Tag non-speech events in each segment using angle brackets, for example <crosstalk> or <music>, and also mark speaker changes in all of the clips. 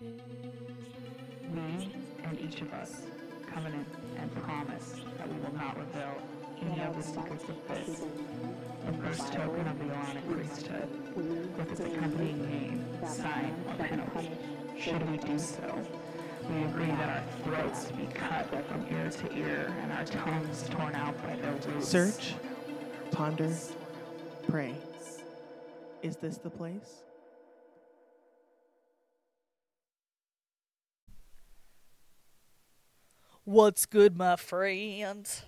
Speaker 1: We and each of us covenant and promise that we will not reveal any of the secrets of this, the first token of the Aaronic priesthood, with its accompanying name, sign, or penalty. Should we do so, we agree that our throats be cut from ear to ear and our tongues torn out by their roots.
Speaker 2: Search, ponder, pray. Is this the place?
Speaker 3: What's good, my friends?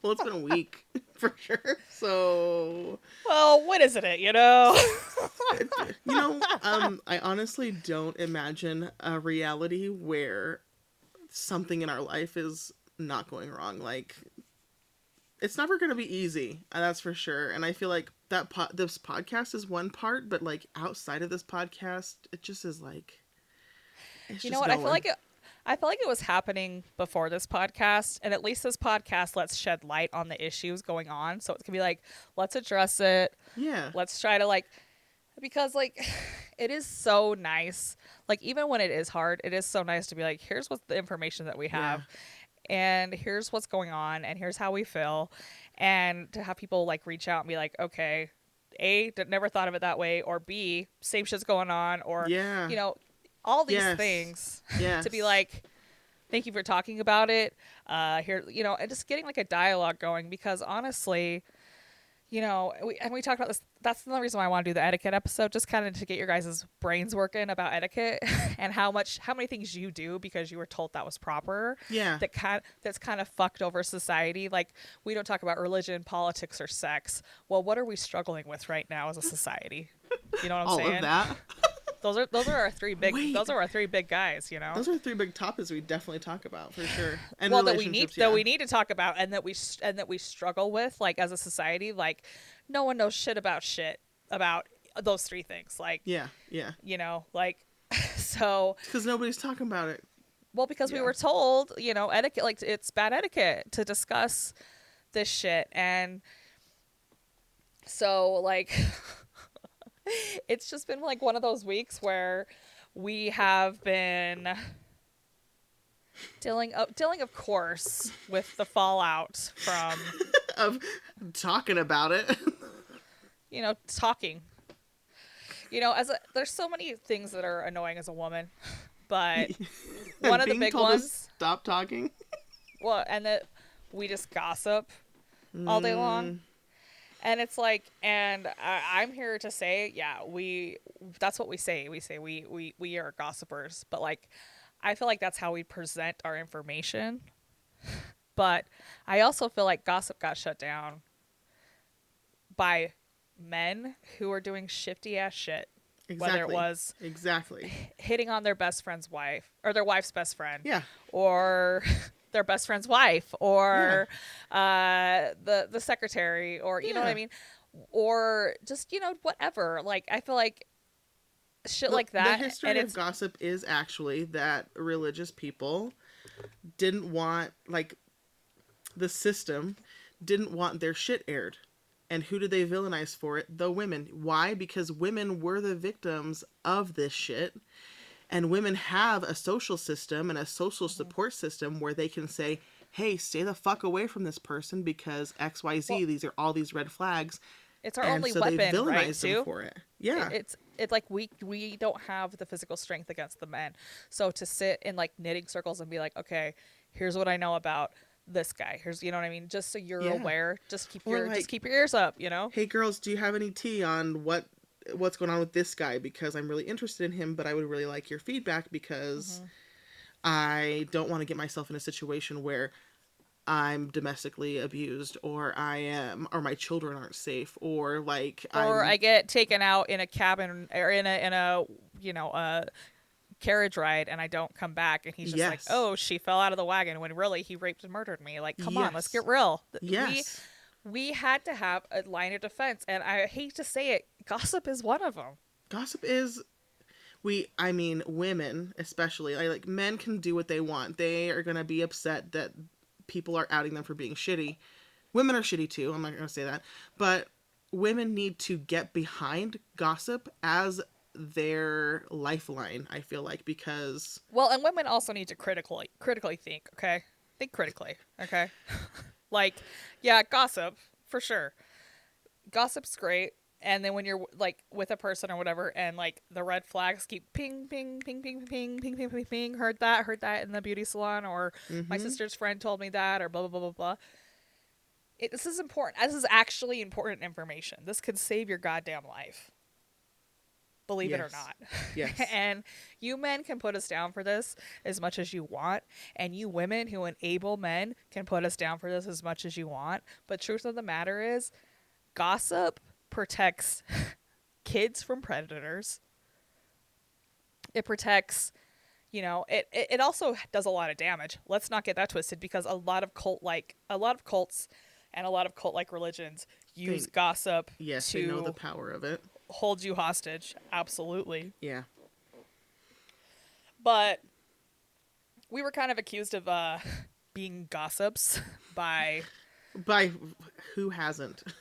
Speaker 2: Well, it's been a week <laughs> for sure. So,
Speaker 3: Well, when isn't it, you know? <laughs>
Speaker 2: you know, um, I honestly don't imagine a reality where something in our life is not going wrong. Like, it's never going to be easy, that's for sure. And I feel like that po- this podcast is one part, but like outside of this podcast, it just is like.
Speaker 3: you know what? I feel like it I feel like it was happening before this podcast, and at least this podcast lets shed light on the issues going on. So it can be like, let's address it.
Speaker 2: yeah,
Speaker 3: Let's try to like because like <sighs> it is so nice. Like even when it is hard, it is so nice to be like, here's what the information that we have. And here's what's going on and here's how we feel. And to have people like reach out and be like, okay, a never thought of it that way, or B, same shit's going on, or
Speaker 2: yeah,
Speaker 3: you know, all these
Speaker 2: Yes.
Speaker 3: things
Speaker 2: yeah, <laughs>
Speaker 3: to be like thank you for talking about it. Uh here you know and just getting like a dialogue going because honestly you know we, and we talked about this that's the reason why i want to do the etiquette episode just kind of to get your guys' brains working about etiquette <laughs> and how much how many things you do because you were told that was proper
Speaker 2: yeah,
Speaker 3: that kind that's kind of fucked over society. Like we don't talk about religion politics or sex. Well what are we struggling with right now as a society? You know what i'm
Speaker 2: all
Speaker 3: saying?
Speaker 2: of that. <laughs>
Speaker 3: those are those are our three big
Speaker 2: Wait.
Speaker 3: those are our three big guys you know
Speaker 2: Those are three big topics we definitely talk about for sure. <sighs> And
Speaker 3: well that we need
Speaker 2: relationships,
Speaker 3: that we need to talk about and that we and that we struggle with like as a society like no one knows shit about shit about those three things like
Speaker 2: Yeah, yeah.
Speaker 3: you know like <laughs> so
Speaker 2: Because nobody's talking about it.
Speaker 3: well because we were told you know etiquette like it's bad etiquette to discuss this shit and so like <laughs> <laughs> it's just been like one of those weeks where we have been dealing of dealing of course with the fallout from <laughs>
Speaker 2: Of talking about it. <laughs>
Speaker 3: you know talking you know as a, there's so many things that are annoying as a woman but one of the big ones
Speaker 2: Stop talking.
Speaker 3: well and that we just gossip all day
Speaker 2: Mm.
Speaker 3: long and it's like and I, i'm here to say yeah we that's what we say we say we we we are gossipers but like i feel like that's how we present our information <laughs> but i also feel like gossip got shut down by men who are doing shifty ass shit
Speaker 2: Exactly.
Speaker 3: whether it was
Speaker 2: Exactly.
Speaker 3: hitting on their best friend's wife or their wife's best friend
Speaker 2: Yeah.
Speaker 3: or <laughs> their best friend's wife or uh the the secretary or you know what i mean or just you know whatever like i feel like shit like that
Speaker 2: The history
Speaker 3: and
Speaker 2: of gossip is actually that religious people didn't want like the system didn't want their shit aired. And who did they villainize for it? The women. Why? Because women were the victims of this shit. And women have a social system and a social
Speaker 3: Mm-hmm.
Speaker 2: support system where they can say, hey, stay the fuck away from this person because XYZ,
Speaker 3: Well-
Speaker 2: these are all these red flags.
Speaker 3: it's our
Speaker 2: and
Speaker 3: only
Speaker 2: so they
Speaker 3: weapon
Speaker 2: villainize
Speaker 3: right
Speaker 2: them
Speaker 3: too
Speaker 2: for it. Yeah.
Speaker 3: It- it's it's like we we don't have the physical strength against the men so to sit in like knitting circles and be like okay here's what i know about this guy here's you know what i mean just so you're
Speaker 2: Yeah.
Speaker 3: aware just keep
Speaker 2: Or,
Speaker 3: your
Speaker 2: like-
Speaker 3: just keep your ears up you know
Speaker 2: hey girls do you have any tea on what what's going on with this guy because i'm really interested in him but i would really like your feedback because
Speaker 3: Mm-hmm.
Speaker 2: i don't want to get myself in a situation where i'm domestically abused or i am or my children aren't safe or like
Speaker 3: or
Speaker 2: I'm,
Speaker 3: I get taken out in a cabin or in a in a you know a carriage ride and I don't come back and he's just like, "Oh, she fell out of the wagon," when really he raped and murdered me. Like, come on, let's get real.
Speaker 2: Yes
Speaker 3: We we had to have a line of defense, and I hate to say it, gossip is one of them.
Speaker 2: gossip is we i mean women especially I, like men can do what they want they are going to be upset that people are outing them for being shitty women are shitty too i'm not going to say that but women need to get behind gossip as their lifeline, I feel like, because
Speaker 3: Well, and women also need to critically critically think, okay? Think critically, okay? <laughs> like, yeah, gossip for sure. Gossip's great, and then when you're like with a person or whatever, and like the red flags keep ping, ping, ping, ping, ping, ping, ping, ping, ping. Heard that, heard that in the beauty salon, or my
Speaker 2: Mhm.
Speaker 3: sister's friend told me that, or blah blah blah blah blah. It, this is important. This is actually important information. This could save your goddamn life. Believe it or not.
Speaker 2: yes. <laughs>
Speaker 3: and you men can put us down for this as much as you want and you women who enable men can put us down for this as much as you want but truth of the matter is gossip protects <laughs> kids from predators it protects you know it, it it also does a lot of damage let's not get that twisted because a lot of cult like a lot of cults and a lot of cult like religions use
Speaker 2: Think-
Speaker 3: gossip
Speaker 2: yes,
Speaker 3: to
Speaker 2: they know the power of it.
Speaker 3: hold you hostage absolutely
Speaker 2: Yeah.
Speaker 3: but we were kind of accused of uh being gossips <laughs> by
Speaker 2: By who hasn't? <laughs>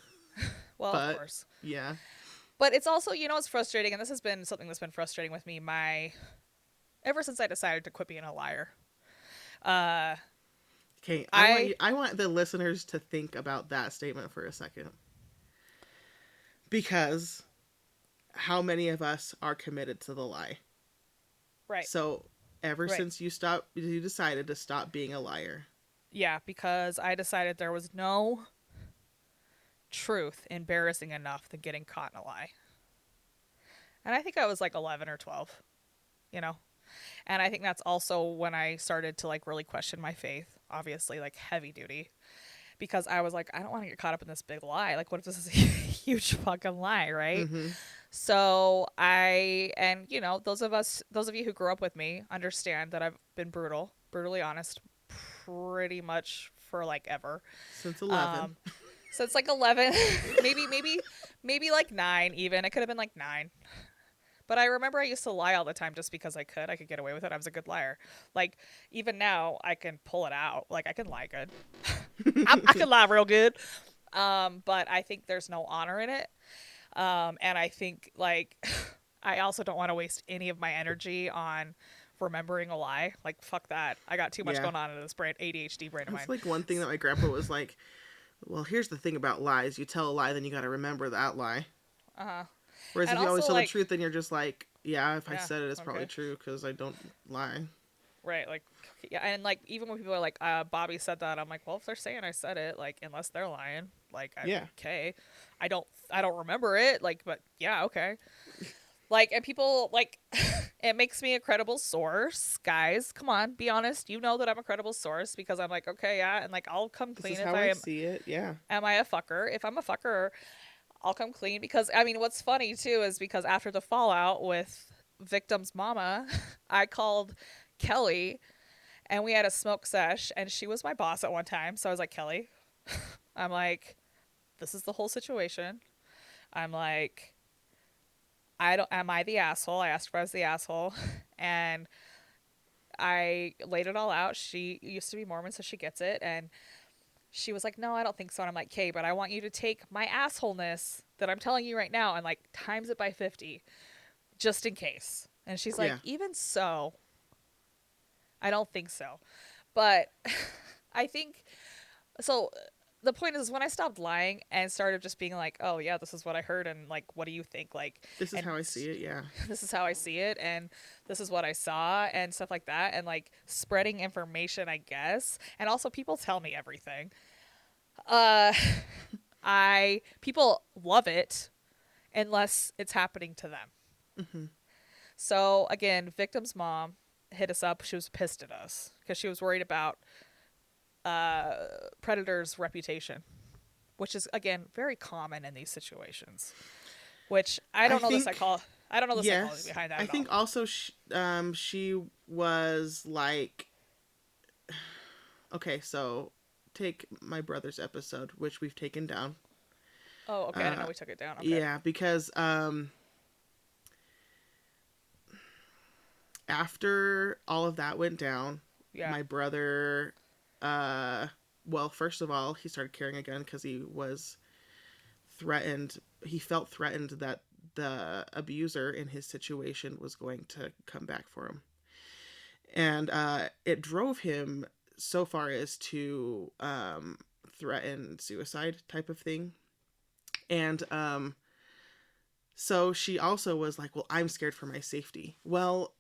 Speaker 3: well
Speaker 2: But-
Speaker 3: of course
Speaker 2: Yeah.
Speaker 3: but it's also you know it's frustrating and this has been something that's been frustrating with me my ever since i decided to quit being a liar uh
Speaker 2: Okay, I,
Speaker 3: I-
Speaker 2: want you, I want the listeners to think about that statement for a second. Because how many of us are committed to the lie?
Speaker 3: right
Speaker 2: So ever
Speaker 3: Right.
Speaker 2: since you stopped you decided to stop being a liar.
Speaker 3: yeah because i decided there was no truth embarrassing enough than getting caught in a lie and i think i was like 11 or 12 you know and i think that's also when i started to like really question my faith obviously like heavy duty because i was like i don't want to get caught up in this big lie like what if this is a <laughs> huge fucking lie right
Speaker 2: Mhm.
Speaker 3: so I and you know those of us those of you who grew up with me understand that I've been brutal, brutally honest pretty much for like ever.
Speaker 2: Since 11.
Speaker 3: Um, so it's like 11, <laughs> maybe maybe maybe like 9 even. It could have been like 9. But I remember I used to lie all the time just because I could. I could get away with it. I was a good liar. Like even now I can pull it out. Like I can lie good. <laughs> I, I can lie real good. Um, but I think there's no honor in it. Um, and I think like <laughs> I also don't want to waste any of my energy on remembering a lie. Like fuck that. I got too much
Speaker 2: Yeah.
Speaker 3: going on in this brain ADHD brain of mine.
Speaker 2: That's like one thing that my grandpa was like, well, here's the thing about lies. You tell a lie, then you got to remember that lie.
Speaker 3: uh-huh.
Speaker 2: Whereas
Speaker 3: And
Speaker 2: if you always tell
Speaker 3: like-
Speaker 2: the truth, then you're just like, yeah, if I said it, it's probably
Speaker 3: okay.
Speaker 2: true because I don't lie.
Speaker 3: Right, like yeah, and like even when people are like, uh, Bobby said that, I'm like, well, if they're saying I said it, like unless they're lying, like I,
Speaker 2: Yeah.
Speaker 3: okay, I don't, I don't remember it, like, but yeah, okay, like, and people like, <laughs> it makes me a credible source, guys. Come on, be honest. You know that I'm a credible source because I'm like, okay, yeah, and like I'll come clean if
Speaker 2: how
Speaker 3: I
Speaker 2: I
Speaker 3: am
Speaker 2: see it. Yeah.
Speaker 3: am I a fucker? If I'm a fucker, I'll come clean because I mean, what's funny too is because after the fallout with victim's mama, <laughs> I called Kelly and we had a smoke sesh and she was my boss at one time. So I was like, Kelly, <laughs> I'm like, this is the whole situation. I'm like, I don't, am I the asshole? I asked if I was the asshole <laughs> and I laid it all out. She used to be Mormon, so she gets it. And she was like, No, I don't think so. And I'm like, Okay, but I want you to take my assholeness that I'm telling you right now and like times it by 50 just in case. And she's like,
Speaker 2: Yeah.
Speaker 3: Even so, I don't think so. But <laughs> I think so. The point is, when I stopped lying and started just being like, "Oh yeah, this is what I heard," and like, "What do you think?" Like,
Speaker 2: This is how I see it. Yeah. <laughs>
Speaker 3: this is how I see it and this is what I saw and stuff like that and like spreading information I guess and also people tell me everything uh <laughs> I people love it unless it's happening to them
Speaker 2: Mhm.
Speaker 3: so again victim's mom hit us up she was pissed at us because she was worried about uh predator's reputation which is again very common in these situations which I don't know the
Speaker 2: think-
Speaker 3: psychology I don't know the psychology behind that
Speaker 2: I think
Speaker 3: all.
Speaker 2: also sh- um, she was like, okay, so take my brother's episode, which we've taken down.
Speaker 3: Oh, okay. I didn't know
Speaker 2: uh,
Speaker 3: we took it down. Okay.
Speaker 2: Yeah, because um after all of that went down,
Speaker 3: Yeah.
Speaker 2: my brother uh well, first of all, he started carrying a gun cuz he was threatened. He felt threatened that the abuser in his situation was going to come back for him. And uh, it drove him so far as to um, threaten suicide type of thing. And um, so she also was like, Well, I'm scared for my safety. Well,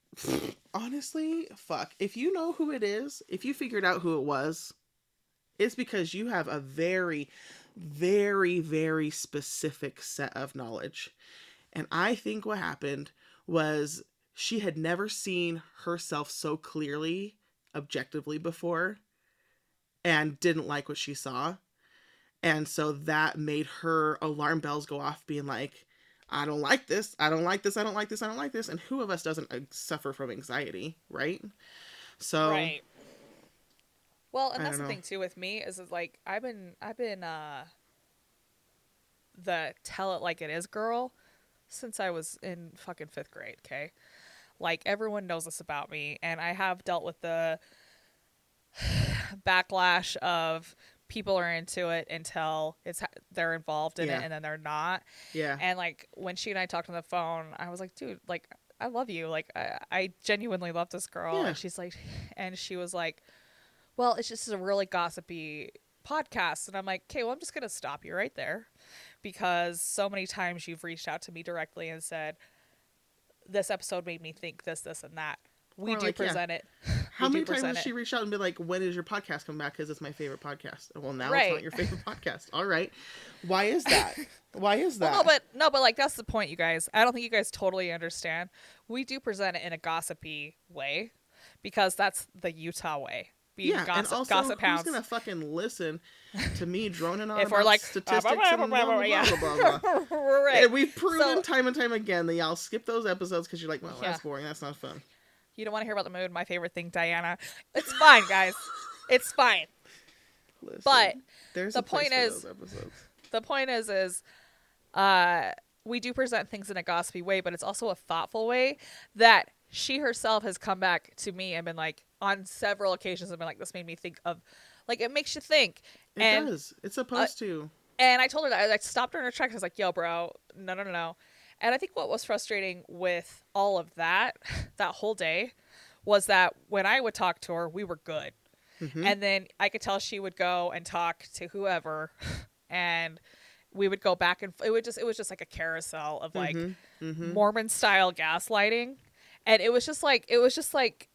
Speaker 2: honestly, fuck. If you know who it is, if you figured out who it was, it's because you have a very, very, very specific set of knowledge. And I think what happened was she had never seen herself so clearly, objectively before, and didn't like what she saw. And so that made her alarm bells go off, being like, I don't like this. I don't like this. I don't like this. I don't like this. And who of us doesn't uh, suffer from anxiety, right? So,
Speaker 3: right. Well, and
Speaker 2: I
Speaker 3: that's the thing too with me is, is like I've been I've been uh the tell it like it is girl since I was in fucking 5th grade, okay? Like everyone knows this about me and I have dealt with the <sighs> backlash of people are into it until it's ha- they're involved in
Speaker 2: Yeah.
Speaker 3: it and then they're not.
Speaker 2: yeah.
Speaker 3: And like when she and I talked on the phone, I was like, dude, like I love you. Like I, I genuinely love this girl.
Speaker 2: Yeah.
Speaker 3: And she's like, <sighs> and she was like, well, it's just a really gossipy podcast. And I'm like, okay, well, I'm just going to stop you right there because so many times you've reached out to me directly and said, this episode made me think this, this, and that. We
Speaker 2: Or
Speaker 3: do
Speaker 2: like, yeah.
Speaker 3: present it. <laughs>
Speaker 2: How many times has she reached out and be like, "When is your podcast coming back? Because it's my favorite podcast." Well, now it's not your favorite <laughs> podcast. All right, why is that? <laughs> Why is that?
Speaker 3: Well, no, but no, but like that's the point, you guys. I don't think you guys totally understand. We do present it in a gossipy way because that's the Utah way. Being
Speaker 2: yeah,
Speaker 3: gossip,
Speaker 2: and also,
Speaker 3: gossip
Speaker 2: who's gonna fucking listen to me <laughs> droning on
Speaker 3: If we're like,
Speaker 2: statistics
Speaker 3: blah,
Speaker 2: and
Speaker 3: blah,
Speaker 2: blah,
Speaker 3: blah,
Speaker 2: blah,
Speaker 3: yeah.
Speaker 2: blah, blah, blah.
Speaker 3: right.
Speaker 2: And we've proven
Speaker 3: So-
Speaker 2: time and time again that y'all skip those episodes because you're like, well, that's boring. That's not fun.
Speaker 3: You don't want to hear about the mood. My favorite thing, Diana. It's fine, guys. it's fine.
Speaker 2: Listen,
Speaker 3: But
Speaker 2: there's
Speaker 3: the point is- The point is, is uh, we do present things in a gossipy way, but it's also a thoughtful way that she herself has come back to me and been like, on several occasions, and been like, this made me think of, like, it makes you think.
Speaker 2: It
Speaker 3: and
Speaker 2: does. It's supposed to.
Speaker 3: And I told her that I like stopped her in her tracks. I was like, "Yo, bro, no, no, no, no." And I think what was frustrating with all of that, <laughs> that whole day, was that when I would talk to her, we were good,
Speaker 2: Mhm.
Speaker 3: and then I could tell she would go and talk to whoever, <laughs> and we would go back and it would just it was just like a carousel of like
Speaker 2: Mhm. Mhm.
Speaker 3: Mormon style gaslighting, and it was just like it was just like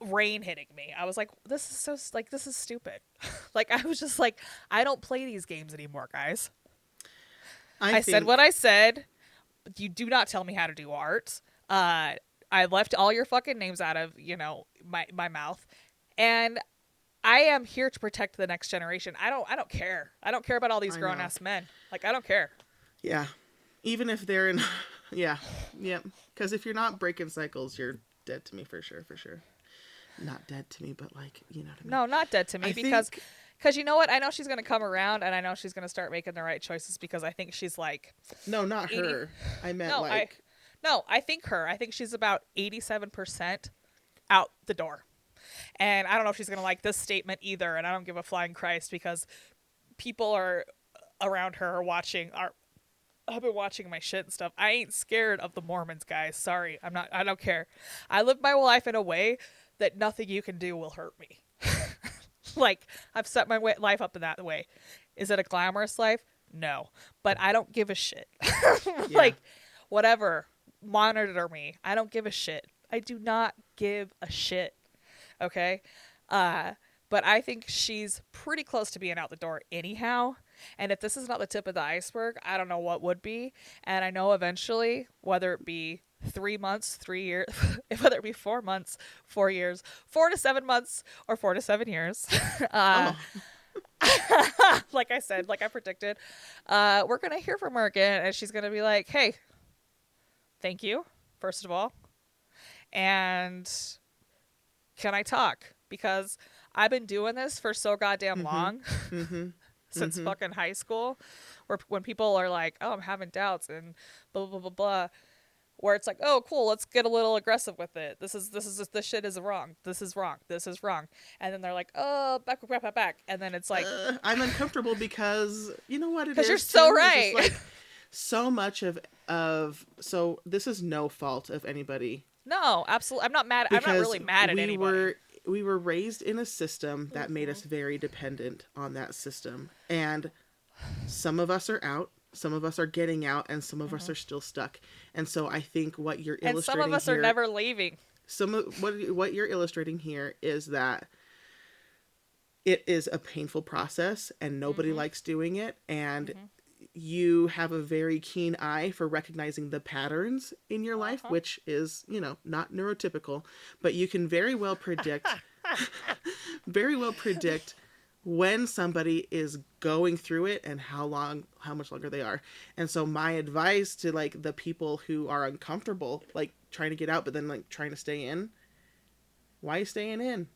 Speaker 3: rain hitting me. I was like, this is so like this is stupid. <laughs> like I was just like, I don't play these games anymore, guys. I, said what I said. You do not tell me how to do art. Uh, I left all your fucking names out of you know my my mouth, and I am here to protect the next generation. I don't I don't care. I don't care about all these grown ass men. Like I don't care.
Speaker 2: Yeah. Even if they're in, <laughs> yeah, yeah. Because if you're not breaking cycles, you're dead to me for sure, for sure. Not dead to me, but like you know what I mean.
Speaker 3: No, not dead to me
Speaker 2: I
Speaker 3: because
Speaker 2: think-
Speaker 3: because you know what? I know she's gonna come around and I know she's gonna start making the right choices because I think she's like
Speaker 2: no, not
Speaker 3: Eighty-
Speaker 2: her. I meant
Speaker 3: no,
Speaker 2: like
Speaker 3: I no, I think her. I think she's about eighty seven percent out the door. And I don't know if she's gonna like this statement either, and I don't give a flying Christ because people are around her are watching are I've been watching my shit and stuff. I ain't scared of the Mormons, guys. Sorry. I'm not I don't care. I live my life in a way that nothing you can do will hurt me. <laughs> like I've set my wa- life up in that way. Is it a glamorous life? No, but I don't give a shit. <laughs> like whatever, monitor me. I don't give a shit. I do not give a shit. Okay? Uh but I think she's pretty close to being out the door anyhow. And if this is not the tip of the iceberg, I don't know what would be. And I know eventually, whether it be three months, three years, <laughs> whether it be four months, four years, four to seven months, or four to seven years, <laughs> uh,
Speaker 2: oh, <laughs>
Speaker 3: like I said, like I predicted, uh, we're gonna hear from her again, and she's gonna be like, "Hey, thank you, first of all, and can I talk? Because I've been doing this for so goddamn long,
Speaker 2: hmm
Speaker 3: since
Speaker 2: Mhm.
Speaker 3: fucking high school, where when people are like, "Oh, I'm having doubts," and blah blah blah blah. Where it's like, oh, cool, let's get a little aggressive with it. This is this is this shit is wrong. This is wrong. This is wrong. And then they're like, oh, back back back back. And then it's like,
Speaker 2: uh, I'm uncomfortable because you know what it is.
Speaker 3: because you're so
Speaker 2: too?
Speaker 3: Right.
Speaker 2: like, <laughs> so much of of so this is no fault of anybody
Speaker 3: No, absolutely. I'm not mad. I'm not really mad at
Speaker 2: we
Speaker 3: anybody.
Speaker 2: were we were raised in a system that made us very dependent on that system and some of us are out some of us are getting out and some of us are still stuck and so i think what you're illustrating.
Speaker 3: and some of us
Speaker 2: here,
Speaker 3: are never leaving.
Speaker 2: some of what what you're illustrating here is that it is a painful process and nobody
Speaker 3: Mm-hmm.
Speaker 2: likes doing it and you have a very keen eye for recognizing the patterns in your life
Speaker 3: Uh-huh.
Speaker 2: which is you know not neurotypical but you can very well predict <laughs> <laughs> very well predict when somebody is going through it and how long how much longer they are and so my advice to like the people who are uncomfortable like trying to get out but then like trying to stay in why you staying in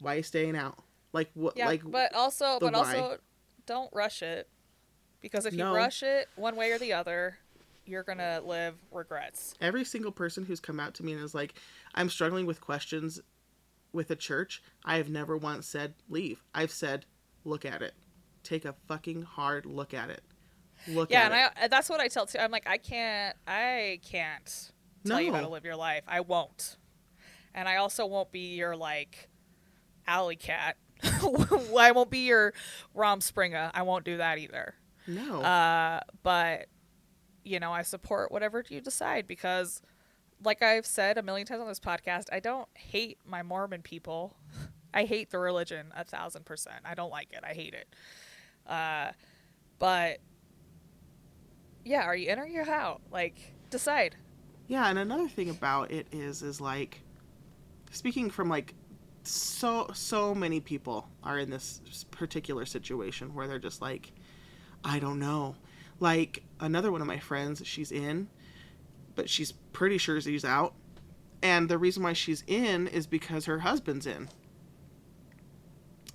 Speaker 2: why you staying out like what
Speaker 3: Yeah,
Speaker 2: like
Speaker 3: but also, but
Speaker 2: why.
Speaker 3: also, don't rush it, because if
Speaker 2: No.
Speaker 3: you rush it one way or the other, you're gonna live regrets.
Speaker 2: every single person who's come out to me and is like i'm struggling with questions with a church i have never once said leave i've said look at it take a fucking hard look at it look
Speaker 3: Yeah,
Speaker 2: at
Speaker 3: and
Speaker 2: it
Speaker 3: I that's what I tell too. I'm like, I can't, I can't tell you how to live your life. I won't, and I also won't be your like alley cat. <laughs> I won't be your Rumspringa. I won't do that either.
Speaker 2: no
Speaker 3: Uh, but you know, I support whatever you decide because, like I've said a million times on this podcast, I don't hate my Mormon people. <laughs> I hate the religion a thousand percent. I don't like it. I hate it. Uh, but yeah, are you in or you out? Like, decide.
Speaker 2: Yeah, and another thing about it is is like speaking from like so so many people are in this particular situation where they're just like I don't know. Like another one of my friends, she's in, but she's pretty sure she's out. And the reason why she's in is because her husband's in.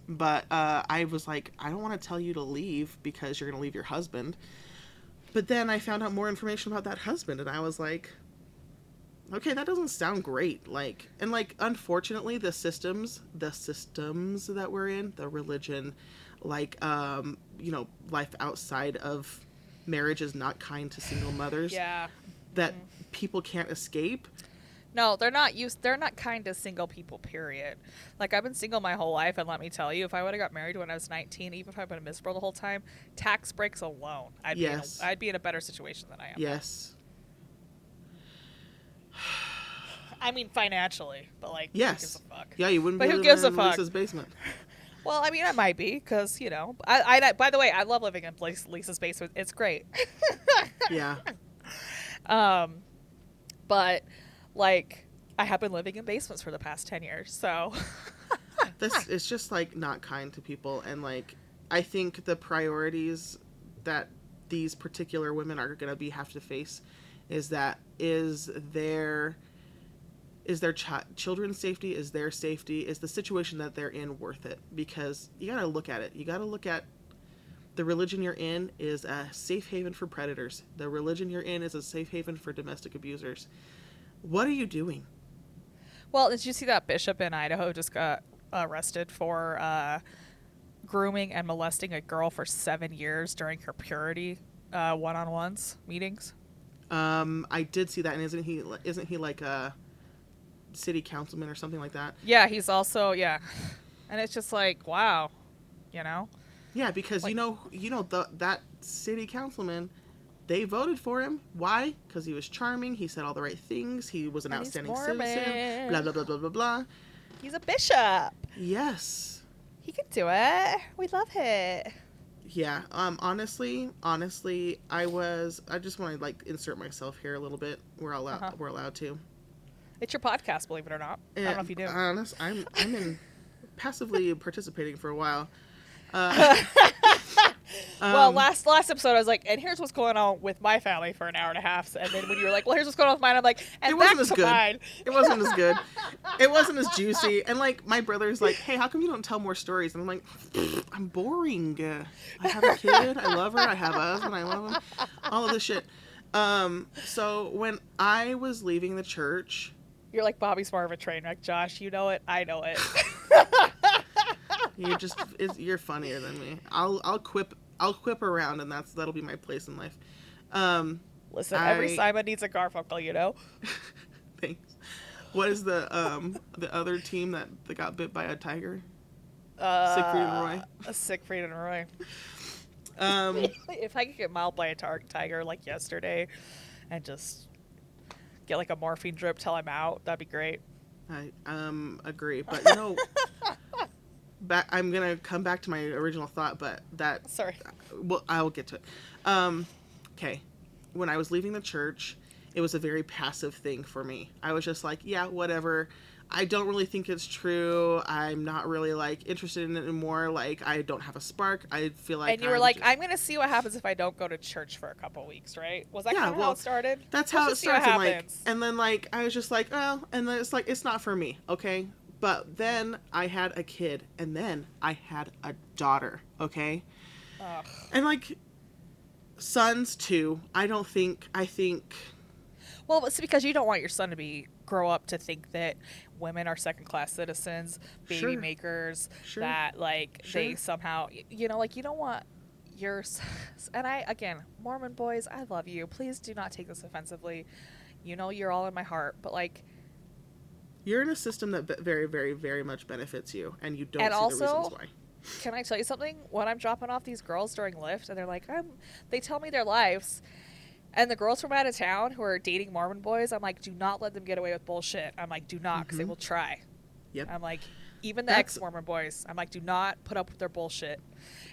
Speaker 2: But uh, I was like, I don't want to tell you to leave because you're going to leave your husband. But then I found out more information about that husband, and I was like, okay, that doesn't sound great. Like, and like, unfortunately, the systems, the systems that we're in, the religion, like, um, you know, life outside of marriage is not kind to single mothers.
Speaker 3: Yeah.
Speaker 2: That people can't escape.
Speaker 3: No, they're not used. They're not kind to single people. Period. Like I've been single my whole life, and let me tell you, if I would have got married when I was 19, even if I've been miserable the whole time, tax breaks alone, I'd
Speaker 2: Yes.
Speaker 3: be in a, I'd be in a better situation than I am.
Speaker 2: Yes.
Speaker 3: I mean financially, but like, who
Speaker 2: Yes.
Speaker 3: gives a fuck?
Speaker 2: Yeah, you wouldn't
Speaker 3: But
Speaker 2: be
Speaker 3: who gives a fuck?
Speaker 2: Lisa's basement. <laughs>
Speaker 3: Well, I mean, I might be because you know, I, I. By the way, I love living in Lis- Lisa's basement. It's great.
Speaker 2: Yeah. <laughs>
Speaker 3: Um, but like, I have been living in basements for the past 10 years, so. <laughs>
Speaker 2: this is just like not kind to people and like i think the priorities that these particular women are going to be have to face is that is their is their chi- children's safety is their safety is the situation that they're in worth it? Because you got to look at it. You got to look at the religion you're in is a safe haven for predators. The religion you're in is a safe haven for domestic abusers what are you doing
Speaker 3: Well, did you see that bishop in Idaho just got arrested for uh, grooming and molesting a girl for seven years during her purity uh, one-on-ones meetings?
Speaker 2: Um, I did see that, and isn't he isn't he like a city councilman or something like that?
Speaker 3: Yeah, he's also yeah, and it's just like wow, you know.
Speaker 2: Yeah, because
Speaker 3: Like-
Speaker 2: you know you know the that city councilman, they voted for him. Why? Because he was charming. He said all the right things. He was an
Speaker 3: And
Speaker 2: outstanding citizen. Blah blah blah blah blah blah.
Speaker 3: He's a bishop.
Speaker 2: Yes.
Speaker 3: He could do it. We love it.
Speaker 2: Yeah. Um. Honestly, honestly, I was. I just want to like insert myself here a little bit. We're allowed.
Speaker 3: Uh-huh.
Speaker 2: We're allowed to.
Speaker 3: It's your podcast, believe it or not. I don't know if you do.
Speaker 2: Honest, I'm I'm in <laughs> passively participating for a while. Uh, <laughs>
Speaker 3: well,
Speaker 2: um,
Speaker 3: last last episode, I was like, and here's what's going on with my family for an hour and a half. And then when you were like, well, here's what's going on with mine, I'm like, and
Speaker 2: It wasn't as good.
Speaker 3: mine.
Speaker 2: it wasn't as good. <laughs> It wasn't as juicy. And like my brother's like, hey, how come you don't tell more stories? And I'm like, I'm boring. I have a kid. I love her. I have a husband. I love him. All of this shit. Um. So when I was leaving the church,
Speaker 3: You're like Bobby's Smart of a train wreck, Josh. You know it. I know it. <laughs>
Speaker 2: you're just you're funnier than me. I'll I'll quip I'll quip around, and that's that'll be my place in life. Um,
Speaker 3: Listen, every
Speaker 2: I-
Speaker 3: Simon needs a Garfunkel, you know. <laughs>
Speaker 2: thanks. What is the um the other team that, that got bit by a tiger?
Speaker 3: Uh,
Speaker 2: Siegfried and Roy.
Speaker 3: uh, Siegfried and Roy.
Speaker 2: Um, <laughs>
Speaker 3: if I could get mauled by a tar- tiger like yesterday, and just get like a morphine drip till I'm out, that'd be great.
Speaker 2: I um agree, but you know, <laughs> back. I'm gonna come back to my original thought, but that
Speaker 3: Sorry.
Speaker 2: well, I will get to it. Um, okay, when I was leaving the church, it was a very passive thing for me. I was just like, yeah, whatever. I don't really think it's true. I'm not really like interested in it anymore. Like, I don't have a spark. I feel like
Speaker 3: and you were
Speaker 2: I'm
Speaker 3: like,
Speaker 2: ju-
Speaker 3: I'm gonna see what happens if I don't go to church for a couple weeks, right? Was that
Speaker 2: Yeah,
Speaker 3: kind of how
Speaker 2: well,
Speaker 3: it started?
Speaker 2: That's
Speaker 3: Let's
Speaker 2: how it
Speaker 3: just
Speaker 2: starts. And like, and then like I was just like, oh, and then it's like it's not for me, okay. But then I had a kid, and then I had a daughter, okay.
Speaker 3: Ugh.
Speaker 2: And like sons too. I don't think. I think.
Speaker 3: Well, it's because you don't want your son to be grow up to think that women are second class citizens, baby
Speaker 2: Sure.
Speaker 3: makers,
Speaker 2: Sure.
Speaker 3: that like they somehow you know like you don't want your and I again Mormon boys, I love you. Please do not take this offensively. You know you're all in my heart, but like
Speaker 2: You're in a system that very, very, very much benefits you, and you don't
Speaker 3: And
Speaker 2: see the
Speaker 3: also-
Speaker 2: reasons why.
Speaker 3: Can I tell you something? When I'm dropping off these girls during Lyft and they're like, I'm, they tell me their lives, and the girls from out of town who are dating Mormon boys, I'm like, do not let them get away with bullshit. I'm like, do not, because they
Speaker 2: Mhm.
Speaker 3: will try.
Speaker 2: Yep.
Speaker 3: I'm like, even the ex Mormon boys, I'm like, do not put up with their bullshit.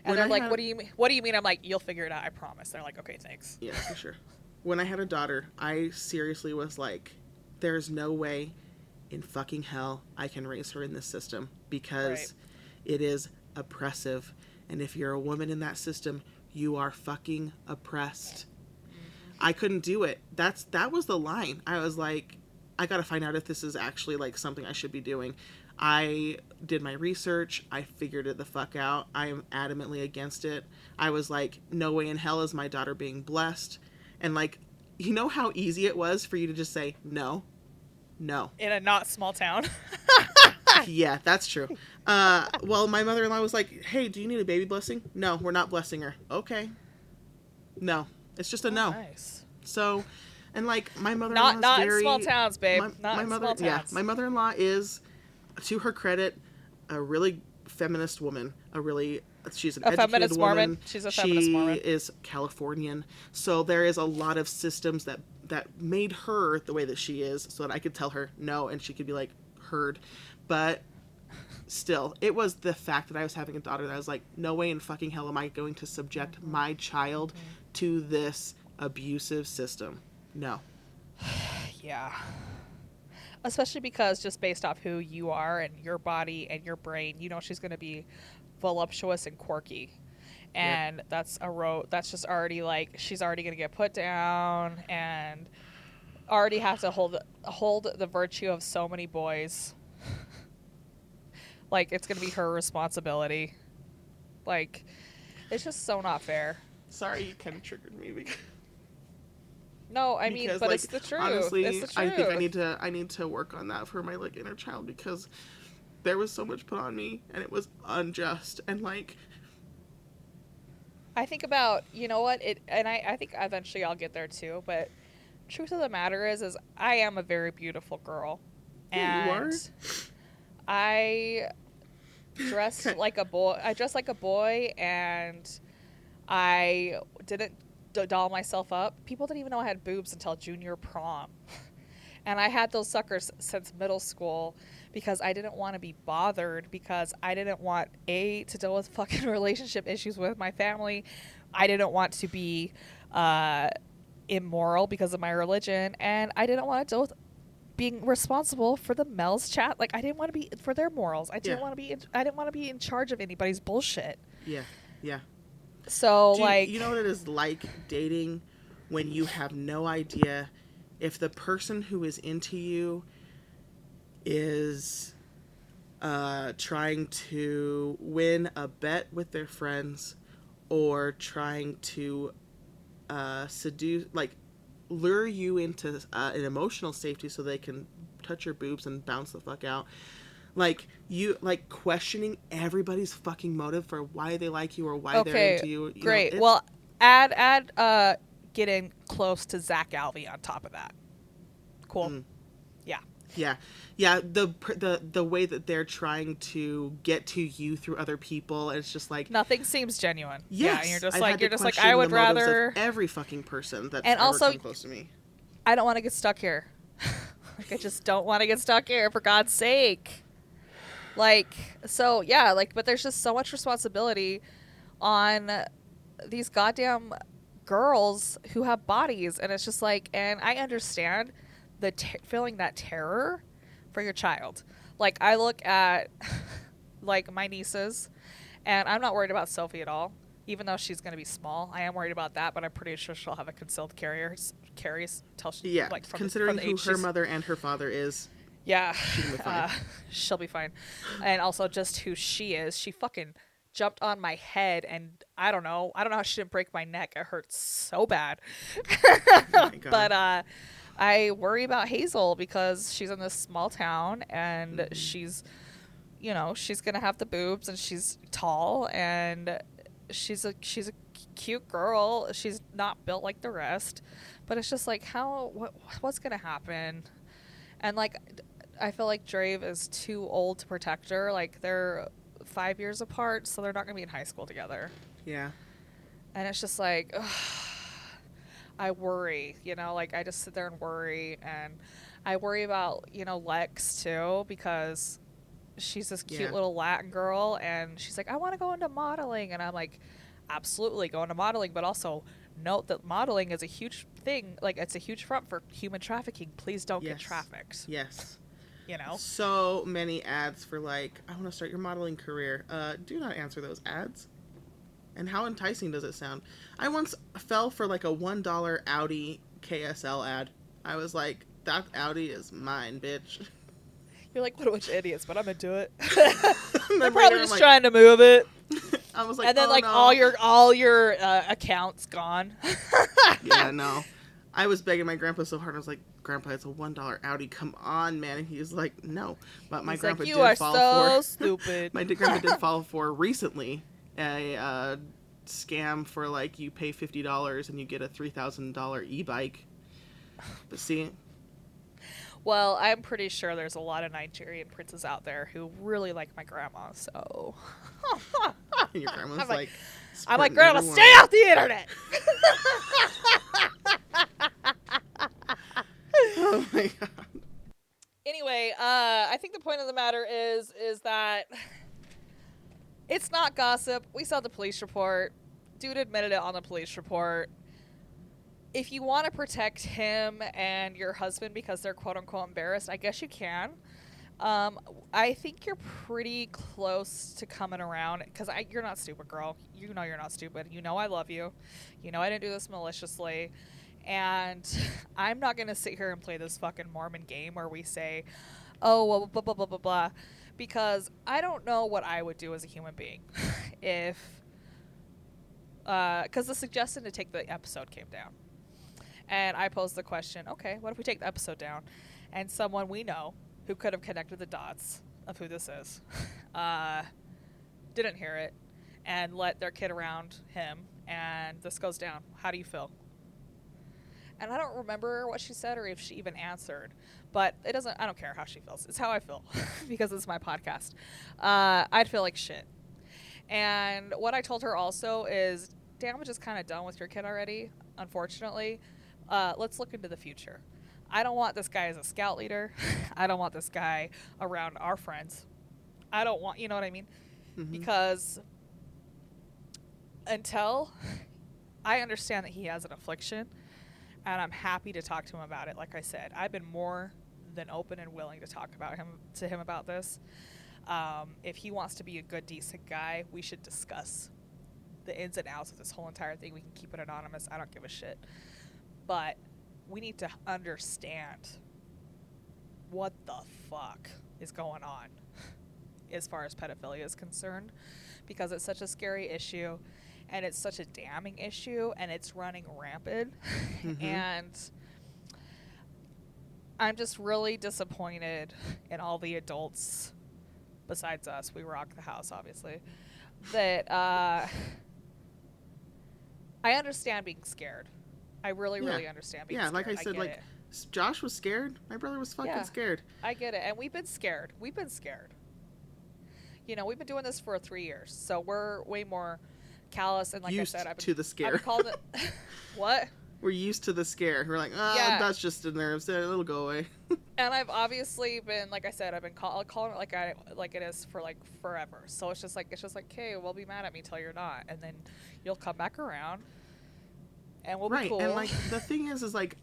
Speaker 3: And they're
Speaker 2: I
Speaker 3: like,
Speaker 2: had-
Speaker 3: what do you mean? What do you mean? I'm like, you'll figure it out. I promise. They're like, okay, thanks.
Speaker 2: Yeah, for sure. When I had a daughter, I seriously was like, there's no way in fucking hell I can raise her in this system because
Speaker 3: Right.
Speaker 2: it is oppressive. And if you're a woman in that system, you are fucking oppressed. I couldn't do it. That's that was the line. I was like, I gotta find out if this is actually like something I should be doing. I did my research. I figured it the fuck out. I am adamantly against it. I was like, no way in hell is my daughter being blessed. And like, you know how easy it was for you to just say no, no.
Speaker 3: In a not small town. <laughs>
Speaker 2: yeah, that's true. Uh, well, my mother-in-law was like, "Hey, do you need a baby blessing?" No, we're not blessing her. Okay. No, it's just a no.
Speaker 3: Oh, Nice.
Speaker 2: So, and like my mother-in-law
Speaker 3: Not not
Speaker 2: very,
Speaker 3: in small towns, babe.
Speaker 2: My,
Speaker 3: not
Speaker 2: my
Speaker 3: in
Speaker 2: mother,
Speaker 3: small
Speaker 2: yeah,
Speaker 3: towns.
Speaker 2: my mother-in-law is, to her credit, a really feminist woman. A really, she's an
Speaker 3: A
Speaker 2: educated
Speaker 3: feminist
Speaker 2: woman.
Speaker 3: Mormon? She's a feminist
Speaker 2: she
Speaker 3: Mormon.
Speaker 2: is Californian, so there is a lot of systems that that made her the way that she is, so that I could tell her no, and she could be like heard, but. Still, it was the fact that I was having a daughter that I was like, no way in fucking hell am I going to subject
Speaker 3: Mm-hmm.
Speaker 2: my child to this abusive system. No. <sighs>
Speaker 3: Yeah. Especially because just based off who you are and your body and your brain, you know she's going to be voluptuous and quirky. And that's a road that's just already like she's already going to get put down and already have to hold hold the virtue of so many boys. <laughs> like it's going to be her responsibility. Like it's just so not fair.
Speaker 2: Sorry, you kind of triggered me because,
Speaker 3: No, I mean, but
Speaker 2: like,
Speaker 3: it's the truth.
Speaker 2: honestly,
Speaker 3: it's the truth.
Speaker 2: I think I need to I need to work on that for my like inner child because there was so much put on me and it was unjust and like
Speaker 3: I think about you know what it, and I, I think eventually I'll get there too. But truth of the matter is, is I am a very beautiful girl,
Speaker 2: Yeah, you
Speaker 3: and. I dressed <laughs> like a boy. I dressed like a boy, and I didn't doll myself up. People didn't even know I had boobs until junior prom, <laughs> and I had those suckers since middle school because I didn't want to be bothered because I didn't want a to deal with <laughs> fucking relationship issues with my family. I didn't want to be uh, immoral because of my religion, and I didn't want to deal with being responsible for the Mel's chat. Like I didn't want to be for their morals. I didn't
Speaker 2: Yeah.
Speaker 3: want to be. In, I didn't want to be in charge of anybody's bullshit.
Speaker 2: yeah yeah.
Speaker 3: So
Speaker 2: Do you,
Speaker 3: like,
Speaker 2: you know what it is like dating when you have no idea if the person who is into you is uh, trying to win a bet with their friends or trying to uh, seduce, like, lure you into uh, an emotional safety so they can touch your boobs and bounce the fuck out. Like you, like questioning everybody's fucking motive for why they like you or why they're
Speaker 3: okay,
Speaker 2: into you. you
Speaker 3: great.
Speaker 2: it's-
Speaker 3: well, add add uh, getting close to Zach Alvey on top of that. Cool.
Speaker 2: Mm.
Speaker 3: Yeah.
Speaker 2: Yeah. The the the way that they're trying to get to you through other people, it's just like
Speaker 3: Nothing seems genuine.
Speaker 2: yes.
Speaker 3: yeah, and you're just
Speaker 2: I've
Speaker 3: like you're just like I would
Speaker 2: the motives of
Speaker 3: rather
Speaker 2: every fucking person that's
Speaker 3: And also-
Speaker 2: close to me.
Speaker 3: I don't want to get stuck here. <laughs> like I just don't want to get stuck here for God's sake. Like so yeah, like but there's just so much responsibility on these goddamn girls who have bodies and it's just like and I understand the ter- feeling that terror for your child. Like I look at <laughs> like my nieces and I'm not worried about Sophie at all. Even though she's going to be small, I am worried about that, but I'm pretty sure she'll have a concealed carrier carries till she
Speaker 2: Yeah,
Speaker 3: like from the-
Speaker 2: considering
Speaker 3: from the
Speaker 2: who her mother and her father is.
Speaker 3: yeah,
Speaker 2: She'll be <laughs> fine.
Speaker 3: uh, she'll be fine. And also just who she is. She fucking jumped on my head, and I don't know. I don't know how she didn't break my neck. It hurts so bad.
Speaker 2: Oh my <laughs> God.
Speaker 3: but uh, I worry about Hazel because she's in this small town, and
Speaker 2: Mm-hmm.
Speaker 3: she's, you know, she's gonna have the boobs, and she's tall, and she's a she's a cute girl. She's not built like the rest, but it's just like how what what's gonna happen, and like I feel like Drave is too old to protect her. Like they're five years apart, so they're not gonna be in high school together.
Speaker 2: yeah,
Speaker 3: And it's just like, ugh, I worry, you know, like I just sit there and worry. And I worry about, you know, Lex too, because she's this cute
Speaker 2: Yeah.
Speaker 3: little Latin girl. And she's like, I want to go into modeling. And I'm like, absolutely go into modeling. But also note that modeling is a huge thing. Like, it's a huge front for human trafficking. Please don't get trafficked,
Speaker 2: yes.
Speaker 3: you know?
Speaker 2: So many ads for like, I want to start your modeling career. Uh, do not answer those ads. And how enticing does it sound? I once fell for like a one dollar Audi KSL ad. I was like, that Audi is mine, bitch.
Speaker 3: You're like, what a bunch of idiots, but I'm to do it. <laughs> <laughs> They're probably just
Speaker 2: like-
Speaker 3: trying to move it. <laughs>
Speaker 2: I was like,
Speaker 3: and then
Speaker 2: oh,
Speaker 3: like
Speaker 2: no.
Speaker 3: all your all your uh, accounts gone.
Speaker 2: yeah, no. I was begging my grandpa so hard. I was like, Grandpa, it's a one dollar Audi. Come on, man. And he was like, No. But my
Speaker 3: He's
Speaker 2: grandpa
Speaker 3: like, you
Speaker 2: did
Speaker 3: are
Speaker 2: fall
Speaker 3: so
Speaker 2: for.
Speaker 3: stupid.
Speaker 2: my grandpa did fall for recently a uh, scam for like you pay fifty dollars and you get a three thousand dollar e bike. But see,
Speaker 3: well, I'm pretty sure there's a lot of Nigerian princes out there who really like my grandma. So <laughs>
Speaker 2: your grandma's
Speaker 3: I'm
Speaker 2: like,
Speaker 3: like- I'm like, grandma,
Speaker 2: everyone.
Speaker 3: stay off the internet. <laughs>
Speaker 2: Oh my god.
Speaker 3: anyway, uh, I think the point of the matter is is that it's not gossip. We saw the police report. Dude admitted it on the police report. If you want to protect him and your husband because they're quote unquote embarrassed, I guess you can. Um, I think you're pretty close to coming around because you're not stupid, girl. You know you're not stupid. You know I love you. You know I didn't do this maliciously. And <laughs> I'm not going to sit here and play this fucking Mormon game where we say, oh, well, blah, blah, blah, blah, blah. Because I don't know what I would do as a human being <laughs> if. Because the suggestion to take the episode came down. And I posed the question okay, what if we take the episode down? And someone we know who could have connected the dots of who this is <laughs> uh, didn't hear it and let their kid around him, and this goes down. How do you feel? And I don't remember what she said or if she even answered, but it doesn't, I don't care how she feels. It's how I feel <laughs> because it's my podcast. Uh, I'd feel like shit. And what I told her also is damage is kind of done with your kid already, unfortunately. Uh, let's look into the future. I don't want this guy as a scout leader. <laughs> I don't want this guy around our friends. I don't want, you know what I mean?
Speaker 2: Mhm.
Speaker 3: Because until I understand that he has an affliction, and I'm happy to talk to him about it. Like I said, I've been more than open and willing to talk about him to him about this. Um, if he wants to be a good, decent guy, we should discuss the ins and outs of this whole entire thing. We can keep it anonymous. I don't give a shit. But we need to understand what the fuck is going on <laughs> as far as pedophilia is concerned because it's such a scary issue and it's such a damning issue and it's running rampant
Speaker 2: Mhm. <laughs>
Speaker 3: and i'm just really disappointed in all the adults besides us we rock the house obviously that uh, i understand being scared I really,
Speaker 2: Yeah.
Speaker 3: really understand. Being
Speaker 2: Yeah, like I said,
Speaker 3: get
Speaker 2: like
Speaker 3: it.
Speaker 2: Josh was scared. My brother was fucking
Speaker 3: Yeah.
Speaker 2: scared.
Speaker 3: I get it, and we've been scared. We've been scared. You know, we've been doing this for three years, so we're way more callous. And like
Speaker 2: used
Speaker 3: I said, I've been,
Speaker 2: to the scare.
Speaker 3: been it. <laughs> <laughs> what?
Speaker 2: We're used to the scare. We're like, ah,
Speaker 3: Yeah.
Speaker 2: that's just the nerves. It'll go away. <laughs>
Speaker 3: And I've obviously been, like I said, I've been call- calling it like I like it is for like forever. So it's just like it's just like, okay, well, be mad at me till you're not, and then you'll come back around, and we'll be
Speaker 2: right.
Speaker 3: cool.
Speaker 2: And like the thing is, is like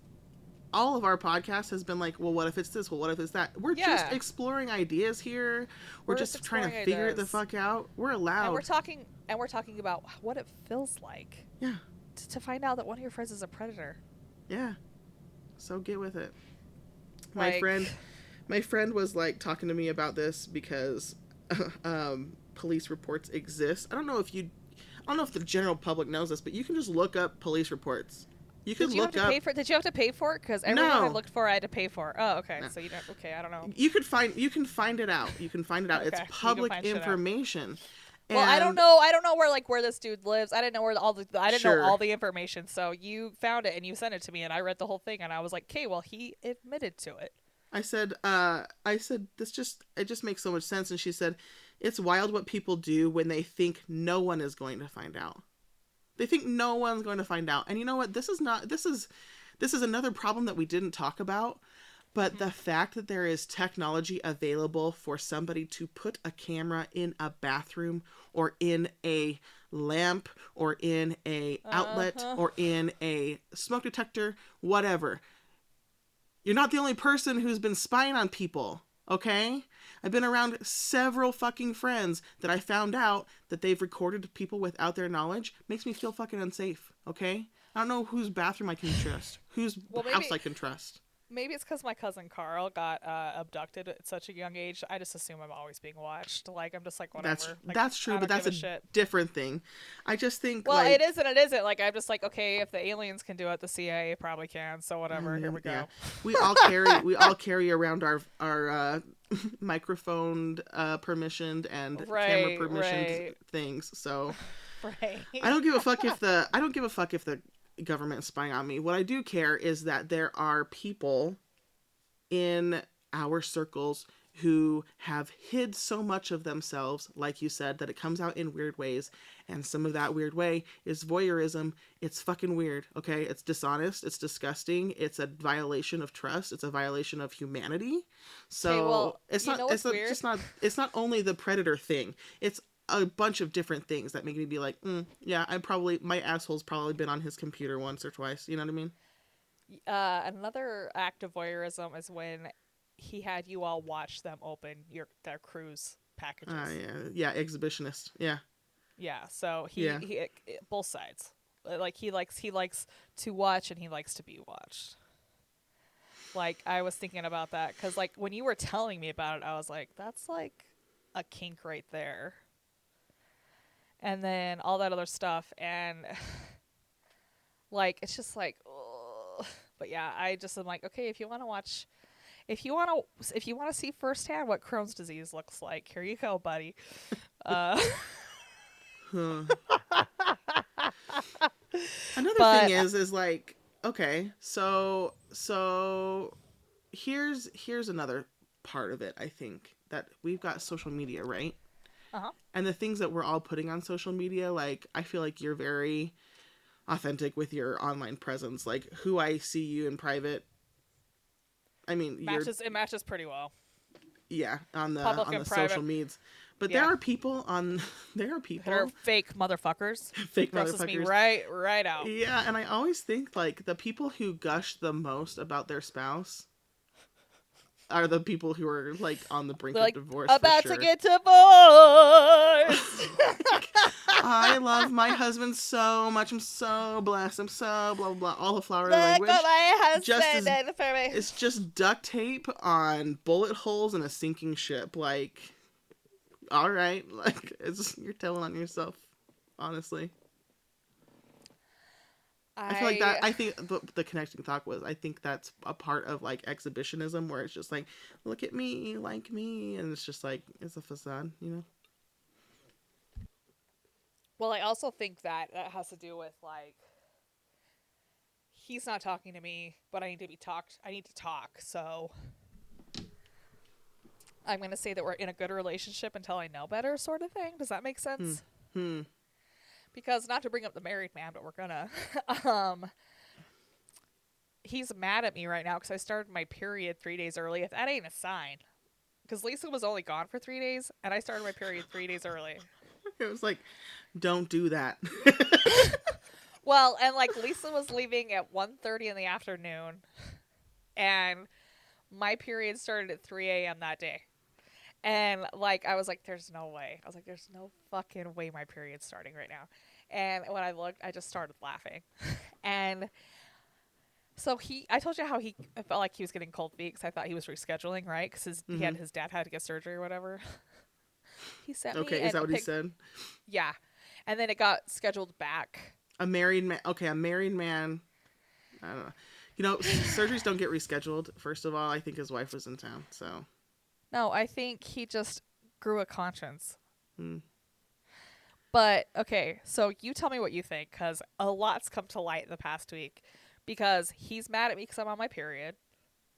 Speaker 2: all of our podcast has been like, well, what if it's this? Well, what if it's that? We're just exploring ideas here. We're,
Speaker 3: We're
Speaker 2: just, trying to figure it the fuck out. We're allowed.
Speaker 3: and we're talking, and we're talking about what it feels like
Speaker 2: yeah.
Speaker 3: t- to find out that one of your friends is a predator.
Speaker 2: Yeah. So get with it. My
Speaker 3: Like-
Speaker 2: friend my friend was like talking to me about this because <laughs> um, police reports exist. I don't know if you I don't know if the general public knows this, but you can just look up police reports. You can
Speaker 3: Did you have
Speaker 2: look
Speaker 3: to
Speaker 2: up
Speaker 3: pay for? Did you have to pay for it? Because everyone
Speaker 2: No.
Speaker 3: I looked for, I had to pay for. Oh, okay.
Speaker 2: No.
Speaker 3: So you don't. Okay, I don't know.
Speaker 2: you could find you can find it out. You can find it out.
Speaker 3: Okay,
Speaker 2: It's public information.
Speaker 3: Well, I don't know. I don't know where like where this dude lives. I didn't know where all the. I didn't
Speaker 2: Sure.
Speaker 3: know all the information. So you found it and you sent it to me, and I read the whole thing, and I was like, okay, well, he admitted to it.
Speaker 2: I said, uh, I said, this just, it just makes so much sense. And she said, it's wild what people do when they think no one is going to find out. They think no one's going to find out. And you know what? This is not, this is, this is another problem that we didn't talk about. But the fact that there is technology available for somebody to put a camera in a bathroom or in a lamp or in a outlet
Speaker 3: Uh-huh.
Speaker 2: or in a smoke detector, whatever. You're not the only person who's been spying on people, okay? I've been around several fucking friends that I found out that they've recorded people without their knowledge. Makes me feel fucking unsafe, okay? I don't know whose bathroom I can trust, whose
Speaker 3: Well,
Speaker 2: house I can trust.
Speaker 3: Maybe it's because my cousin Carl got uh, abducted at such a young age. I just assume I'm always being watched. Like I'm just like whatever.
Speaker 2: That's
Speaker 3: Like,
Speaker 2: that's true, but that's a,
Speaker 3: shit.
Speaker 2: different thing. I just think
Speaker 3: Well,
Speaker 2: like
Speaker 3: it is and it isn't. Like I'm just like, okay, if the aliens can do it, the CIA probably can. So whatever. Here we go.
Speaker 2: Yeah. we all carry we all carry around our our uh, <laughs> microphone uh, permissioned and camera permissioned
Speaker 3: right.
Speaker 2: things. So <laughs>
Speaker 3: Right.
Speaker 2: I don't give a fuck if the I don't give a fuck if the government spying on me. What I do care is that there are people in our circles who have hid so much of themselves, like you said, that it comes out in weird ways. And some of that weird way is voyeurism. It's fucking weird, okay? It's dishonest. It's disgusting. It's a violation of trust. It's a violation of humanity. So
Speaker 3: well,
Speaker 2: it's not. It's not, just not. It's not only the predator thing. It's a bunch of different things that make me be like, mm, yeah, I probably my asshole's probably been on his computer once or twice. You know what I mean?
Speaker 3: Uh, another act of voyeurism is when he had you all watch them open your their cruise packages.
Speaker 2: Uh, yeah, yeah, exhibitionist. Yeah,
Speaker 3: Yeah, so he,
Speaker 2: Yeah.
Speaker 3: he it- both sides. Uh, Like he likes he likes to watch and he likes to be watched. Like I was thinking about that cuz like when you were telling me about it I was like that's like a kink right there. And then all that other stuff and <laughs> like it's just like ugh. but yeah, I just am like okay, if you want to watch if you want to if you want to see firsthand what Crohn's disease looks like, here you go, buddy. <laughs> Uh
Speaker 2: Huh. <laughs> Another
Speaker 3: But-
Speaker 2: thing is is like okay, so so here's here's another part of it. I think that we've got social media, right?
Speaker 3: Uh-huh.
Speaker 2: And the things that we're all putting on social media, like I feel like you're very authentic with your online presence. Like who I see you in private. I mean,
Speaker 3: matches it matches pretty well.
Speaker 2: yeah on the
Speaker 3: Public
Speaker 2: on the
Speaker 3: private.
Speaker 2: social medias. But
Speaker 3: Yeah.
Speaker 2: there are people on <laughs> there are people
Speaker 3: They're fake motherfuckers. <laughs>
Speaker 2: fake
Speaker 3: Grosses me
Speaker 2: motherfuckers.
Speaker 3: right right out.
Speaker 2: Yeah, and I always think like the people who gush the most about their spouse are the people who are like on the brink
Speaker 3: like
Speaker 2: of divorce.
Speaker 3: about
Speaker 2: sure.
Speaker 3: to get divorced. <laughs>
Speaker 2: I love my husband so much. I'm so blessed. I'm so blah blah blah. All the flower
Speaker 3: Look
Speaker 2: language.
Speaker 3: what my husband
Speaker 2: Just as-
Speaker 3: did for me.
Speaker 2: It's just duct tape on bullet holes in a sinking ship. Like, all right, <laughs> like it's you're telling on yourself. Honestly, I feel like that. I think the, the connecting thought was. I think that's a part of like exhibitionism, where it's just like, look at me, like me, and it's just like it's a facade, you know.
Speaker 3: Well, I also think that that has to do with like he's not talking to me, but I need to be talked. I need to talk. So I'm going to say that we're in a good relationship until I know better, sort of thing. Does that make sense?
Speaker 2: Hmm.
Speaker 3: Because not to bring up the married man, but we're gonna. <laughs> um, he's mad at me right now because I started my period three days early. If that ain't a sign, because Lisa was only gone for three days, and I started my period three days early. <laughs>
Speaker 2: It was like, don't do that. <laughs>
Speaker 3: Well, and like Lisa was leaving at 1.30 in the afternoon, and my period started at 3 a.m. that day. And like I was like, there's no way. I was like, there's no fucking way my period's starting right now. And when I looked, I just started laughing. <laughs> and so he, I told you how he I felt like he was getting cold feet because I thought he was rescheduling, right? Because he had
Speaker 2: Mhm.
Speaker 3: his dad had to get surgery or whatever. <laughs> he sent me.
Speaker 2: okay, is that what he said?
Speaker 3: Yeah, and then it got scheduled back.
Speaker 2: A married man. Okay, a married man. I don't know. You know, surgeries don't get rescheduled. First of all, I think his wife was in town, so
Speaker 3: No, I think he just grew a conscience.
Speaker 2: Hmm.
Speaker 3: But okay, so you tell me what you think, because a lot's come to light in the past week. Because he's mad at me because I'm on my period,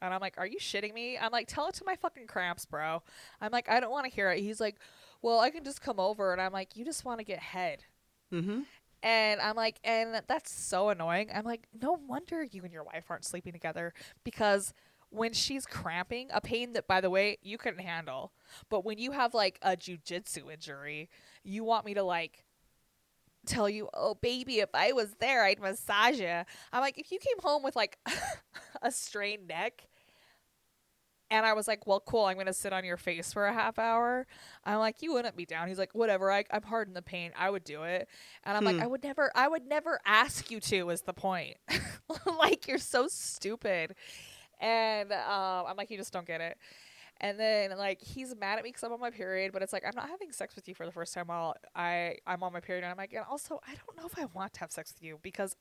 Speaker 3: and I'm like, "Are you shitting me?" I'm like, "Tell it to my fucking cramps, bro." I'm like, "I don't want to hear it." He's like, "Well, I can just come over," and I'm like, "You just want to get head."
Speaker 2: mm-hmm.
Speaker 3: And I'm like, and that's so annoying. I'm like, no wonder you and your wife aren't sleeping together because when she's cramping, a pain that, by the way, you couldn't handle, but when you have like a jujitsu injury, you want me to like tell you, oh, baby, if I was there, I'd massage you. I'm like, if you came home with like <laughs> a strained neck, and I was like, well, cool, I'm going to sit on your face for a half hour. I'm like, you wouldn't be down. He's like, whatever, I, I'm hard in the pain. I would do it. And I'm like,
Speaker 2: Hmm.
Speaker 3: I would never, I would never ask you to, is the point. <laughs> like, you're so stupid. And um, I'm like, you just don't get it. And then like he's mad at me because I'm on my period, but it's like I'm not having sex with you for the first time while I I'm on my period. And I'm like, and also I don't know if I want to have sex with you because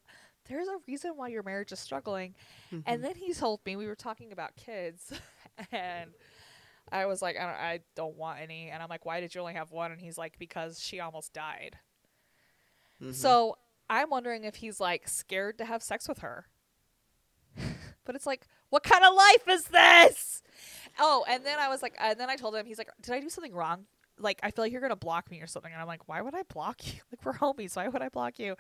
Speaker 3: there's a reason why your marriage is struggling.
Speaker 2: Mm-hmm.
Speaker 3: And then he told me we were talking about kids, <laughs> and I was like, I don't, I don't want any. And I'm like, why did you only have one? And he's like, because she almost died.
Speaker 2: Mhm.
Speaker 3: So I'm wondering if he's like scared to have sex with her. <laughs> but it's like, what kind of life is this? Oh, and then I was like, and then I told him, he's like, did I do something wrong? Like, I feel like you're gonna block me or something. And I'm like, why would I block you? <laughs> Like, we're homies. Why would I block you?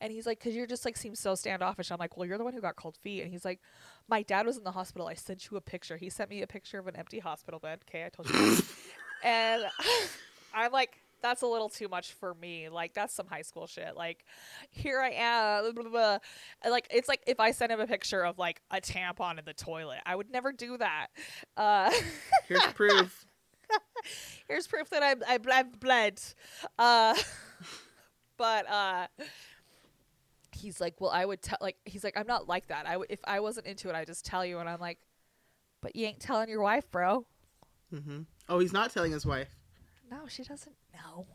Speaker 3: And he's like, because you're just like seems so standoffish. I'm like, well, you're the one who got cold feet. And he's like, my dad was in the hospital. I sent you a picture. He sent me a picture of an empty hospital bed. Okay, I told you. <laughs> and <laughs> I'm like, that's a little too much for me. Like, that's some high school shit. Like, here I am. Blah, blah, blah. Like, it's like if I sent him a picture of like a tampon in the toilet, I would never do that. Uh,
Speaker 2: Here's <laughs> proof.
Speaker 3: here's proof that I'm, I, I've bled. Uh, <laughs> but uh, he's like, well, I would tell. Like, he's like, I'm not like that. I would if I wasn't into it, I'd just tell you. And I'm like, but you ain't telling your wife, bro.
Speaker 2: Mm-hmm. Oh, he's not telling his wife.
Speaker 3: No, she doesn't know.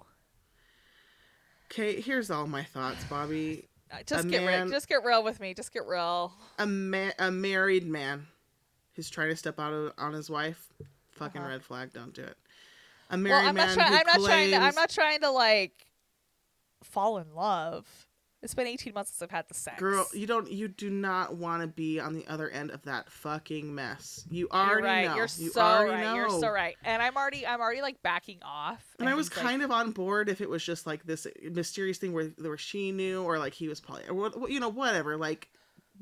Speaker 2: Okay, here's all my thoughts, Bobby. <sighs>
Speaker 3: Uh, Just
Speaker 2: A
Speaker 3: get
Speaker 2: man-
Speaker 3: real. Just get real with me. Just get real.
Speaker 2: A ma- a married man who's trying to step out of, on his wife. Fucking
Speaker 3: Uh-huh.
Speaker 2: red flag. Don't do it. A married
Speaker 3: well, I'm
Speaker 2: man
Speaker 3: not trying.
Speaker 2: who
Speaker 3: I'm not trying to. I'm not trying to like fall in love. It's been 18 months since I've had the sex.
Speaker 2: Girl, you don't. You do not want to be on the other end of that fucking mess. You
Speaker 3: You're
Speaker 2: already
Speaker 3: right.
Speaker 2: know.
Speaker 3: You're
Speaker 2: you
Speaker 3: so
Speaker 2: already
Speaker 3: right.
Speaker 2: know.
Speaker 3: You're so right. And I'm already. I'm already like backing off.
Speaker 2: And I was
Speaker 3: he's like,
Speaker 2: kind of on board if it was just like this mysterious thing where where she knew or like he was poly or what you know whatever. Like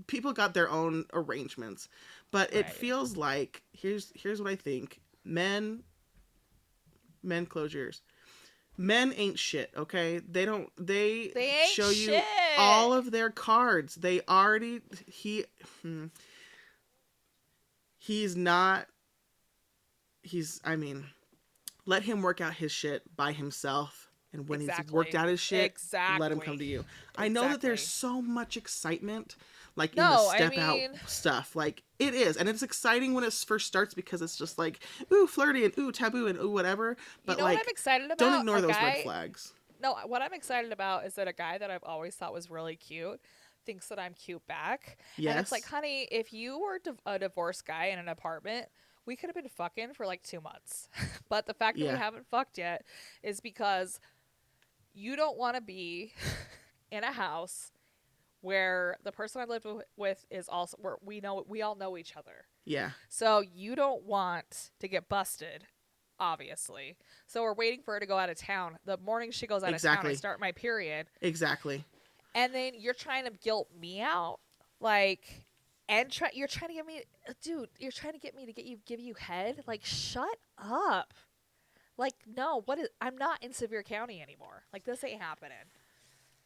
Speaker 2: people got their own arrangements, but it
Speaker 3: Right.
Speaker 2: feels like here's here's what I think: men, men, close your ears. Men ain't shit, okay? They don't. They,
Speaker 3: They
Speaker 2: show you
Speaker 3: shit.
Speaker 2: all of their cards. They already he. Hmm, he's not. He's. I mean, let him work out his shit by himself. And when he's worked out his shit, exactly. let him come to you. I know that there's so much excitement, like
Speaker 3: No,
Speaker 2: in the step
Speaker 3: mean-
Speaker 2: out stuff. Like it is, and it's exciting when it first starts because it's just like ooh flirty and ooh taboo and ooh whatever. But
Speaker 3: you know
Speaker 2: like,
Speaker 3: what I'm excited about?
Speaker 2: don't ignore
Speaker 3: A
Speaker 2: those
Speaker 3: guy-
Speaker 2: red flags.
Speaker 3: No, what I'm excited about is that a guy that I've always thought was really cute thinks that I'm cute back.
Speaker 2: Yes.
Speaker 3: And it's like, honey, if you were div- a divorced guy in an apartment, we could have been fucking for like two months. <laughs> but the fact that
Speaker 2: Yeah.
Speaker 3: we haven't fucked yet is because you don't want to be <laughs> in a house where the person I lived with is also where we know we all know each other.
Speaker 2: Yeah.
Speaker 3: So you don't want to get busted, obviously. So we're waiting for her to go out of town. The morning she goes out of town,
Speaker 2: Exactly.
Speaker 3: I start my period,
Speaker 2: Exactly.
Speaker 3: and then you're trying to guilt me out, like, and try you're trying to get me, dude. You're trying to get me to get you give you head. Like, shut up. Like, no, what is? I'm not in Sevier County anymore. Like, this ain't happening.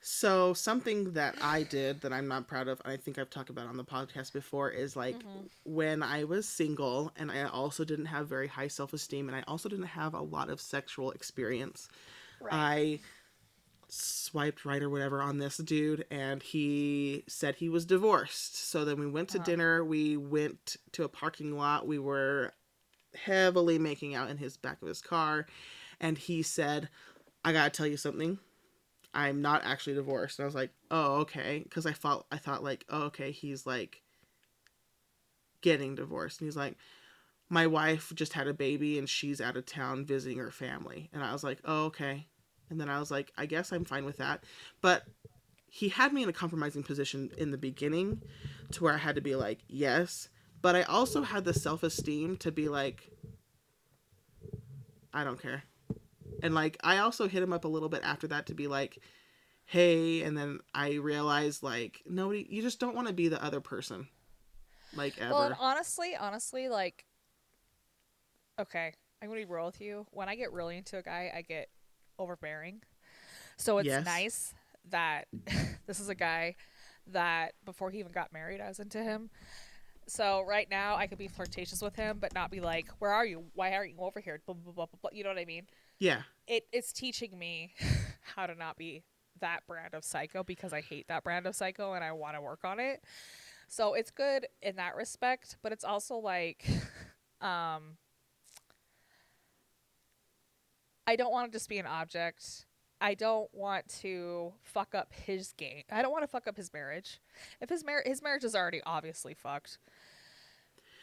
Speaker 2: So something that I did that I'm not proud of, and I think I've talked about on the podcast before, is like
Speaker 3: Mhm.
Speaker 2: when I was single and I also didn't have very high self esteem and I also didn't have a lot of sexual experience. I swiped right or whatever on this dude and he said he was divorced. So then we went to
Speaker 3: Uh-huh.
Speaker 2: dinner, we went to a parking lot, we were heavily making out in his back of his car and he said, "I got to tell you something. I'm not actually divorced." And I was like, "Oh, okay," cuz I thought I thought like, "Oh, okay, he's like getting divorced." And he's like, "My wife just had a baby and she's out of town visiting her family." And I was like, "Oh, okay." And then I was like, I guess I'm fine with that. But he had me in a compromising position in the beginning to where I had to be like, yes. But I also had the self esteem to be like, I don't care. And like, I also hit him up a little bit after that to be like, hey. And then I realized, like, nobody, you just don't want to be the other person. Like, ever.
Speaker 3: Well, and honestly, honestly, like, okay, I'm gonna be real with you. When I get really into a guy, I get overbearing. So it's
Speaker 2: Yes.
Speaker 3: nice that <laughs> this is a guy that before he even got married, I was into him. So right now, I could be flirtatious with him, but not be like, "Where are you? Why aren't you over here?" Blah blah blah blah. blah. You know what I mean?
Speaker 2: Yeah.
Speaker 3: It it's teaching me <laughs> how to not be that brand of psycho because I hate that brand of psycho and I want to work on it. So it's good in that respect, but it's also like <laughs> um I don't want to just be an object. I don't want to fuck up his game. I don't want to fuck up his marriage. If his mar- his marriage is already obviously fucked.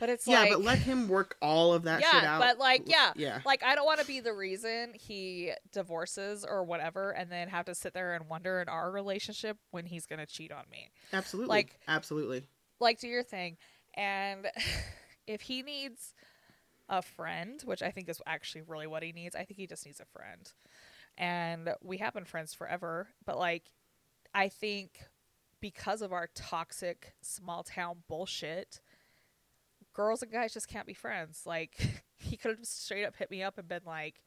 Speaker 3: But it's like
Speaker 2: yeah,
Speaker 3: like
Speaker 2: but let him work all of that
Speaker 3: yeah,
Speaker 2: shit out.
Speaker 3: but like yeah,
Speaker 2: Yeah.
Speaker 3: like I don't want to be the reason he divorces or whatever, and then have to sit there and wonder in our relationship when he's gonna cheat on me.
Speaker 2: Absolutely.
Speaker 3: like-
Speaker 2: Absolutely.
Speaker 3: Like do your thing, and <laughs> if he needs a friend, which I think is actually really what he needs, I think he just needs a friend. And we have been friends forever, but like I think because of our toxic small town bullshit, girls and guys just can't be friends. Like <laughs> he could have just straight up hit me up and been like,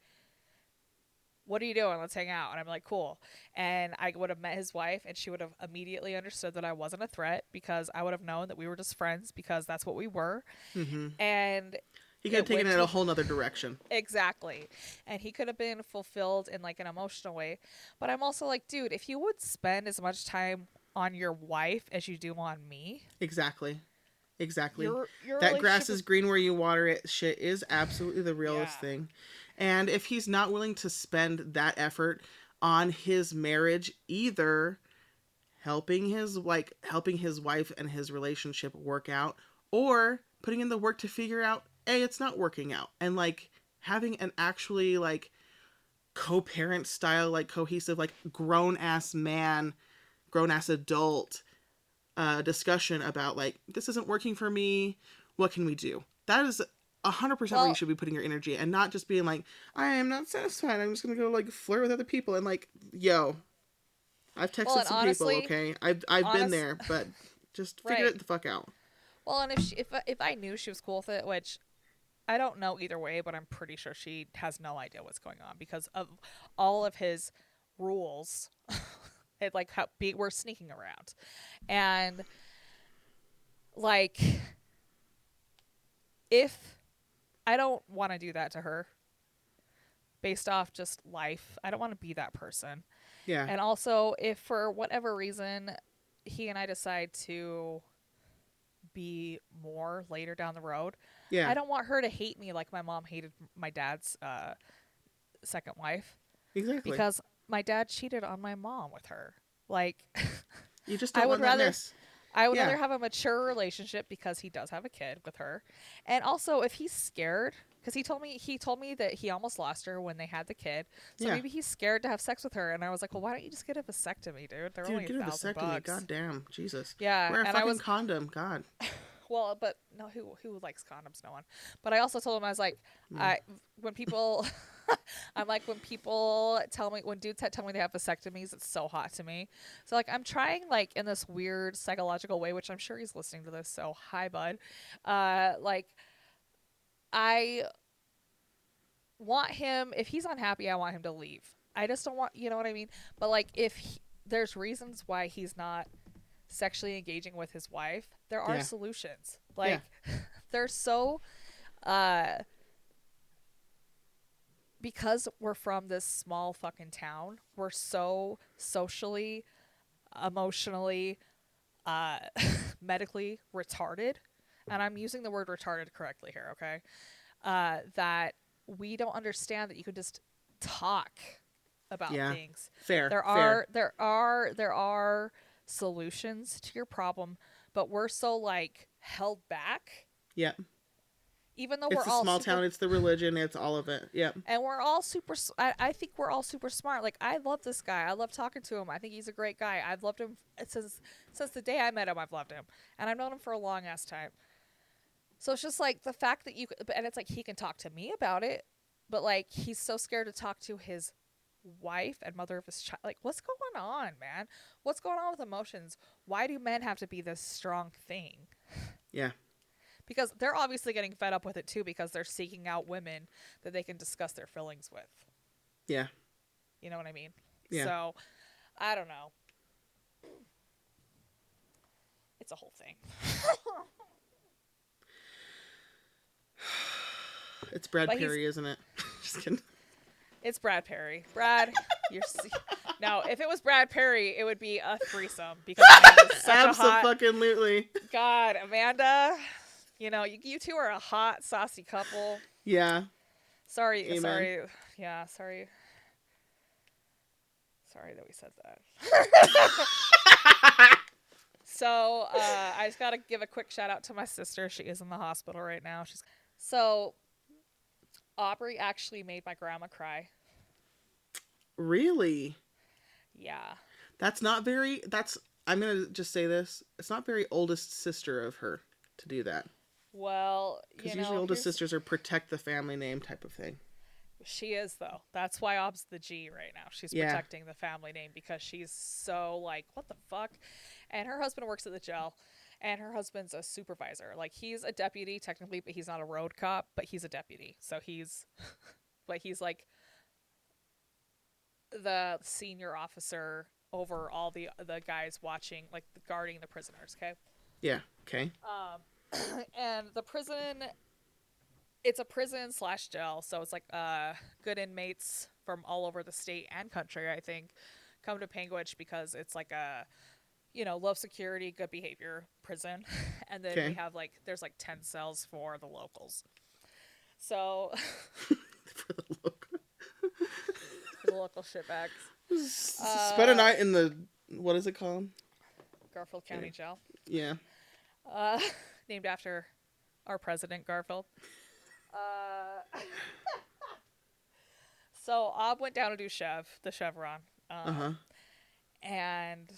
Speaker 3: "What are you doing? Let's hang out." And I'm like, "Cool." And I would have met his wife, and she would have immediately understood that I wasn't a threat because I would have known that we were just friends because that's what we were.
Speaker 2: hmm
Speaker 3: And
Speaker 2: He could have taken it in a whole nother direction.
Speaker 3: Exactly. And he could have been fulfilled in like an emotional way. But I'm also like, dude, if you would spend as much time on your wife as you do on me,
Speaker 2: Exactly. Exactly.
Speaker 3: your your
Speaker 2: that grass is green where you water it shit is absolutely the realest
Speaker 3: Yeah.
Speaker 2: thing. And if he's not willing to spend that effort on his marriage either helping his like helping his wife and his relationship work out or putting in the work to figure out hey it's not working out and like having an actually like co-parent style like cohesive like grown ass man grown ass adult uh discussion about like this isn't working for me what can we do that is a hundred percent where you should be putting your energy and not just being like i am not satisfied i'm just gonna go like flirt with other people and like yo i've texted
Speaker 3: Well,
Speaker 2: some
Speaker 3: honestly-
Speaker 2: people okay i've, I've been there but just <laughs> figure
Speaker 3: Right.
Speaker 2: it the fuck out
Speaker 3: Well, and if she, if if I knew she was cool with it, which I don't know either way, but I'm pretty sure she has no idea what's going on because of all of his rules. <laughs> it like how be, we're sneaking around, and like if I don't want to do that to her based off just life, I don't want to be that person.
Speaker 2: yeah.
Speaker 3: And also, if for whatever reason he and I decide to be more later down the road,
Speaker 2: yeah.
Speaker 3: I don't want her to hate me like my mom hated my dad's uh, second wife.
Speaker 2: Exactly.
Speaker 3: Because my dad cheated on my mom with her. Like, <laughs>
Speaker 2: you just
Speaker 3: I would
Speaker 2: want
Speaker 3: rather-. I would
Speaker 2: Yeah.
Speaker 3: rather have a mature relationship because he does have a kid with her. And also, if he's scared because he told me he told me that he almost lost her when they had the kid. So
Speaker 2: Yeah.
Speaker 3: maybe he's scared to have sex with her. And I was like, well, why don't you just get a vasectomy, dude? They're
Speaker 2: Dude,
Speaker 3: only
Speaker 2: get
Speaker 3: a thousand
Speaker 2: vasectomy.
Speaker 3: bucks.
Speaker 2: God damn, Jesus.
Speaker 3: Yeah,
Speaker 2: Wear a fucking
Speaker 3: was
Speaker 2: condom. God. <laughs>
Speaker 3: well, but no, who who likes condoms? No one. But I also told him I was like,
Speaker 2: Mm.
Speaker 3: I when people, <laughs> <laughs> I'm like when people tell me when dudes tell me they have vasectomies, it's so hot to me. So like I'm trying like in this weird psychological way, which I'm sure he's listening to this. So hi, bud. Uh, like I want him if he's unhappy, I want him to leave. I just don't want you know what I mean. But like if he, there's reasons why he's not sexually engaging with his wife, there are
Speaker 2: Yeah.
Speaker 3: solutions. Like <laughs> they're so uh because we're from this small fucking town, we're so socially, emotionally, uh <laughs> medically retarded. And I'm using the word retarded correctly here, okay? Uh that we don't understand that you can just talk about
Speaker 2: Yeah.
Speaker 3: things
Speaker 2: Fair.
Speaker 3: there
Speaker 2: fair.
Speaker 3: are there are there are solutions to your problem but we're so like held back
Speaker 2: Yeah.
Speaker 3: Even though
Speaker 2: It's
Speaker 3: we're
Speaker 2: a
Speaker 3: all
Speaker 2: small
Speaker 3: super,
Speaker 2: town. It's the religion. It's all of it. Yeah.
Speaker 3: and we're all super I think we're all super smart like i love this guy i love talking to him i think he's a great guy i've loved him since since the day i met him i've loved him and i've known him for a long ass time so it's just like the fact that you and it's like he can talk to me about it but like he's so scared to talk to his wife and mother of his child like what's going on man what's going on with emotions why do men have to be this strong thing
Speaker 2: Yeah.
Speaker 3: Because they're obviously getting fed up with it too because they're seeking out women that they can discuss their feelings with
Speaker 2: Yeah.
Speaker 3: you know what i mean
Speaker 2: Yeah.
Speaker 3: so i don't know it's a whole thing <sighs>
Speaker 2: It's Brad
Speaker 3: But
Speaker 2: Perry, isn't it? <laughs> Just kidding.
Speaker 3: it's brad perry brad you're se- <laughs> now if it was brad perry it would be a threesome because Amanda's such a hot
Speaker 2: Absolutely.
Speaker 3: god amanda you know you, you two are a hot saucy couple
Speaker 2: Yeah.
Speaker 3: Sorry,
Speaker 2: Amen.
Speaker 3: sorry. Yeah, sorry. Sorry that we said that. <laughs> so, uh, I just got to give a quick shout out to my sister. She is in the hospital right now. She's So, Aubrey actually made my grandma cry.
Speaker 2: Really?
Speaker 3: Yeah.
Speaker 2: That's not very. That's. I'm gonna just say this. It's not very oldest sister of her to do that.
Speaker 3: Well,
Speaker 2: Because
Speaker 3: you know,
Speaker 2: usually oldest
Speaker 3: here's-
Speaker 2: sisters are protect the family name type of thing.
Speaker 3: She is though. That's why Ob's the G right now. She's
Speaker 2: Yeah.
Speaker 3: protecting the family name because she's so like, what the fuck? And her husband works at the jail, and her husband's a supervisor. Like he's a deputy technically, but he's not a road cop, but he's a deputy. So he's, <laughs> but he's like the senior officer over all the the guys watching, like guarding the prisoners. Okay.
Speaker 2: Yeah. Okay.
Speaker 3: Um, <coughs> and the prison, it's a prison slash jail, so it's like uh good inmates from all over the state and country. I think come to Panguitch because it's like a you know low security, good behavior prison, <laughs> and then
Speaker 2: Okay.
Speaker 3: we have like there's like ten cells for the locals. So <laughs>
Speaker 2: For the local <laughs>
Speaker 3: for the local shitbags,
Speaker 2: Spend a night in the. What is it called?
Speaker 3: Garfield County Jail,
Speaker 2: Yeah.
Speaker 3: uh, named after our president Garfield. Uh, <laughs> so Ob went down to do Chev, the Chevron, um,
Speaker 2: Uh huh.
Speaker 3: and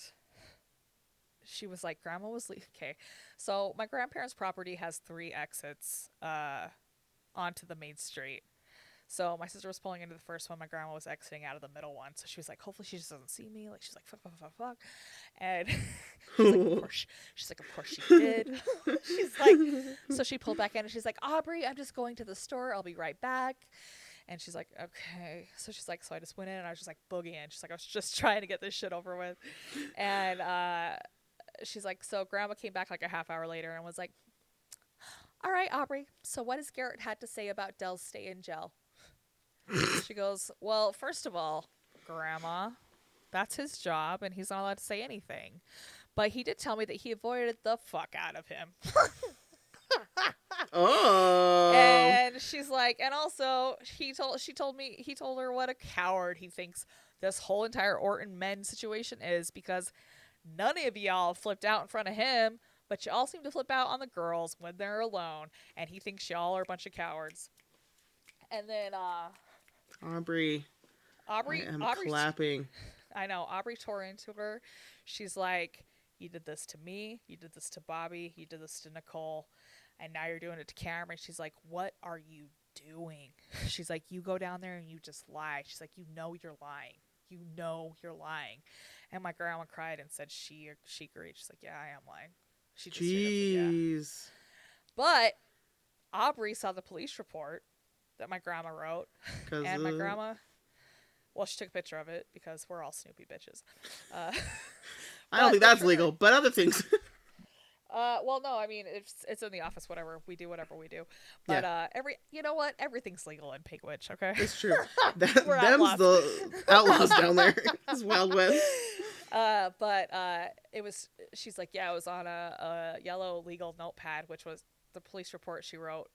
Speaker 3: she was like, "Grandma was le- <laughs> okay." So my grandparents' property has three exits uh, onto the main street. So my sister was pulling into the first one. My grandma was exiting out of the middle one. So she was like, "Hopefully she just doesn't see me." Like she's like, "Fuck, fuck, fuck, fuck," and <laughs> she's like, "Of <laughs> course." She's like, "Of course she did." <laughs> she's like, so she pulled back in and she's like, Aubrey, I'm just going to the store. I'll be right back. And she's like, okay. So she's like, so I just went in and I was just like boogieing. She's like, I was just trying to get this shit over with. And uh, she's like, so grandma came back like a half hour later and was like, all right, Aubrey. So what has Garrett had to say about Dell's stay in jail? She goes, well, first of all, grandma, that's his job and he's not allowed to say anything. But he did tell me that he avoided the fuck out of him. <laughs>
Speaker 2: Oh.
Speaker 3: And she's like, and also he told she told me he told her what a coward he thinks this whole entire Orton men situation is because none of y'all flipped out in front of him, but y'all seem to flip out on the girls when they're alone, and he thinks y'all are a bunch of cowards. And then uh,
Speaker 2: Aubrey,
Speaker 3: Aubrey,
Speaker 2: I am
Speaker 3: Aubrey,
Speaker 2: clapping.
Speaker 3: I know Aubrey tore into her. She's like, "You did this to me. You did this to Bobby. You did this to Nicole, and now you're doing it to Cameron." She's like, "What are you doing?" <laughs> She's like, "You go down there and you just lie." She's like, "You know you're lying. You know you're lying." And my grandma cried and said she she agreed. She's like, "Yeah, I am lying." She just straight up "Yeah." But Aubrey saw the police report that my grandma wrote. <laughs> and my
Speaker 2: uh,
Speaker 3: grandma. Well, she took a picture of it because we're all Snoopy bitches. <laughs> Uh, <laughs>
Speaker 2: I don't think that's legal, but other things.
Speaker 3: Uh, well, no, I mean it's it's in the office. Whatever we do, whatever we do. But uh, every you know what, everything's legal in Pigwitch. Okay.
Speaker 2: it's true. That, them's
Speaker 3: outlaws.
Speaker 2: the outlaws down there. it's Wild West.
Speaker 3: Uh, but uh, it was. She's like, yeah, it was on a, a yellow legal notepad, which was the police report she wrote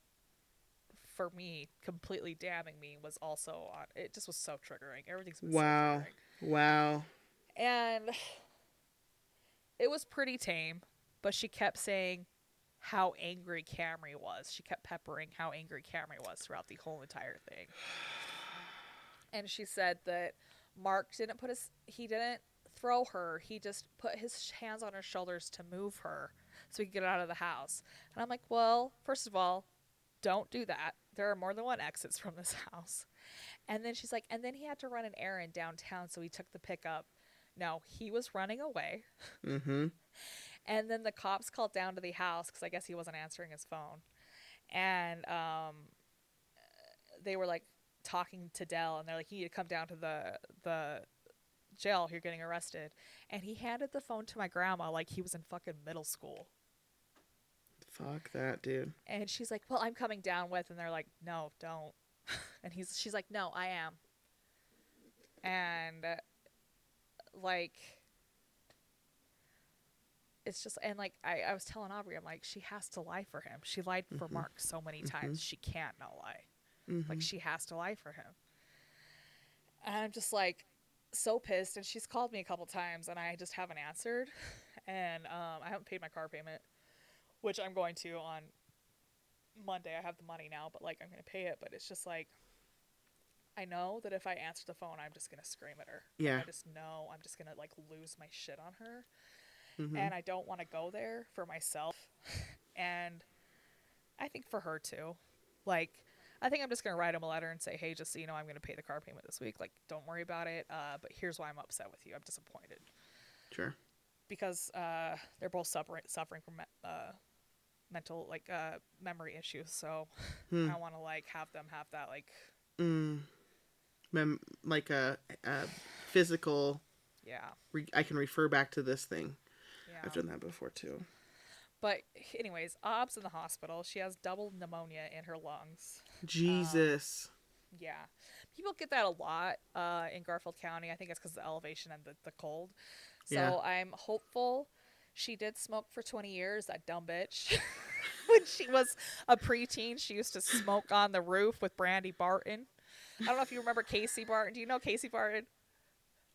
Speaker 3: for me, completely damning me. Was also on. It just was so triggering. Everything's been so
Speaker 2: Wow. Wow.
Speaker 3: and it was pretty tame but she kept saying how angry Camry was. She kept peppering how angry Camry was throughout the whole entire thing. <sighs> And she said that Mark didn't put his he didn't throw her. He just put his hands on her shoulders to move her so he could get out of the house. And I'm like, "Well, first of all, don't do that. There are more than one exits from this <laughs> house." And then she's like, "And then he had to run an errand downtown, so he took the pickup." No, he was running away.
Speaker 2: Mm-hmm. <laughs>
Speaker 3: And then the cops called down to the house because I guess he wasn't answering his phone. And um, they were like talking to Dell, and they're like, "You need to come down to the the jail. You're getting arrested." And he handed the phone to my grandma like he was in fucking middle school.
Speaker 2: Fuck that, dude.
Speaker 3: And she's like, "Well, I'm coming down with," and they're like, "No, don't." <laughs> And he's she's like, "No, I am." And uh, like it's just and like I, I was telling Aubrey, I'm like, she has to lie for him. She lied for
Speaker 2: Mhm.
Speaker 3: Mark so many times. She can't not lie.
Speaker 2: Mhm.
Speaker 3: Like she has to lie for him. And I'm just like so pissed and she's called me a couple times and I just haven't answered. <laughs> And um, I haven't paid my car payment, which I'm going to on Monday. I have the money now, but like I'm gonna pay it. But it's just like I know that if I answer the phone, I'm just gonna scream at her.
Speaker 2: Yeah.
Speaker 3: I just know I'm just gonna like lose my shit on her
Speaker 2: Mhm.
Speaker 3: and I don't want to go there for myself. And I think for her too. Like, I think I'm just gonna write him a letter and say, "Hey, just so you know, I'm gonna pay the car payment this week. Like, don't worry about it. Uh, but here's why I'm upset with you. I'm disappointed
Speaker 2: Sure.
Speaker 3: because uh, they're both suffering suffering from uh, mental like uh, memory issues. So
Speaker 2: Hmm.
Speaker 3: I want to like have them have that like
Speaker 2: Mm. Mem- like a, a physical.
Speaker 3: yeah
Speaker 2: Re- I can refer back to this thing.
Speaker 3: yeah.
Speaker 2: I've done that before too.
Speaker 3: But anyways, Ob's in the hospital. She has double pneumonia in her lungs.
Speaker 2: Jesus.
Speaker 3: Yeah. People get that a lot uh, in Garfield County. I think it's because of the elevation and the, the cold. So
Speaker 2: Yeah.
Speaker 3: I'm hopeful. She did smoke for 20 years, that dumb bitch. <laughs> when she was a preteen, she used to smoke on the roof with Brandy Barton. I don't know if you remember Casey Barton. Do you know Casey Barton?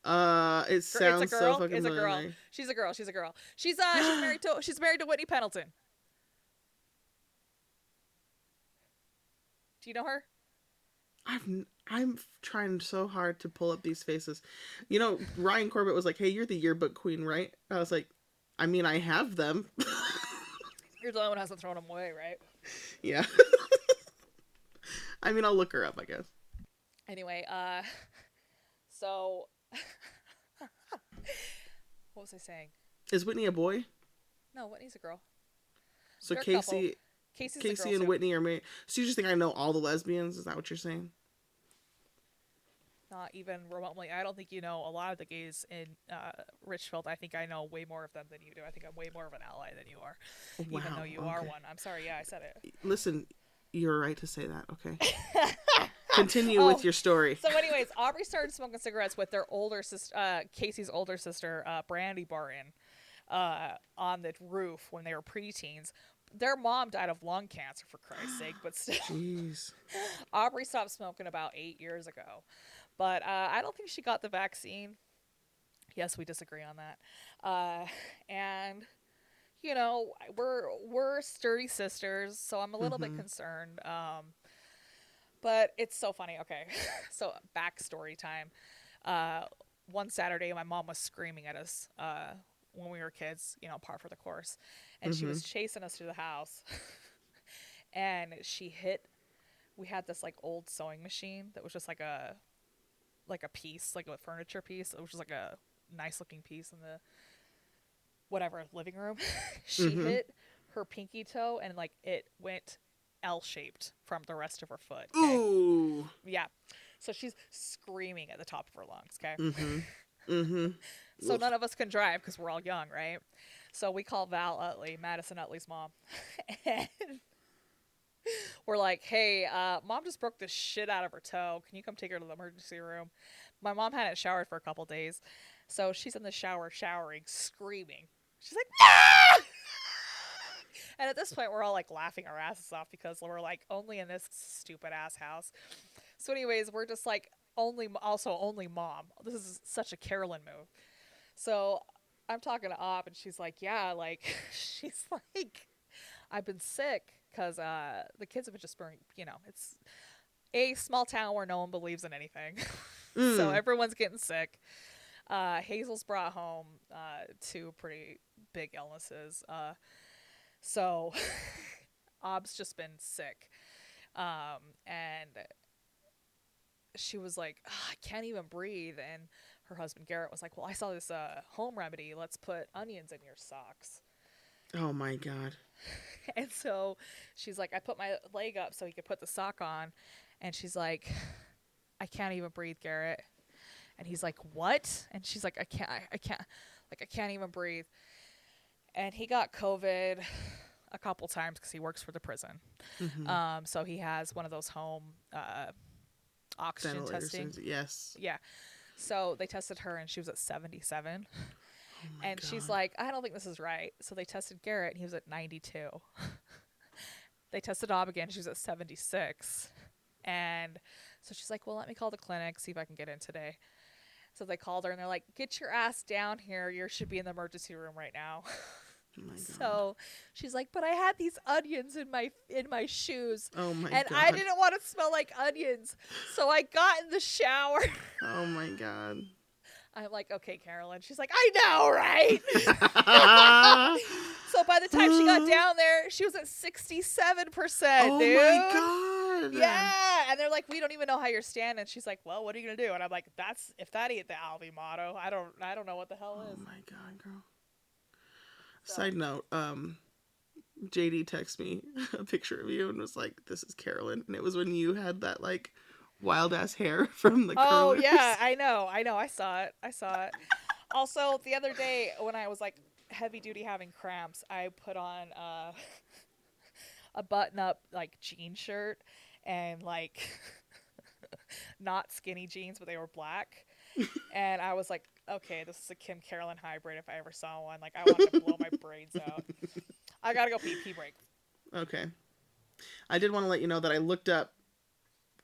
Speaker 2: uh, it sounds
Speaker 3: it's a girl.
Speaker 2: so fucking
Speaker 3: it's a girl.
Speaker 2: familiar.
Speaker 3: She's a girl. She's a girl. She's uh she's married to she's married to Whitney Pendleton. Do you know her?
Speaker 2: I've n- I'm trying so hard to pull up these faces. You know, Ryan Corbett was like, "Hey, you're the yearbook queen, right?" I was like, "I mean, I have them."
Speaker 3: You're the only one who hasn't thrown them away, right?
Speaker 2: yeah. I mean, I'll look her up, I guess.
Speaker 3: Anyway, uh, <laughs> so <laughs> what was I saying?
Speaker 2: Is Whitney a boy?
Speaker 3: No, Whitney's a girl.
Speaker 2: So
Speaker 3: They're.
Speaker 2: Casey, Casey and
Speaker 3: too.
Speaker 2: Whitney are married. So you just think I know all the lesbians? Is that what you're saying?
Speaker 3: Not even remotely. I don't think you know a lot of the gays in uh, Richfield. I think I know way more of them than you do. I think I'm way more of an ally than you are, even though you are one. I'm sorry. Yeah, I said it.
Speaker 2: Listen, you're right to say that. Okay. <laughs> Continue
Speaker 3: Oh,
Speaker 2: with your story.
Speaker 3: So, anyways, Aubrey started smoking cigarettes with their older sister, uh, Casey's older sister, uh, Brandy Barton, uh, on the roof when they were preteens. Their mom died of lung cancer, for Christ's sake, but <gasps> still,
Speaker 2: Jeez. <laughs>
Speaker 3: Aubrey stopped smoking about eight years ago. But uh, I don't think she got the vaccine. Yes, we disagree on that. Uh, and you know, we're we're sturdy sisters, so I'm a little bit
Speaker 2: Mhm.
Speaker 3: concerned. Um, But it's so funny. Okay, <laughs> so backstory time. Uh, one Saturday, my mom was screaming at us uh, when we were kids. You know, par for the course, and she was chasing us through the house. <laughs> and she hit. We had this like old sewing machine that was just like a, like a piece, like a furniture piece. which was like a nice looking piece in the, whatever living room. <laughs> she hit her pinky toe and like it went L shaped from the rest of her foot. okay?
Speaker 2: Ooh.
Speaker 3: Yeah. So she's screaming at the top of her lungs, okay?
Speaker 2: Mm-hmm. <laughs> Mm-hmm.
Speaker 3: So none of us can drive because we're all young, right? So we call Val Utley, Madison Utley's mom. <laughs> and <laughs> we're like, hey, uh, mom just broke the shit out of her toe. Can you come take her to the emergency room? My mom hadn't showered for a couple days. So she's in the shower, showering, screaming. She's like, ah! <laughs> And at this point, we're all like laughing our asses off because we're like only in this stupid ass house. So, anyways, we're just like only, also only mom. This is such a Carolyn move. So I'm talking to Ob, and she's like, "Yeah, like <laughs> she's like, I've been sick because uh, the kids have been just burning. You know, it's a small town where no one believes in anything, <laughs> so everyone's getting sick. Uh, Hazel's brought home uh, two pretty big illnesses. Uh, so <laughs> Ob's just been sick, um, and she was like, "Ah, I can't even breathe. And her husband Garrett was like, Well, I saw this uh, home remedy. Let's put onions in your socks.
Speaker 2: Oh my god. <laughs>
Speaker 3: And so she's like, I put my leg up so he could put the sock on. And she's like, I can't even breathe, Garrett. And he's like, What? And she's like, I can't, I, I can't, like, I can't even breathe. And he got COVID a couple times because he works for the prison. Um, so he has one of those home uh, oxygen testing.
Speaker 2: Yes.
Speaker 3: Yeah. So they tested her and she was at 77.
Speaker 2: Oh
Speaker 3: and she's like, I don't think this is right. So they tested Garrett and he was at 92. <laughs> they tested Ob again. She was at 76. And so she's like, well, let me call the clinic, see if I can get in today. So they called her and they're like, get your ass down here. You should be in the emergency room right now.
Speaker 2: Oh my <laughs> god.
Speaker 3: so she's like, but I had these onions in my in my shoes.
Speaker 2: oh my
Speaker 3: and
Speaker 2: god.
Speaker 3: I didn't want to smell like onions. So I got in the shower.
Speaker 2: Oh my god.
Speaker 3: I'm like, okay, Carolyn. She's like, I know, right?
Speaker 2: oh <laughs>
Speaker 3: so by the time she got <gasps> down there, she was at 67%, dude.
Speaker 2: my god.
Speaker 3: Yeah. And they're like, we don't even know how you're standing. She's like, well, what are you going to do? And I'm like, that's, if that ain't the Alvy motto, I don't, I don't know what the hell
Speaker 2: Oh
Speaker 3: is.
Speaker 2: my god, girl.
Speaker 3: So-
Speaker 2: Side note, um JD texted me <laughs> a picture of you and was like, This is Carolyn. And it was when you had that like wild ass hair <laughs> from the
Speaker 3: Oh
Speaker 2: curlers.
Speaker 3: yeah, I know, I know, I saw it, I saw it. also, the other day when I was like heavy duty having cramps, I put on uh, <laughs> a button up like jean shirt and like <laughs> not skinny jeans, but they were black. and I was like, okay, this is a Kim Carolyn hybrid if I ever saw one. Like I wanted to blow my brains out. I gotta go pee pee break.
Speaker 2: Okay. I did want to let you know that I looked up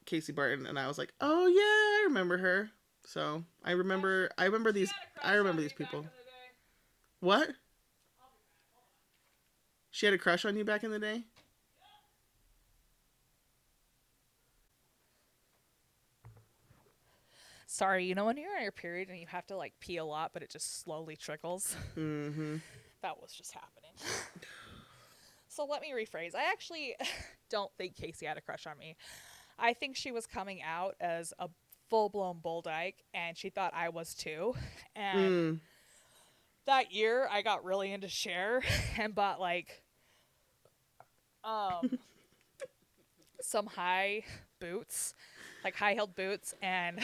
Speaker 2: Casey Barton and I was like, Oh yeah, I remember her. So I remember I remember these I remember these people. What? She had a crush on you back in the day?
Speaker 3: Sorry, you know when you're on your period and you have to like pee a lot, but it just slowly trickles.
Speaker 2: Mm-hmm. <laughs>
Speaker 3: that was just happening. <sighs> so let me rephrase. I actually <laughs> don't think Casey had a crush on me. I think she was coming out as a full blown bull dyke and she thought I was too. <laughs> And
Speaker 2: Mm.
Speaker 3: that year I got really into Cher <laughs> and bought like um <laughs> some high boots, like high heeled boots and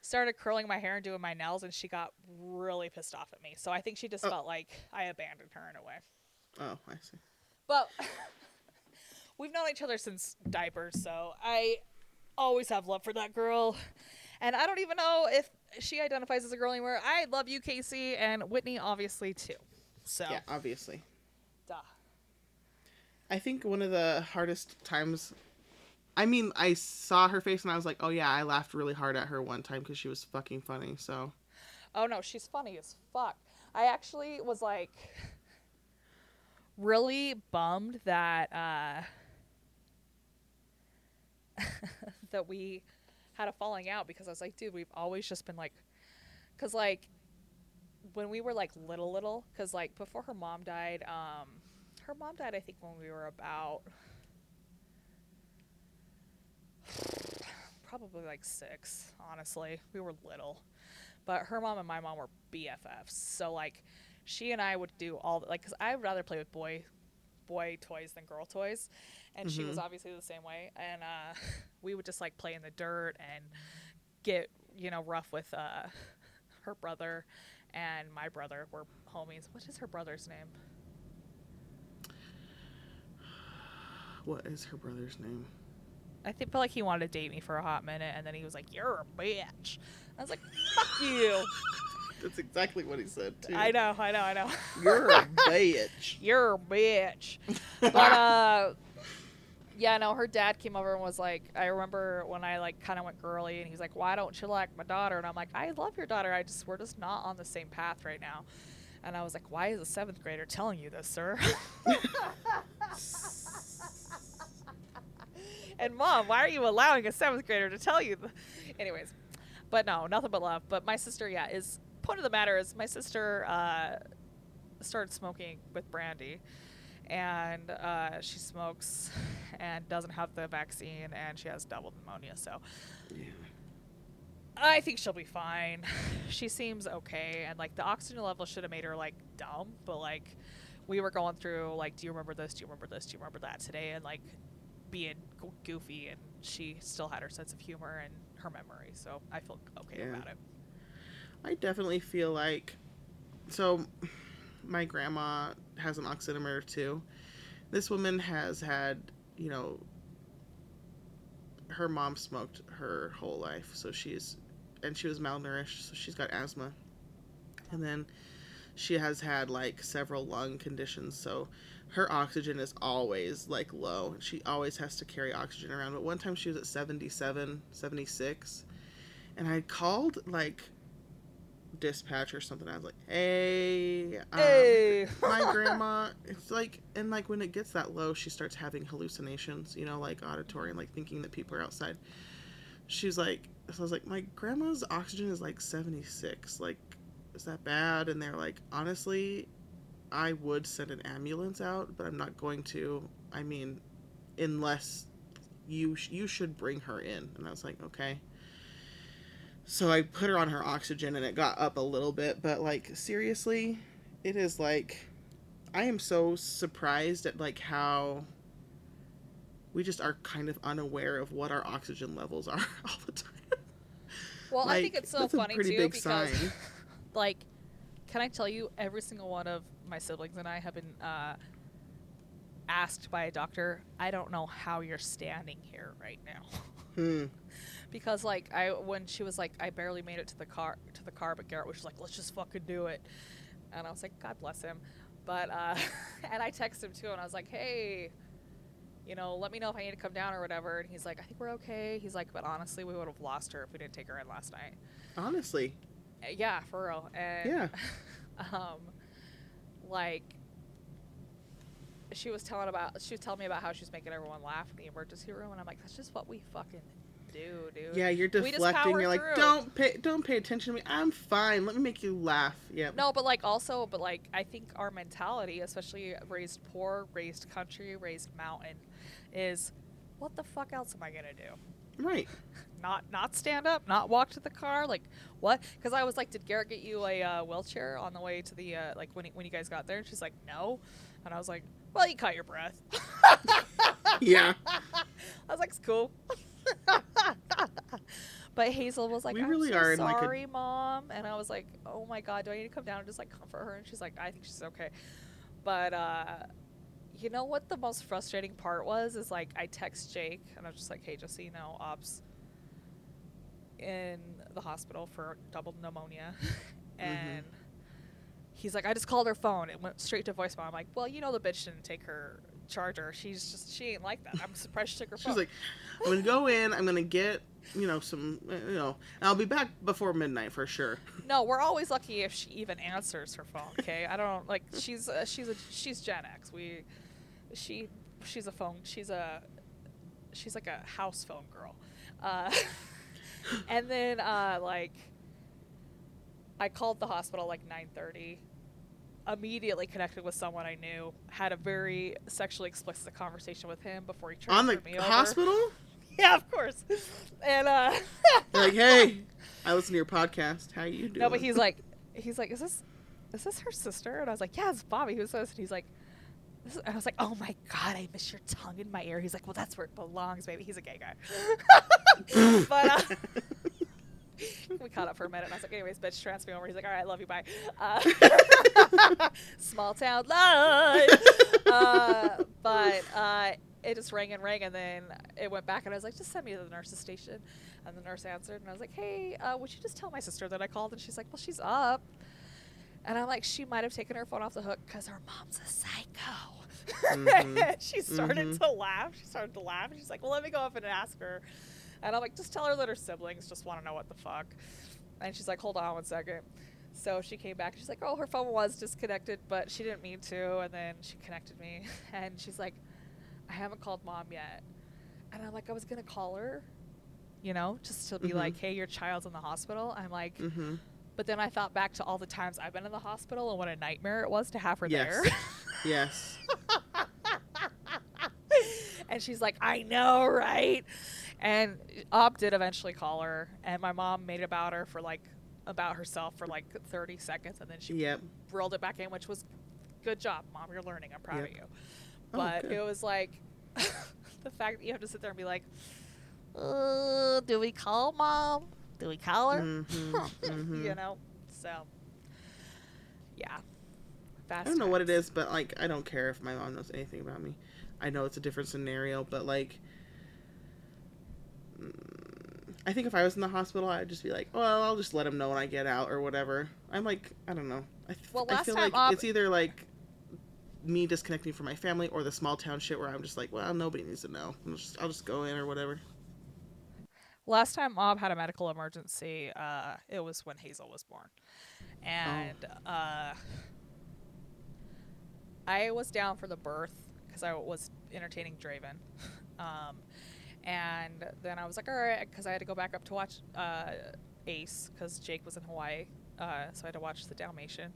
Speaker 3: started curling my hair and doing my nails and she got really pissed off at me. So I think she just
Speaker 2: Oh.
Speaker 3: felt like I abandoned her in a way.
Speaker 2: Oh, I see.
Speaker 3: But we've known each other since diapers, so I always have love for that girl. And I don't even know if she identifies as a girl anymore. I love you, Casey, and Whitney obviously too. So
Speaker 2: Yeah, obviously.
Speaker 3: duh.
Speaker 2: I think one of the hardest times. I mean, I saw her face and I was like, "Oh yeah, I laughed really hard at her one time because she was fucking funny." So
Speaker 3: Oh no, she's funny as fuck. I actually was like really bummed that uh <laughs> that we had a falling out because I was like, dude, we've always just been like, because like when we were like little, little, because like before her mom died, um, her mom died, I think, when we were about probably like six, honestly. We were little. But her mom and my mom were BFFs. So, like, she and I would do all, like, because I'd rather play with boy boy toys than girl toys. And she was
Speaker 2: Mhm.
Speaker 3: obviously the same way. And uh, <laughs> we would just, like, play in the dirt and get, you know, rough with uh, <laughs> her brother and my brother were homies. What is her brother's name?
Speaker 2: What is her brother's name?
Speaker 3: I think felt like he wanted to date me for a hot minute, and then he was like, "You're a bitch." I was like, "Fuck you." <laughs>
Speaker 2: That's exactly what he said too.
Speaker 3: I know, I know, I know.
Speaker 2: You're a bitch.
Speaker 3: You're a bitch. But uh, yeah, no. Her dad came over and was like, I remember when I like kind of went girly, and he's like, "Why don't you like my daughter?" And I'm like, "I love your daughter. I just we're just not on the same path right now." And I was like, "Why is a seventh grader telling you this, sir?" <laughs> and mom, why are you allowing a seventh grader to tell you? th-" Anyways, but no, nothing but love. But my sister, yeah, is point of the matter is my sister uh, started smoking with Brandy, and uh, she smokes and doesn't have the vaccine, and she has double pneumonia. So
Speaker 2: Yeah.
Speaker 3: I think she'll be fine. <laughs> She seems okay, and like the oxygen level should have made her like dumb, but like we were going through like, do you remember this? Do you remember this? Do you remember that today? And like being go- goofy, and she still had her sense of humor and her memory, so I feel okay
Speaker 2: Yeah.
Speaker 3: about it.
Speaker 2: I definitely feel like so my grandma has an oximeter too. This woman has had, you know, her mom smoked her whole life, so she's and she was malnourished, so she's got asthma. And then she has had like several lung conditions, so her oxygen is always like low. She always has to carry oxygen around. But one time she was at 77, 76, and I called like dispatch or something. I was like, "Hey, um,
Speaker 3: Hey.
Speaker 2: my <laughs> grandma." It's like, and like when it gets that low, she starts having hallucinations. You know, like auditory and like thinking that people are outside. She's like, so I was like, "My grandma's oxygen is like seventy six. Like, is that bad?" And they're like, "Honestly, I would send an ambulance out, but I'm not going to. I mean, unless." You, sh- you should bring her in and i was like okay so I put her on her oxygen and it got up a little bit, but like seriously, it is like I am so surprised at like how we just are kind of unaware of what our oxygen levels are <laughs> all the time.
Speaker 3: Well, I think it's so
Speaker 2: that's a
Speaker 3: funny
Speaker 2: pretty
Speaker 3: too
Speaker 2: big
Speaker 3: because,
Speaker 2: sign. <laughs>
Speaker 3: like, can I tell you, every single one of my siblings and I have been uh, asked by a doctor. I don't know how you're standing here right now,
Speaker 2: Hmm.
Speaker 3: Because like I when she was like I barely made it to the car to the car, but Garrett was just like, let's just fucking do it, and I was like, God bless him, but uh, <laughs> and I texted him too, and I was like, hey. You know, let me know if I need to come down or whatever. And he's like, I think we're okay. He's like, but honestly, we would have lost her if we didn't take her in last night.
Speaker 2: Honestly,
Speaker 3: Uh, Yeah, for real. And
Speaker 2: Yeah. <laughs>
Speaker 3: um like she was telling about she was telling me about how she was making everyone laugh in the emergency room and I'm like, that's just what we fucking do, dude.
Speaker 2: yeah, you're deflecting. You're like,
Speaker 3: through.
Speaker 2: don't pay, don't pay attention to me. I'm fine. Let me make you laugh. Yeah.
Speaker 3: No, but like also, but like I think our mentality, especially raised poor, raised country, raised mountain, is what the fuck else am I gonna do?
Speaker 2: Right. <laughs>
Speaker 3: Not not stand up, not walk to the car, like what? Because I was like, did Garrett get you a uh, wheelchair on the way to the uh, like when he, when you guys got there? And she's like, no, and I was like, well, you caught your breath. <laughs>
Speaker 2: Yeah. <laughs>
Speaker 3: I was like, it's cool. <laughs> but Hazel was like,
Speaker 2: We
Speaker 3: I'm
Speaker 2: really
Speaker 3: so
Speaker 2: are in, like, a-
Speaker 3: sorry, mom. And I was like, oh my god, do I need to come down and just like comfort her? And she's like, I think she's okay. But uh, you know what the most frustrating part was is like I text Jake and I was just like, hey, just so you know, Ob's in the hospital for double pneumonia, <laughs> and he's like, I just called her phone. It went straight to voicemail. I'm like, well, you know, the bitch didn't take her charger. She's just she ain't like that. I'm surprised she took her phone.
Speaker 2: She's like, I'm gonna go in. I'm gonna get you know some uh, you know. And I'll be back before midnight for sure.
Speaker 3: No, we're always lucky if she even answers her phone. Okay, I don't like she's uh, she's a she's Gen X. We she she's a phone she's a she's like a house phone girl. Uh, <laughs> and then uh, like I called the hospital like 9:30. Immediately connected with someone I knew. Had a very sexually explicit conversation with him before he
Speaker 2: On
Speaker 3: transferred
Speaker 2: the
Speaker 3: me over.
Speaker 2: hospital? <laughs>
Speaker 3: Yeah, of course. And uh, <laughs>
Speaker 2: like, hey, <laughs> I listen to your podcast. How you doing?
Speaker 3: no, but he's like, he's like, is this, is this her sister? And I was like, yeah, it's Bobby. Who's this? And he's like, and I was like, oh my god, I miss your tongue in my ear. He's like, well, that's where it belongs, baby. He's a gay guy. but uh, <laughs> we caught up for a minute. And I was like, anyways, bitch, transfer me over. He's like, all right, I love you, bye. Uh, <laughs> small town life. uh, but uh, it just rang and rang, and then it went back, and I was like, just send me to the nurse's station. And the nurse answered, and I was like, hey, uh, would you just tell my sister that I called? And she's like, well, she's up. And I'm like, she might have taken her phone off the hook because her mom's a psycho.
Speaker 2: Mhm. <laughs>
Speaker 3: she started
Speaker 2: Mhm.
Speaker 3: to laugh. She started to laugh. And she's like, well, let me go up and ask her. And I'm like, just tell her that her siblings just want to know what the fuck. And she's like, hold on one second. So she came back. She's like, oh, her phone was disconnected, but she didn't mean to. And then she connected me. <laughs> And she's like, I haven't called mom yet. And I'm like, I was going to call her, you know, just to be
Speaker 2: Mhm.
Speaker 3: like, hey, your child's in the hospital. I'm like,
Speaker 2: hmm
Speaker 3: but then I thought back to all the times I've been in the hospital and what a nightmare it was to have her
Speaker 2: Yes.
Speaker 3: there. <laughs>
Speaker 2: Yes. <laughs>
Speaker 3: and she's like, I know, right? And Ob did eventually call her, and my mom made it about her for like about herself for like 30 seconds, and then she
Speaker 2: Yep.
Speaker 3: rolled it back in, which was good job, mom. You're learning. I'm proud
Speaker 2: Yep.
Speaker 3: of you.
Speaker 2: Oh,
Speaker 3: But
Speaker 2: good.
Speaker 3: it was like <laughs> the fact that you have to sit there and be like, uh, do we call mom? Do we call her?
Speaker 2: Mhm, mhm. <laughs>
Speaker 3: you know, so yeah.
Speaker 2: I don't know what it is, but like I don't care if my mom knows anything about me. I know it's a different scenario, but like I think if I was in the hospital, I'd just be like, "Well, I'll just let him know when I get out or whatever." I'm like, I don't know. I, f-
Speaker 3: Well,
Speaker 2: I
Speaker 3: last
Speaker 2: feel
Speaker 3: time
Speaker 2: like
Speaker 3: Ob-
Speaker 2: it's either like me disconnecting from my family or the small town shit where I'm just like, "Well, nobody needs to know. I'll just, I'll just go in or whatever."
Speaker 3: Last time Ob had a medical emergency, uh, it was when Hazel was born. And uh, I was down for the birth because I was entertaining Draven. <laughs> Um, and then I was like, all right, because I had to go back up to watch uh, Ace because Jake was in Hawaii. Uh, so I had to watch the Dalmatian.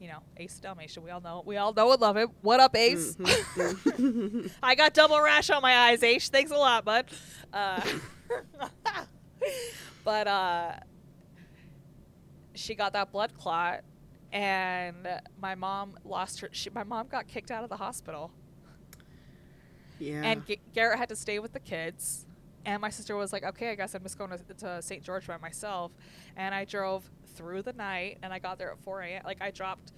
Speaker 3: You know, Ace Dalmatian. We all know. We all know and love him. What up, Ace?
Speaker 2: Mhm. <laughs>
Speaker 3: I got double rash on my eyes, H. Thanks a lot, bud. Uh, <laughs> but uh, she got that blood clot, and my mom lost her. She, my mom got kicked out of the hospital,
Speaker 2: yeah.
Speaker 3: and G- Garrett had to stay with the kids. And my sister was like, "Okay, I guess I'm just going to, to St. George by myself." And I drove through the night, and I got there at 4 a.m. Like I dropped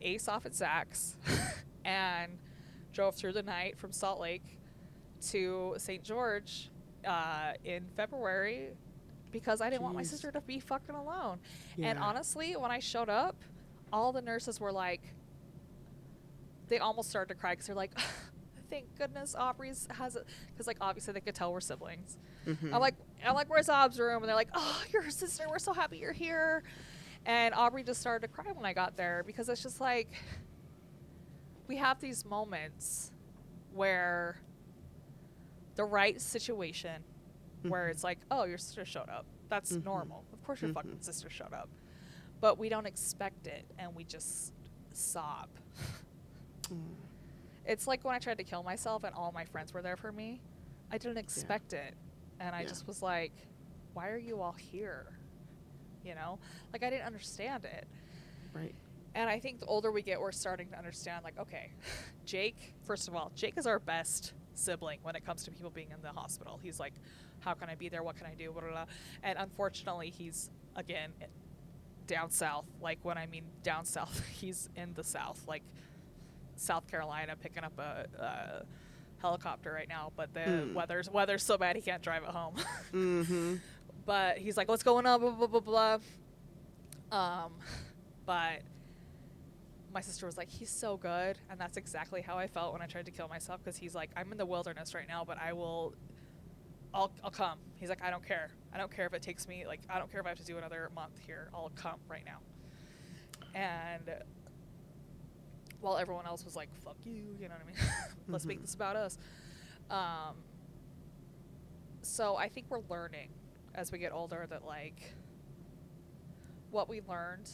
Speaker 3: Ace off at Zach's, <laughs> and drove through the night from Salt Lake to St. George uh, in February because I didn't want my sister to be fucking alone. And honestly, when I showed up, all the nurses were like, they almost started to cry because they're like, thank goodness Aubrey's has it. Because, like, obviously they could tell we're siblings.
Speaker 2: Mhm.
Speaker 3: I'm like, I'm like, where's Ob's room? And they're like, oh, you're her sister. We're so happy you're here. And Aubrey just started to cry when I got there because it's just like, we have these moments where the right situation, where
Speaker 2: Mhm.
Speaker 3: it's like, oh, your sister showed up. That's
Speaker 2: Mhm.
Speaker 3: normal. Of course your fucking
Speaker 2: Mhm.
Speaker 3: sister showed up. But we don't expect it and we just sob.
Speaker 2: Mm.
Speaker 3: It's like when I tried to kill myself and all my friends were there for me. I didn't expect it. And I
Speaker 2: Yeah.
Speaker 3: just was like, why are you all here? You know? Like I didn't understand it.
Speaker 2: right.
Speaker 3: And I think the older we get, we're starting to understand like, okay, <laughs> Jake, first of all, Jake is our best sibling when it comes to people being in the hospital. He's like, how can I be there? What can I do? Blah, blah, blah. And unfortunately, he's, again, down south. Like, when I mean down south, <laughs> he's in the south, like South Carolina, picking up a, a helicopter right now. But the
Speaker 2: Mm.
Speaker 3: weather's weather's so bad he can't drive it home.
Speaker 2: Mm-hmm. <laughs>
Speaker 3: but he's like, "What's going on?" Blah blah blah blah. blah. Um, but my sister was like, "He's so good," and that's exactly how I felt when I tried to kill myself because he's like, "I'm in the wilderness right now, but I will." I'll, I'll come. He's like, I don't care. I don't care if it takes me, like, I don't care if I have to do another month here. I'll come right now. And while everyone else was like, fuck you, you know what I mean? <laughs> Let's make
Speaker 2: Mhm.
Speaker 3: this about us. Um, so I think we're learning as we get older that like what we learned,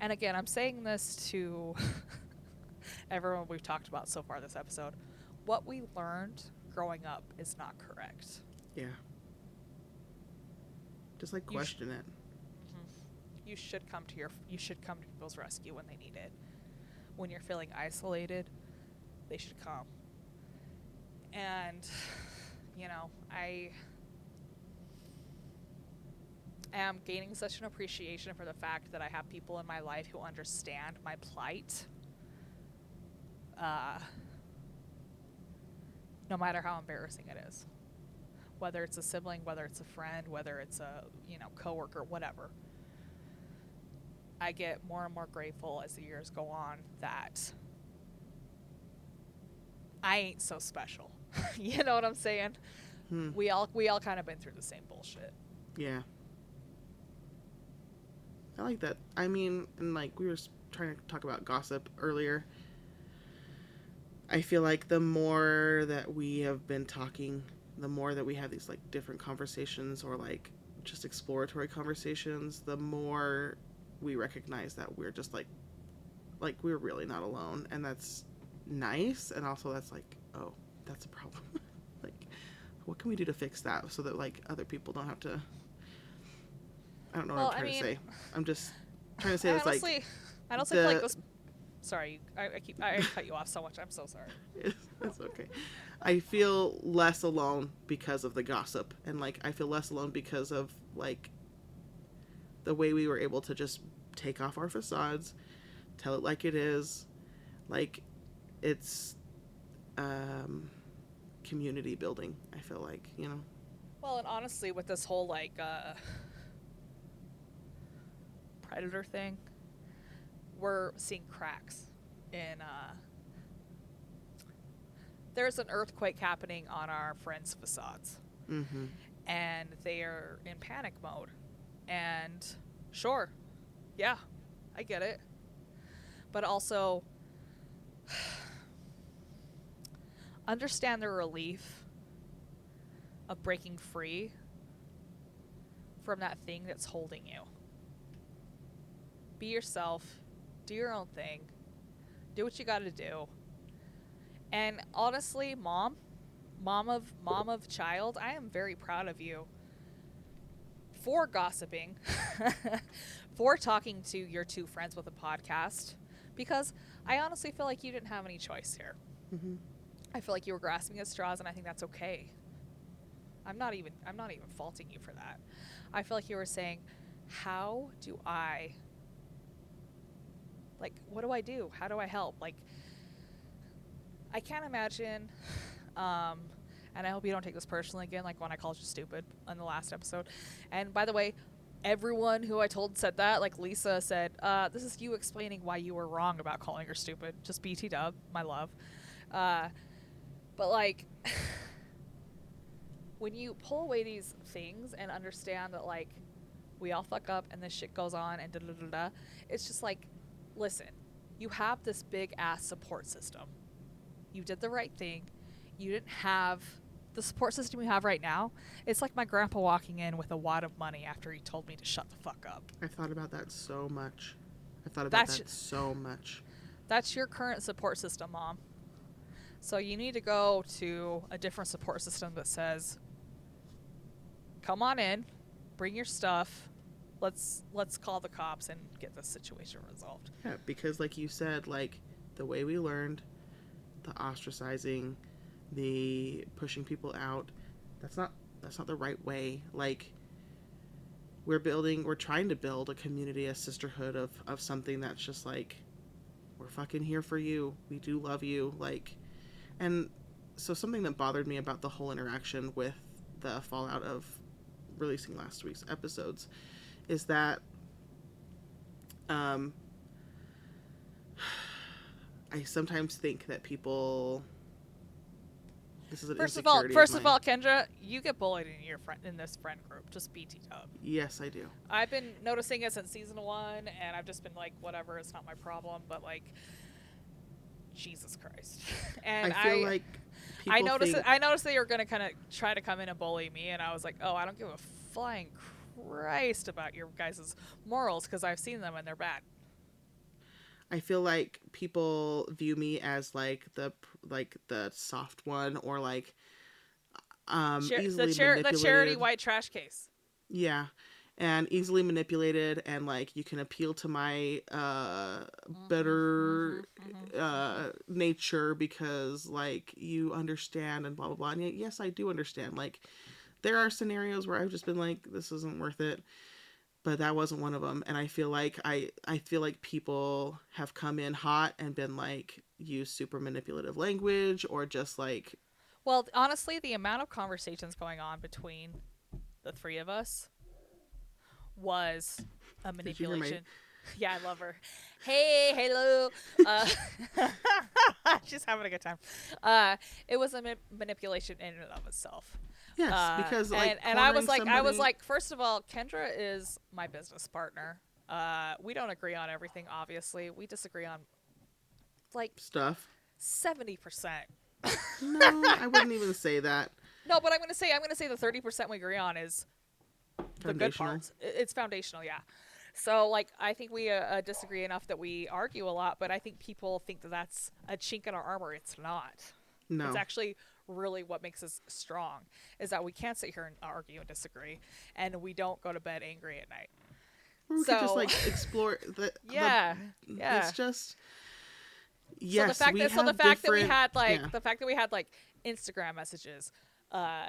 Speaker 3: and again, I'm saying this to <laughs> everyone we've talked about so far this episode. What we learned growing up is not correct.
Speaker 2: Yeah. Just like
Speaker 3: You sh-
Speaker 2: question it.
Speaker 3: You should come to your you should come to people's rescue when they need it. When you're feeling isolated, they should come. And you know, I am gaining such an appreciation for the fact that I have people in my life who understand my plight. Uh, no matter how embarrassing it is. Whether it's a sibling, whether it's a friend, whether it's a, you know, coworker, whatever. I get more and more grateful as the years go on that I ain't so special. <laughs> you know what I'm saying?
Speaker 2: Hmm.
Speaker 3: We all we all kind of been through the same bullshit.
Speaker 2: Yeah. I like that. I mean, and like we were trying to talk about gossip earlier. I feel like the more that we have been talking, the more that we have these like different conversations or like just exploratory conversations, the more we recognize that we're just like like we're really not alone and that's nice and also that's like, oh, that's a problem. <laughs> like what can we do to fix that so that like other people don't have to I don't know
Speaker 3: Well,
Speaker 2: what I'm
Speaker 3: I
Speaker 2: trying
Speaker 3: mean-
Speaker 2: to say. I'm just trying to <laughs> say
Speaker 3: I
Speaker 2: it's
Speaker 3: honestly,
Speaker 2: like
Speaker 3: I honestly feel like this. Sorry, I, I keep I, I cut you off so much. I'm so sorry. <laughs>
Speaker 2: That's okay. I feel less alone because of the gossip, and like I feel less alone because of like the way we were able to just take off our facades, tell it like it is, like it's um, community building. I feel like you know.
Speaker 3: Well, and honestly, with this whole like uh, predator thing, we're seeing cracks in. Uh, there's an earthquake happening on our friends' facades,
Speaker 2: Mm-hmm.
Speaker 3: and they are in panic mode. And sure, yeah, I get it, but also <sighs> understand the relief of breaking free from that thing that's holding you. Be yourself, do your own thing, do what you got to do. And honestly, mom, mom of mom of child, I am very proud of you for gossiping, <laughs> for talking to your two friends with a podcast because I honestly feel like you didn't have any choice here.
Speaker 2: Mm-hmm.
Speaker 3: I feel like you were grasping at straws, and I think that's okay. I'm not even I'm not even faulting you for that. I feel like you were saying, "How do I like what do I do? How do I help?" Like I can't imagine um and I hope you don't take this personally again like when I called you stupid on the last episode. And by the way, everyone who I told said that. Like Lisa said, uh, "This is you explaining why you were wrong about calling her stupid." Just BT dub, my love. Uh, but like, <laughs> when you pull away these things and understand that like we all fuck up and this shit goes on and da da da da, it's just like, listen, you have this big ass support system. You did the right thing. You didn't have the support system you have right now. It's like my grandpa walking in with a wad of money after he told me to shut the fuck up.
Speaker 2: I've thought about that so much. I've thought about
Speaker 3: That's-
Speaker 2: that so much.
Speaker 3: That's your current support system, mom. So you need to go to a different support system that says, "Come on in, bring your stuff. Let's let's call the cops and get this situation resolved."
Speaker 2: Yeah, because like you said, like the way we learned, the ostracizing, the pushing people out, that's not that's not the right way. Like we're building we're trying to build a community, a sisterhood of of something that's just like we're fucking here for you. We do love you. Like and so something that bothered me about the whole interaction with the fallout of releasing last week's episodes is that um <sighs> I sometimes think that people. This is an
Speaker 3: First of all, first of
Speaker 2: mine.
Speaker 3: all, Kendra, you get bullied in your friend in this friend group. Just BT dub.
Speaker 2: yes, I do.
Speaker 3: I've been noticing it since season one, and I've just been like, whatever, it's not my problem. But like, Jesus Christ. <laughs> And
Speaker 2: I feel like
Speaker 3: I noticed
Speaker 2: think,
Speaker 3: I noticed that you were gonna kind of try to come in and bully me, and I was like, oh, I don't give a flying Christ about your guys' morals because I've seen them and they're bad.
Speaker 2: I feel like people view me as like the like the soft one or like um
Speaker 3: Char-
Speaker 2: easily
Speaker 3: the, char- the charity white trash case.
Speaker 2: Yeah. And easily manipulated and like you can appeal to my uh better uh nature because like you understand and blah blah blah. And yes, I do understand. Like there are scenarios where I've just been like this isn't worth it. But that wasn't one of them and I feel like I I feel like people have come in hot and been like use super manipulative language or just like
Speaker 3: Well, honestly, the amount of conversations going on between the three of us was a manipulation. <laughs> Yeah, I love her. Hey, hello. Uh, <laughs> she's having a good time. Uh, it was a ma- manipulation in and of itself.
Speaker 2: Yes,
Speaker 3: Uh,
Speaker 2: because like
Speaker 3: and, and I was like,
Speaker 2: cornering
Speaker 3: I was like, first of all, Kendra is my business partner. Uh, we don't agree on everything. Obviously, we disagree on like
Speaker 2: stuff.
Speaker 3: seventy percent.
Speaker 2: No, <laughs> I wouldn't even say that.
Speaker 3: No, but I'm gonna say I'm gonna say the thirty percent we agree on is the good parts. It's foundational, yeah. So like I think we uh, uh, disagree enough that we argue a lot, but I think people think that that's a chink in our armor. It's not.
Speaker 2: No.
Speaker 3: It's actually really what makes us strong is that we can't sit here and argue and disagree, and we don't go to bed angry at night.
Speaker 2: We could just
Speaker 3: So-
Speaker 2: like explore <laughs> the
Speaker 3: Yeah,
Speaker 2: the,
Speaker 3: yeah.
Speaker 2: It's just yes,
Speaker 3: so the fact
Speaker 2: we
Speaker 3: that so the fact that we had like
Speaker 2: yeah,
Speaker 3: the fact that we had like Instagram messages, uh,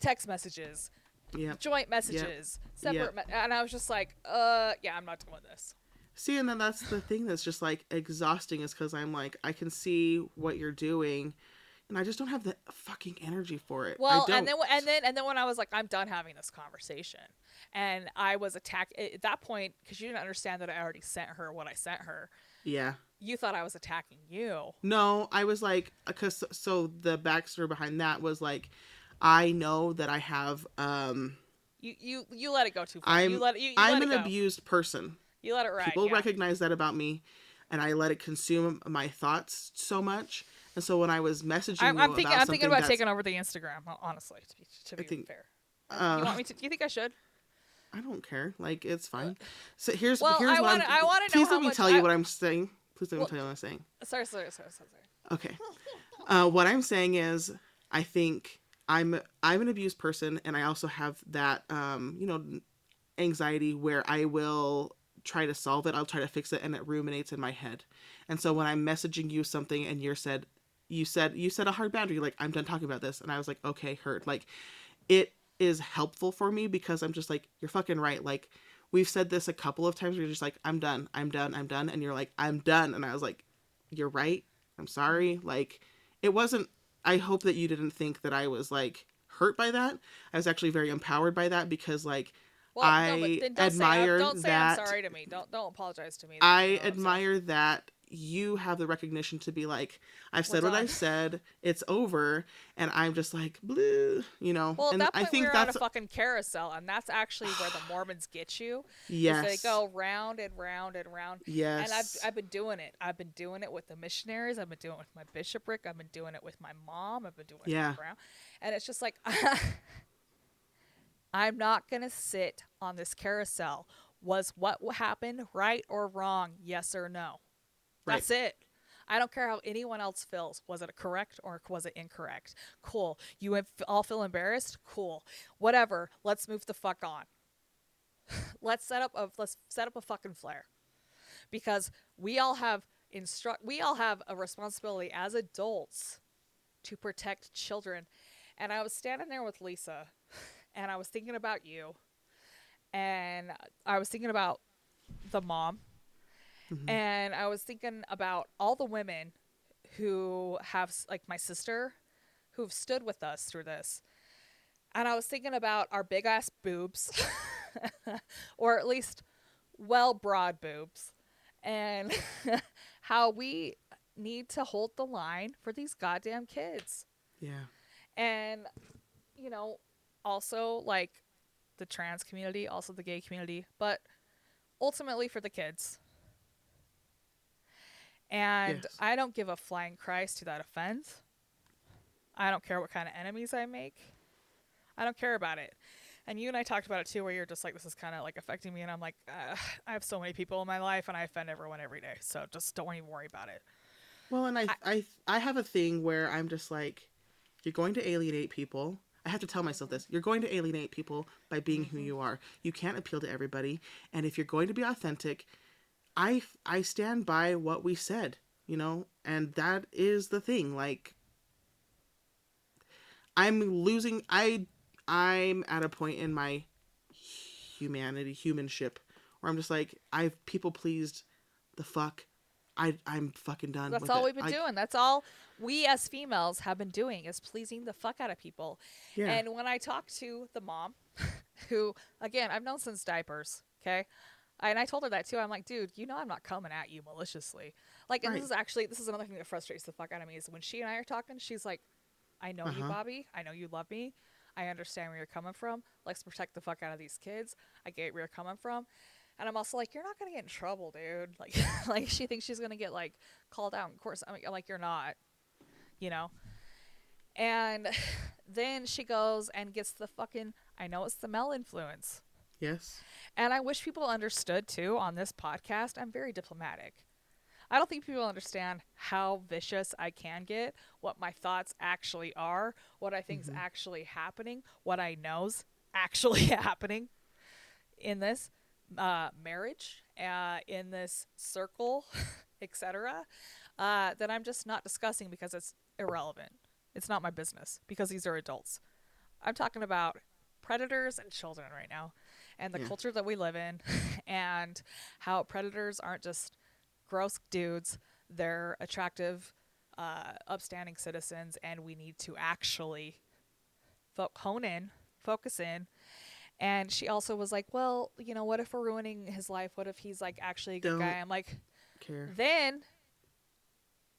Speaker 3: text messages,
Speaker 2: yeah.
Speaker 3: joint messages, separate, me- and I was just like, uh, yeah, I'm not doing this.
Speaker 2: See, and then that's the thing that's just like exhausting is because I'm like I can see what you're doing, and I just don't have the fucking energy for it. I
Speaker 3: Well, and then and then and then when I was like, I'm done having this conversation, and I was attacked at that point because you didn't understand that I already sent her what I sent her.
Speaker 2: yeah.
Speaker 3: You thought I was attacking you.
Speaker 2: No, I was like, because so the backstory behind that was like, I know that I have um
Speaker 3: You you you let it go too far.
Speaker 2: I'm
Speaker 3: you let you, you
Speaker 2: I'm
Speaker 3: let
Speaker 2: an abused person.
Speaker 3: You let it ride.
Speaker 2: People
Speaker 3: yeah.
Speaker 2: recognize that about me, and I let it consume my thoughts so much. And so when I was messaging
Speaker 3: I'm,
Speaker 2: you
Speaker 3: I'm thinking.
Speaker 2: about
Speaker 3: I'm thinking about taking over the Instagram. Honestly, to be to be
Speaker 2: think,
Speaker 3: fair.
Speaker 2: uh,
Speaker 3: you want me to? Do you think I should?
Speaker 2: I don't care. Like it's fine. So here's
Speaker 3: Well,
Speaker 2: here's
Speaker 3: I
Speaker 2: what
Speaker 3: wanna- I wanna know
Speaker 2: Please let me tell you what I'm saying. Please let me tell you what I'm saying.
Speaker 3: Sorry, sorry, sorry, sorry, sorry.
Speaker 2: Okay. Uh, what I'm saying is, I think I'm I'm an abused person, and I also have that um, you know anxiety where I will try to solve it. I'll try to fix it, and it ruminates in my head. And so when I'm messaging you something, and you're said you said you said a hard boundary, like I'm done talking about this, and I was like, okay, heard. Like it is helpful for me because I'm just like, you're fucking right. Like we've said this a couple of times. Where you're just like, I'm done, I'm done, I'm done, and you're like, I'm done, and I was like, you're right. I'm sorry. Like it wasn't. I hope that you didn't think that I was like hurt by that. I was actually very empowered by that because like
Speaker 3: Well,
Speaker 2: I
Speaker 3: don't
Speaker 2: admire
Speaker 3: say, don't say uh,
Speaker 2: that-
Speaker 3: I'm sorry to me. Don't don't apologize to me. that
Speaker 2: I
Speaker 3: what
Speaker 2: admire that you have the recognition to be like, I've said what. I've <laughs> said. It's over, and I'm just like, blue, you know.
Speaker 3: Well, at
Speaker 2: and
Speaker 3: that
Speaker 2: I
Speaker 3: point,
Speaker 2: think
Speaker 3: we were on a fucking carousel, and that's actually where the Mormons get you.
Speaker 2: yes,
Speaker 3: They go round and round and round.
Speaker 2: yes,
Speaker 3: And I've, I've been doing it. I've been doing it with the missionaries. I've been doing it with my bishopric. I've been doing it with my mom. I've been doing it
Speaker 2: Yeah.
Speaker 3: Brown. And it's just like, <laughs> I'm not going to sit on this carousel. Was what happened right or wrong? Yes or no?
Speaker 2: Right.
Speaker 3: That's it. I don't care how anyone else feels. Was it correct or was it incorrect? Cool. You all feel embarrassed? Cool. Whatever. Let's move the fuck on. <sighs> let's set up a let's set up a fucking flare. Because we all have instruct we all have a responsibility as adults to protect children. And I was standing there with Lisa and I was thinking about you and I was thinking about the mom Mm-hmm. and I was thinking about all the women who have like my sister who've stood with us through this. And I was thinking about our big ass boobs <laughs> or at least well broad boobs and <laughs> how we need to hold the line for these goddamn kids.
Speaker 2: yeah,
Speaker 3: And you know, also like the trans community, also the gay community, but ultimately for the kids. And
Speaker 2: Yes.
Speaker 3: I don't give a flying Christ to that offends. I don't care what kind of enemies I make. I don't care about it. And you and I talked about it too, where you're just like, this is kind of like affecting me. And I'm like, uh, I have so many people in my life and I offend everyone every day. So just don't even worry about it.
Speaker 2: Well, and I, I, I have a thing where I'm just like, you're going to alienate people. I have to tell myself this: you're going to alienate people by being who you are. You can't appeal to everybody, and if you're going to be authentic, I, I stand by what we said, you know, and that is the thing. Like, I'm losing. I, I'm at a point in my humanity, humanship, where I'm just like, I've people pleased the fuck. I, I'm fucking done.
Speaker 3: That's all
Speaker 2: it.
Speaker 3: we've been
Speaker 2: I-
Speaker 3: doing. That's all we as females have been doing is pleasing the fuck out of people.
Speaker 2: Yeah.
Speaker 3: And when I talk to the mom, <laughs> who again I've known since diapers, okay, and I told her that too. I'm like, dude, you know I'm not coming at you maliciously. Like, and
Speaker 2: Right.
Speaker 3: this is actually this is another thing that frustrates the fuck out of me is when she and I are talking, she's like, I know you,
Speaker 2: Uh-huh.
Speaker 3: Bobby. I know you love me. I understand where you're coming from. Let's protect the fuck out of these kids. I get where you're coming from. And I'm also like, you're not gonna get in trouble, dude. <laughs> Like, like she thinks she's gonna get like called out in court. I'm like, I'm like, you're not, you know. And <sighs> then she goes and gets the fucking. I know it's the Mel influence,
Speaker 2: Yes.
Speaker 3: and I wish people understood too on this podcast. I'm very diplomatic. I don't think people understand how vicious I can get, what my thoughts actually are, what I think's actually happening, what I know's actually <laughs> happening in this uh, marriage, uh, in this circle, <laughs> etc. Uh, that I'm just not discussing because it's irrelevant. It's not my business because these are adults. I'm talking about predators and children right now and the
Speaker 2: Yeah.
Speaker 3: culture that we live in <laughs> and how predators aren't just gross dudes they're attractive uh, upstanding citizens and we need to actually fo- hone in focus in and she also was like well you know what if we're ruining his life what if he's like actually a good guy
Speaker 2: Don't
Speaker 3: i'm like
Speaker 2: Care.
Speaker 3: then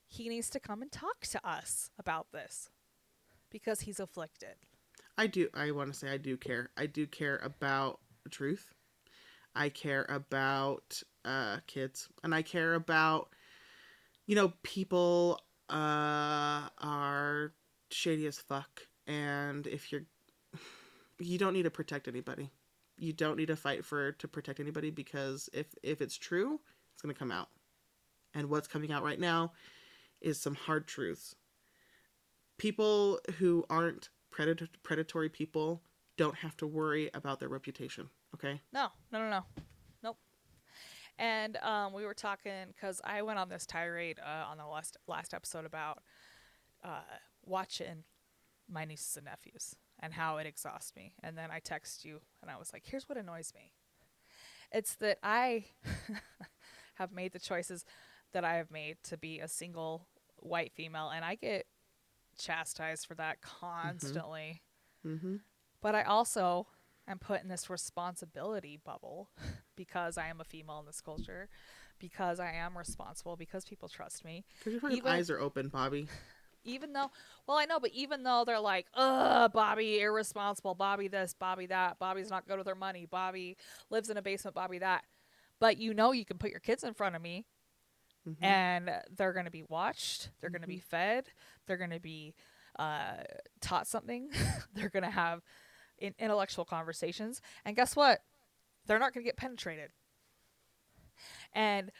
Speaker 3: he needs to come and talk to us about this because he's afflicted
Speaker 2: I do. I want to say I do care. I do care about truth. I care about uh, kids, and I care about you know people uh, are shady as fuck, and if you're <sighs> you don't need to protect anybody. You don't need to fight for to protect anybody because if if it's true, it's gonna come out, and what's coming out right now is some hard truths. People who aren't predator predatory people don't have to worry about their reputation. Okay.
Speaker 3: No, no, no, no, nope. And um, we were talking because I went on this tirade uh, on the last last episode about uh, watching my nieces and nephews and how it exhausts me. And then I text you and I was like, "Here's what annoys me. It's that I <laughs> have made the choices that I have made to be a single white female, and I get chastised for that constantly."
Speaker 2: Mm-hmm.
Speaker 3: But I also am put in this responsibility bubble <laughs> because I am a female in this culture, because I am responsible, because people trust me.
Speaker 2: Because your fucking
Speaker 3: Even-
Speaker 2: eyes are open, Bobby. <laughs>
Speaker 3: Even though, well, I know, but even though they're like, ugh, Bobby, irresponsible, Bobby this, Bobby that, Bobby's not good with her money, Bobby lives in a basement, Bobby that. But you know, you can put your kids in front of me
Speaker 2: Mhm.
Speaker 3: and they're going to be watched, they're going to be fed, they're going to be uh, taught something, <laughs> they're going to have in- intellectual conversations. And guess what? They're not going to get penetrated. And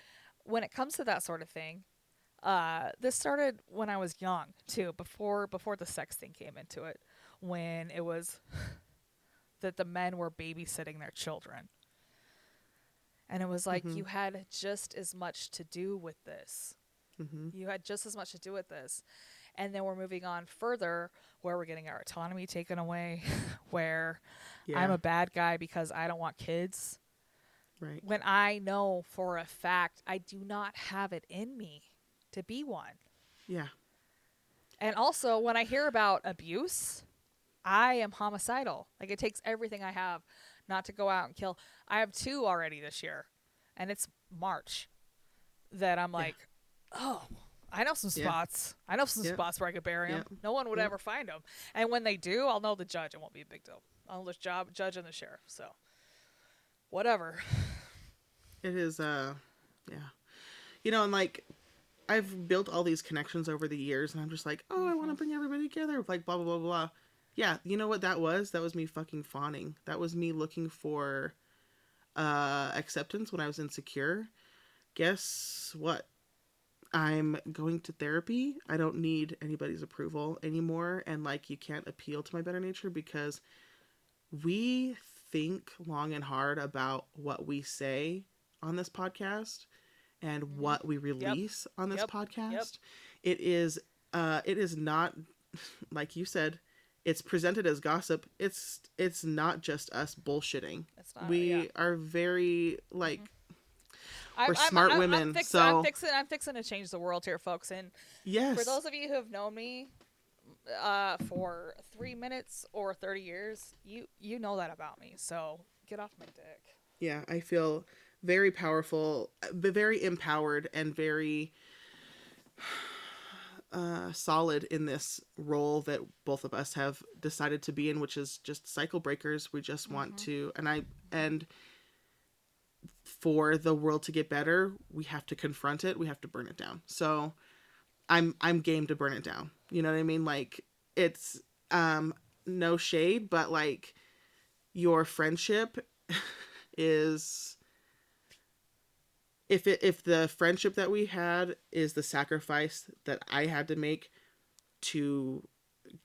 Speaker 3: when it comes to that sort of thing, uh, this started when I was young too, before before the sex thing came into it, when it was <laughs> that the men were babysitting their children. And it was like
Speaker 2: Mhm.
Speaker 3: you had just as much to do with this.
Speaker 2: Mm-hmm.
Speaker 3: You had just as much to do with this. And then we're moving on further where we're getting our autonomy taken away, <laughs> where
Speaker 2: Yeah.
Speaker 3: I'm a bad guy because I don't want kids.
Speaker 2: right.
Speaker 3: When I know for a fact I do not have it in me to be one.
Speaker 2: Yeah.
Speaker 3: And also, when I hear about abuse, I am homicidal. Like, it takes everything I have not to go out and kill. I have two already this year, and it's March that I'm like, oh, I know some
Speaker 2: Yeah.
Speaker 3: spots. I know some
Speaker 2: Yep.
Speaker 3: spots where I could bury them.
Speaker 2: Yep.
Speaker 3: No one would
Speaker 2: Yep.
Speaker 3: ever find them. And when they do, I'll know the judge. It won't be a big deal. I'll know the job, judge and the sheriff. So, whatever.
Speaker 2: It is. Uh, yeah. You know, and like, I've built all these connections over the years, and I'm just like, oh, I want to bring everybody together, like blah blah blah blah. Yeah, you know what that was? That was me fucking fawning. That was me looking for uh acceptance when I was insecure. Guess what? I'm going to therapy. I don't need anybody's approval anymore, and like you can't appeal to my better nature because we think long and hard about what we say on this podcast and what we release on this
Speaker 3: Yep.
Speaker 2: podcast.
Speaker 3: Yep.
Speaker 2: It is uh it is not <laughs> like you said, it's presented as gossip. It's it's not just us bullshitting.
Speaker 3: It's not.
Speaker 2: we
Speaker 3: yeah.
Speaker 2: are very like
Speaker 3: I'm-
Speaker 2: we're
Speaker 3: I'm-
Speaker 2: smart
Speaker 3: I'm-
Speaker 2: women,
Speaker 3: I'm fixing, I'm
Speaker 2: so-
Speaker 3: fixing. I'm fixing to change the world here, folks. And
Speaker 2: yes.
Speaker 3: for those of you who have known me uh, for three minutes or thirty years, you you know that about me. So get off my dick.
Speaker 2: yeah, I feel very powerful, very empowered and very <sighs> uh, solid in this role that both of us have decided to be in, which is just cycle breakers. We just want to, and I, and for the world to get better, we have to confront it. We have to burn it down. So I'm, I'm game to burn it down. You know what I mean? Like it's, um, no shade, but like your friendship <laughs> is if it if the friendship that we had is the sacrifice that I had to make to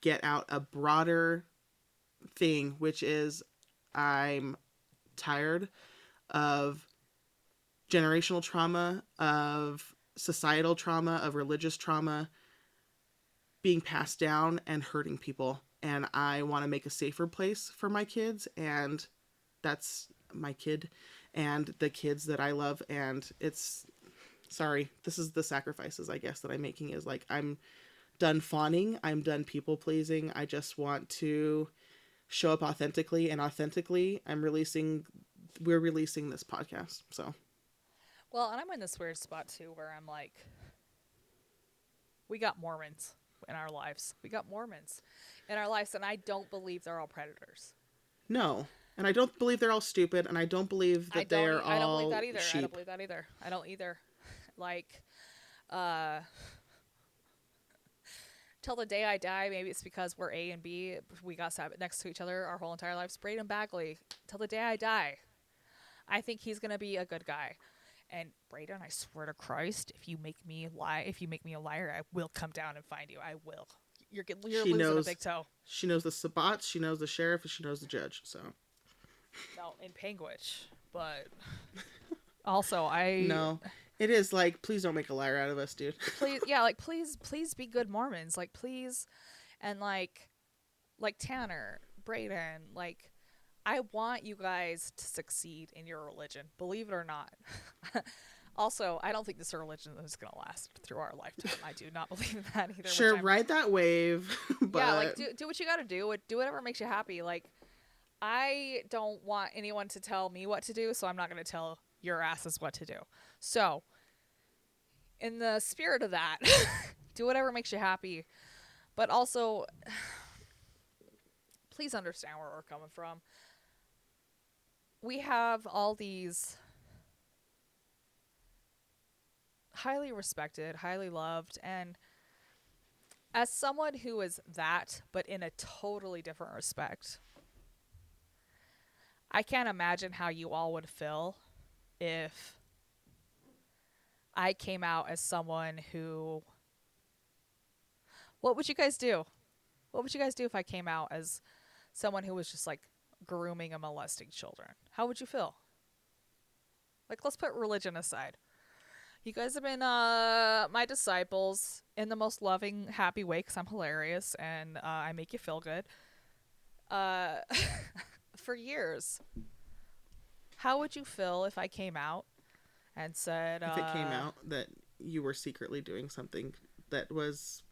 Speaker 2: get out a broader thing which is I'm tired of generational trauma of societal trauma of religious trauma being passed down and hurting people. And I want to make a safer place for my kids and that's my kid and the kids that I love and it's sorry this is the sacrifices I guess that I'm making is like I'm done fawning I'm done people pleasing I just want to show up authentically and authentically I'm releasing we're releasing this podcast so
Speaker 3: Well, and I'm in this weird spot too, where I'm like, we got Mormons in our lives. We got Mormons in our lives, and I don't believe they're all predators.
Speaker 2: no and I don't believe they're all stupid and I don't believe that
Speaker 3: don't.
Speaker 2: they're
Speaker 3: e- I don't believe that either. I don't believe that either. I don't either. <laughs> Like, uh, till the day I die, maybe it's because we're A and B. We got sat next to each other our whole entire lives. Braden Bagley. Till the day I die, I think he's gonna be a good guy. And Braden, I swear to Christ, if you make me lie, if you make me a liar, I will come down and find you. I will. You're you're
Speaker 2: She
Speaker 3: losing
Speaker 2: knows.
Speaker 3: a big toe.
Speaker 2: she knows the sabbats she knows the sheriff and she knows the judge so
Speaker 3: No, in Panguitch, but <laughs> also I
Speaker 2: no it is like please don't make a liar out of us dude <laughs>
Speaker 3: please yeah like please please be good mormons like please and like like tanner braden like i want you guys to succeed in your religion believe it or not. <laughs> Also i don't think this religion is going to last through our lifetime. I do not <laughs> believe that either
Speaker 2: sure ride that wave but <laughs>
Speaker 3: yeah like do, do what you got to do do whatever makes you happy. Like i don't want anyone to tell me what to do so i'm not going to tell your asses what to do. So in the spirit of that do whatever makes you happy. But also <sighs> please understand where we're coming from we have all these highly respected highly loved and as someone who is that, but in a totally different respect, I can't imagine how you all would feel if I came out as someone who. What would you guys do? What would you guys do if I came out as someone who was just like grooming and molesting children? How would you feel? Like, let's put religion aside. You guys have been uh, my disciples in the most loving, happy way because I'm hilarious and uh, I make you feel good. Uh, <laughs> for years. How would you feel if I came out and said,
Speaker 2: if it came
Speaker 3: uh,
Speaker 2: out that you were secretly doing something that was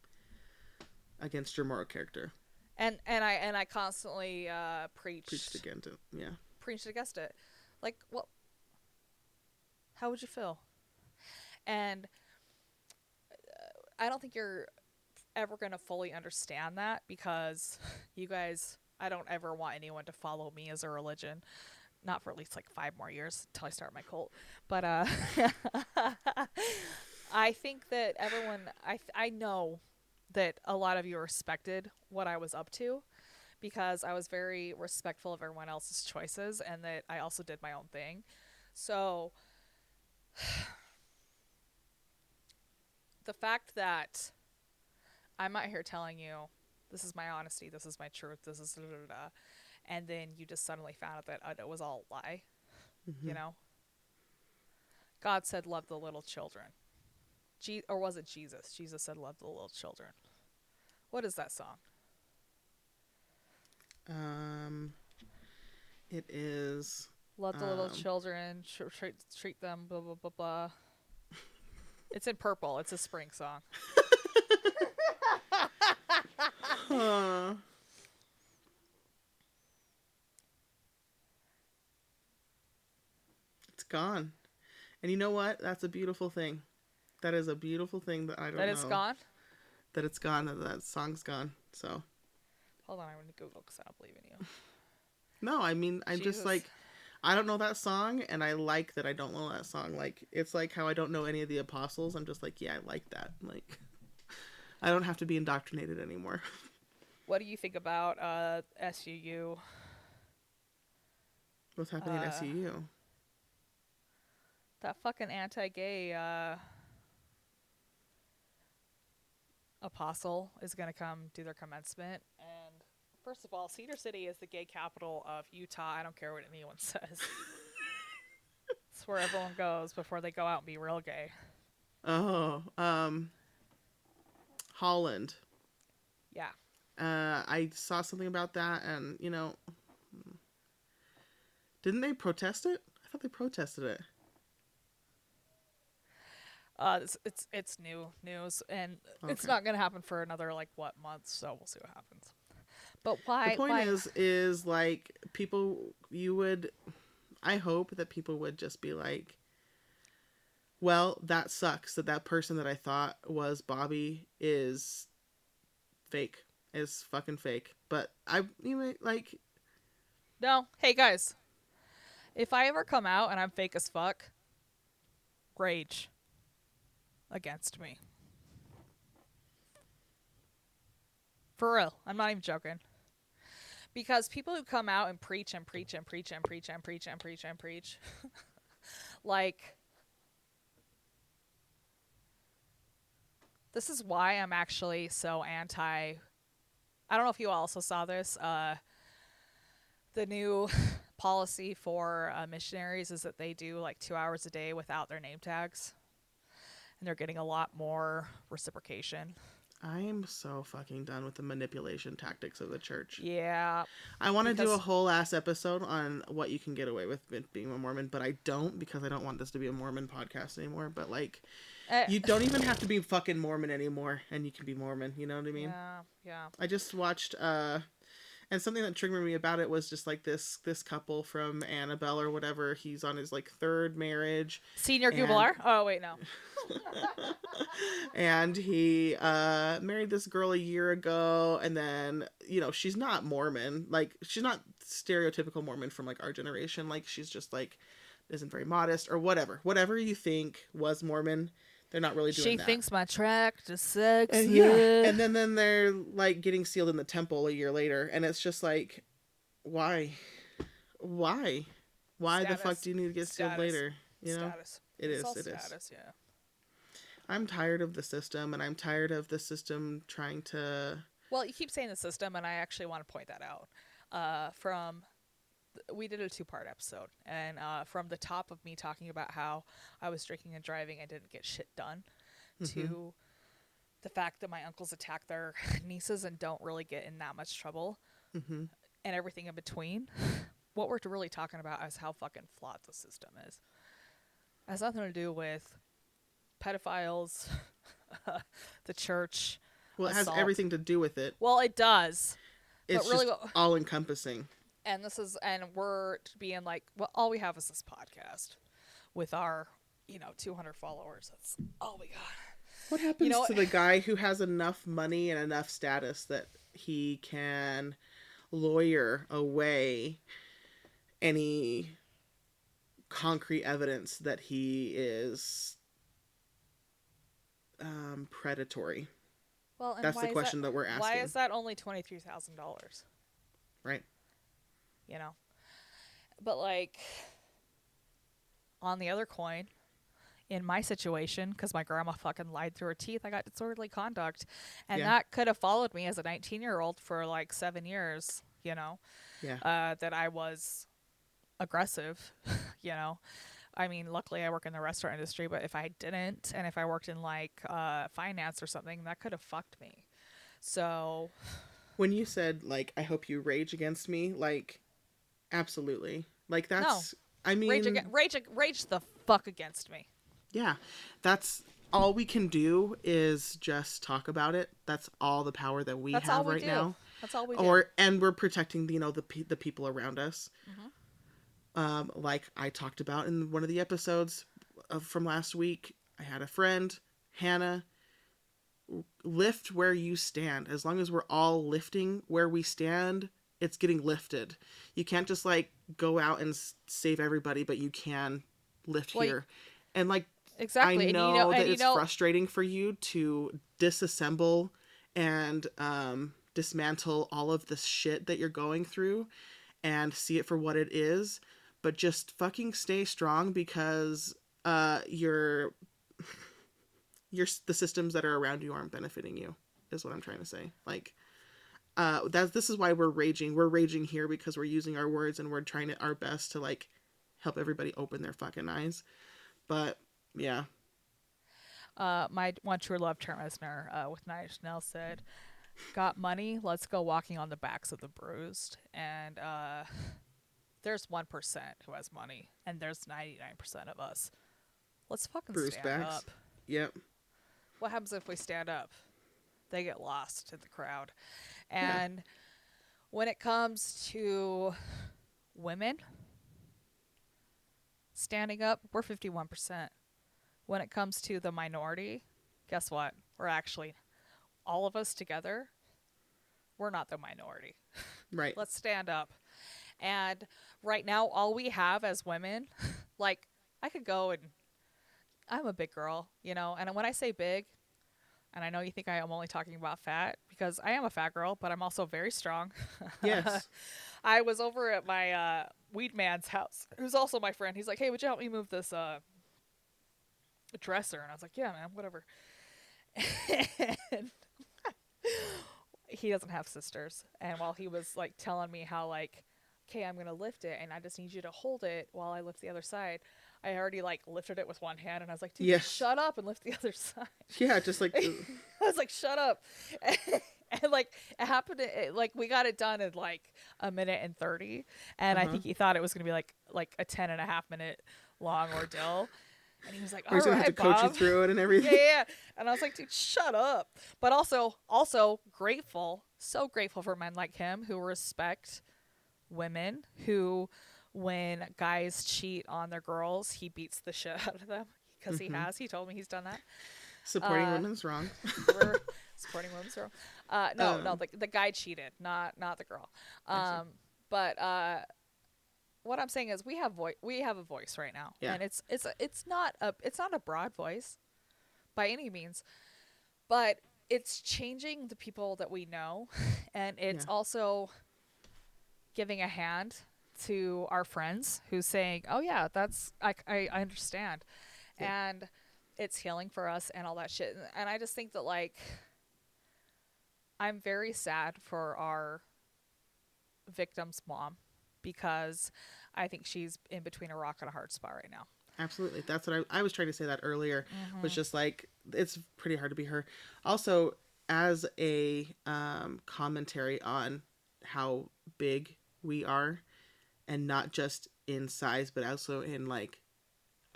Speaker 2: against your moral character
Speaker 3: and and I and I constantly uh, preached
Speaker 2: preached against it yeah
Speaker 3: preached against it. Like, what? How would you feel? And uh, I don't think you're ever going to fully understand that because <laughs> you guys, I don't ever want anyone to follow me as a religion. Not for at least like five more years until I start my cult. But, uh, <laughs> I think that everyone, I th- I know that a lot of you respected what I was up to, because I was very respectful of everyone else's choices, and that I also did my own thing. So, <sighs> the fact that I'm out here telling you, this is my honesty, this is my truth, this is da da da, da," and then you just suddenly found out that uh, it was all a lie, you know. God said, "Love the little children." Je- or was it Jesus? Jesus said, "Love the little children." What is that song?
Speaker 2: Um, it is.
Speaker 3: Love the little
Speaker 2: Um,
Speaker 3: children, treat, treat them, blah blah blah blah. it's in purple. It's a spring song. <laughs>
Speaker 2: Huh. It's gone. And you know what? That's a beautiful thing. That is a beautiful thing that I don't
Speaker 3: That
Speaker 2: know.
Speaker 3: is gone.
Speaker 2: That it's gone. That that song's gone. So
Speaker 3: Hold on, I'm gonna Google because I don't believe in you. <laughs>
Speaker 2: no, I mean I'm
Speaker 3: Jesus.
Speaker 2: just like I don't know that song, and I like that I don't know that song. Like it's like how I don't know any of the apostles. I'm just like, yeah, I like that. Like <laughs> I don't have to be indoctrinated anymore. <laughs>
Speaker 3: What do you think about uh, SUU?
Speaker 2: What's happening
Speaker 3: Uh,
Speaker 2: at SUU?
Speaker 3: That fucking anti-gay uh, apostle is gonna come do their commencement, and first of all, Cedar City is the gay capital of Utah. I don't care what anyone <laughs> says. it's where everyone goes before they go out and be real gay.
Speaker 2: Oh, um, Holland.
Speaker 3: Yeah.
Speaker 2: Uh, I saw something about that, and you know, didn't they protest it? I thought they protested it.
Speaker 3: Uh, it's, it's it's new news, and it's not gonna happen for another like what month. So we'll see what happens. But why?
Speaker 2: the point
Speaker 3: why,
Speaker 2: is, is like people. You would. I hope that people would just be like, "Well, that sucks. That that person that I thought was Bobby is fake. Is fucking fake." But I, you know, like,
Speaker 3: No. Hey guys. If I ever come out and I'm fake as fuck, rage against me. For real. I'm not even joking. Because people who come out and preach and preach and preach and preach and preach and preach and preach and <laughs> preach like this is why I'm actually so anti I don't know if you also saw this uh the new <laughs> policy for uh, missionaries is that they do like two hours a day without their name tags and they're getting a lot more reciprocation
Speaker 2: I'm so fucking done with the manipulation tactics of the church.
Speaker 3: yeah
Speaker 2: I want to do a whole ass episode on what you can get away with being a Mormon, but I don't because I don't want this to be a Mormon podcast anymore. But like,
Speaker 3: Eh,
Speaker 2: you don't even have to be fucking Mormon anymore, and you can be Mormon. You know what I mean?
Speaker 3: yeah yeah
Speaker 2: I just watched, uh, and something that triggered me about it was just like this this couple from Annabelle or whatever. He's on his like third marriage,
Speaker 3: senior
Speaker 2: And-
Speaker 3: oh wait no. <laughs>
Speaker 2: And he uh married this girl a year ago and then you know she's not mormon. Like she's not stereotypical mormon from like our generation. Like she's just like isn't very modest or whatever. Whatever you think was mormon they're not really doing
Speaker 3: she
Speaker 2: that.
Speaker 3: thinks my track is sexy
Speaker 2: and yeah and then then they're like getting sealed in the temple a year later and it's just like why why why the fuck do you need to get sealed
Speaker 3: Status.
Speaker 2: later you know
Speaker 3: status
Speaker 2: it
Speaker 3: It's
Speaker 2: is,
Speaker 3: all
Speaker 2: it is.
Speaker 3: status, yeah
Speaker 2: i'm tired of the system and i'm tired of the system trying to
Speaker 3: Well, you keep saying the system, and I actually want to point that out. Uh, from th- we did a two-part episode, and uh, from the top of me talking about how I was drinking and driving and didn't get shit done, to the fact that my uncles attack their <laughs> nieces and don't really get in that much trouble,
Speaker 2: hmm
Speaker 3: and everything in between. <laughs> What we're really talking about is how fucking flawed the system is. It has nothing to do with pedophiles, <laughs> the church.
Speaker 2: Well, it has everything to do with it.
Speaker 3: Well, it does.
Speaker 2: It's
Speaker 3: really
Speaker 2: all encompassing.
Speaker 3: And this is and we're being like well all we have is this podcast with our you know 200 followers that's all we got
Speaker 2: What happens
Speaker 3: know
Speaker 2: to the guy who has enough money and enough status that he can lawyer away any concrete evidence that he is um, predatory?
Speaker 3: Well, and
Speaker 2: That's the question that, we're asking.
Speaker 3: Why is that only twenty three thousand dollars?
Speaker 2: Right.
Speaker 3: You know, but like on the other coin, in my situation, because my grandma fucking lied through her teeth, I got disorderly conduct, and
Speaker 2: Yeah.
Speaker 3: that could have followed me as a nineteen year old for like seven years. You know,
Speaker 2: Yeah.
Speaker 3: uh, that I was aggressive. <laughs> you know. I mean, luckily I work in the restaurant industry, but if I didn't, and if I worked in like uh, finance or something, that could have fucked me. So
Speaker 2: when you said like I hope you rage against me, like absolutely. Like that's I mean
Speaker 3: rage, aga- rage, ag- rage the fuck against me.
Speaker 2: yeah. That's all we can do is just talk about it. That's all the power that we
Speaker 3: That's
Speaker 2: have
Speaker 3: we
Speaker 2: right
Speaker 3: do.
Speaker 2: now.
Speaker 3: That's all we do.
Speaker 2: Or and we're protecting you know the pe- the people around us.
Speaker 3: Mhm.
Speaker 2: Um like I talked about in one of the episodes of, from last week, I had a friend, Hannah lift where you stand. As long as we're all lifting where we stand, it's getting lifted. You can't just like go out and save everybody, but you can lift
Speaker 3: Well,
Speaker 2: here. And like
Speaker 3: exactly.
Speaker 2: I know,
Speaker 3: and you know,
Speaker 2: that it's
Speaker 3: know,
Speaker 2: frustrating for you to disassemble and um, dismantle all of this shit that you're going through and see it for what it is, but just fucking stay strong because uh, you're your <sighs> the systems that are around you aren't benefiting you. Is what I'm trying to say. Like. Uh, that this is why we're raging. We're raging here because we're using our words and we're trying to, our best to like help everybody open their fucking eyes. But yeah,
Speaker 3: uh, my one true love Trent Reznor uh, with Inch Nails said, "Got money? Let's go walking on the backs of the bruised." And uh, there's one percent who has money, and there's ninety nine percent of us. Let's fucking
Speaker 2: Bruised
Speaker 3: stand
Speaker 2: backs.
Speaker 3: up.
Speaker 2: yep.
Speaker 3: What happens if we stand up? They get lost in the crowd. And when it comes to women standing up, we're 51%. When it comes to the minority, guess what? We're actually, all of us together, we're not the minority.
Speaker 2: Right. <laughs>
Speaker 3: Let's stand up. And right now, all we have as women, <laughs> like, I could go and I'm a big girl, you know, and when I say big, and I know you think I am only talking about fat because I am a fat girl, but I'm also very strong. <laughs>
Speaker 2: Yes.
Speaker 3: I was over at my uh, weed man's house, who's also my friend. He's like, "Hey, would you help me move this uh, dresser?" And I was like, "Yeah, man, whatever." <laughs> and <laughs> he doesn't have sisters, and while he was like telling me how like, "Okay, I'm gonna lift it, and I just need you to hold it while I lift the other side," I already like lifted it with one hand, and I was like, "Dude, shut up and lift the <laughs> other side."
Speaker 2: yeah, just like <laughs>
Speaker 3: I was like, "Shut up," <laughs> and like it happened. It, like we got it done in like a minute and thirty, and I
Speaker 2: Uh-huh.
Speaker 3: think he thought it was gonna be like like a ten and a half minute long ordeal, and he was like, "All right,
Speaker 2: have to coach you through it and everything.
Speaker 3: yeah, yeah. And I was like, dude, shut up. But also, also grateful, so grateful for men like him who respect women, who, when guys cheat on their girls, he beats the shit out of them because
Speaker 2: Mhm.
Speaker 3: he has. He told me he's done that.
Speaker 2: Supporting
Speaker 3: Uh,
Speaker 2: women's wrong. <laughs> <laughs>
Speaker 3: Supporting women's girl. Uh, no, no,
Speaker 2: Um,
Speaker 3: the, the guy cheated, not not the girl. Um, but uh, what I'm saying is we have voice. We have a voice right now,
Speaker 2: Yeah.
Speaker 3: and it's it's it's not a it's not a broad voice by any means, but it's changing the people that we know, <laughs> and it's
Speaker 2: Yeah.
Speaker 3: also giving a hand to our friends who's saying, "Oh yeah, that's I I, I understand,"
Speaker 2: Yeah.
Speaker 3: and it's healing for us and all that shit. And- And I just think that like I'm very sad for our victim's mom because I think she's in between a rock and a hard spot right now.
Speaker 2: Absolutely. That's what I, I was trying to say that earlier.
Speaker 3: Mm-hmm.
Speaker 2: Was just like it's pretty hard to be her. Also, as a um, commentary on how big we are, and not just in size, but also in like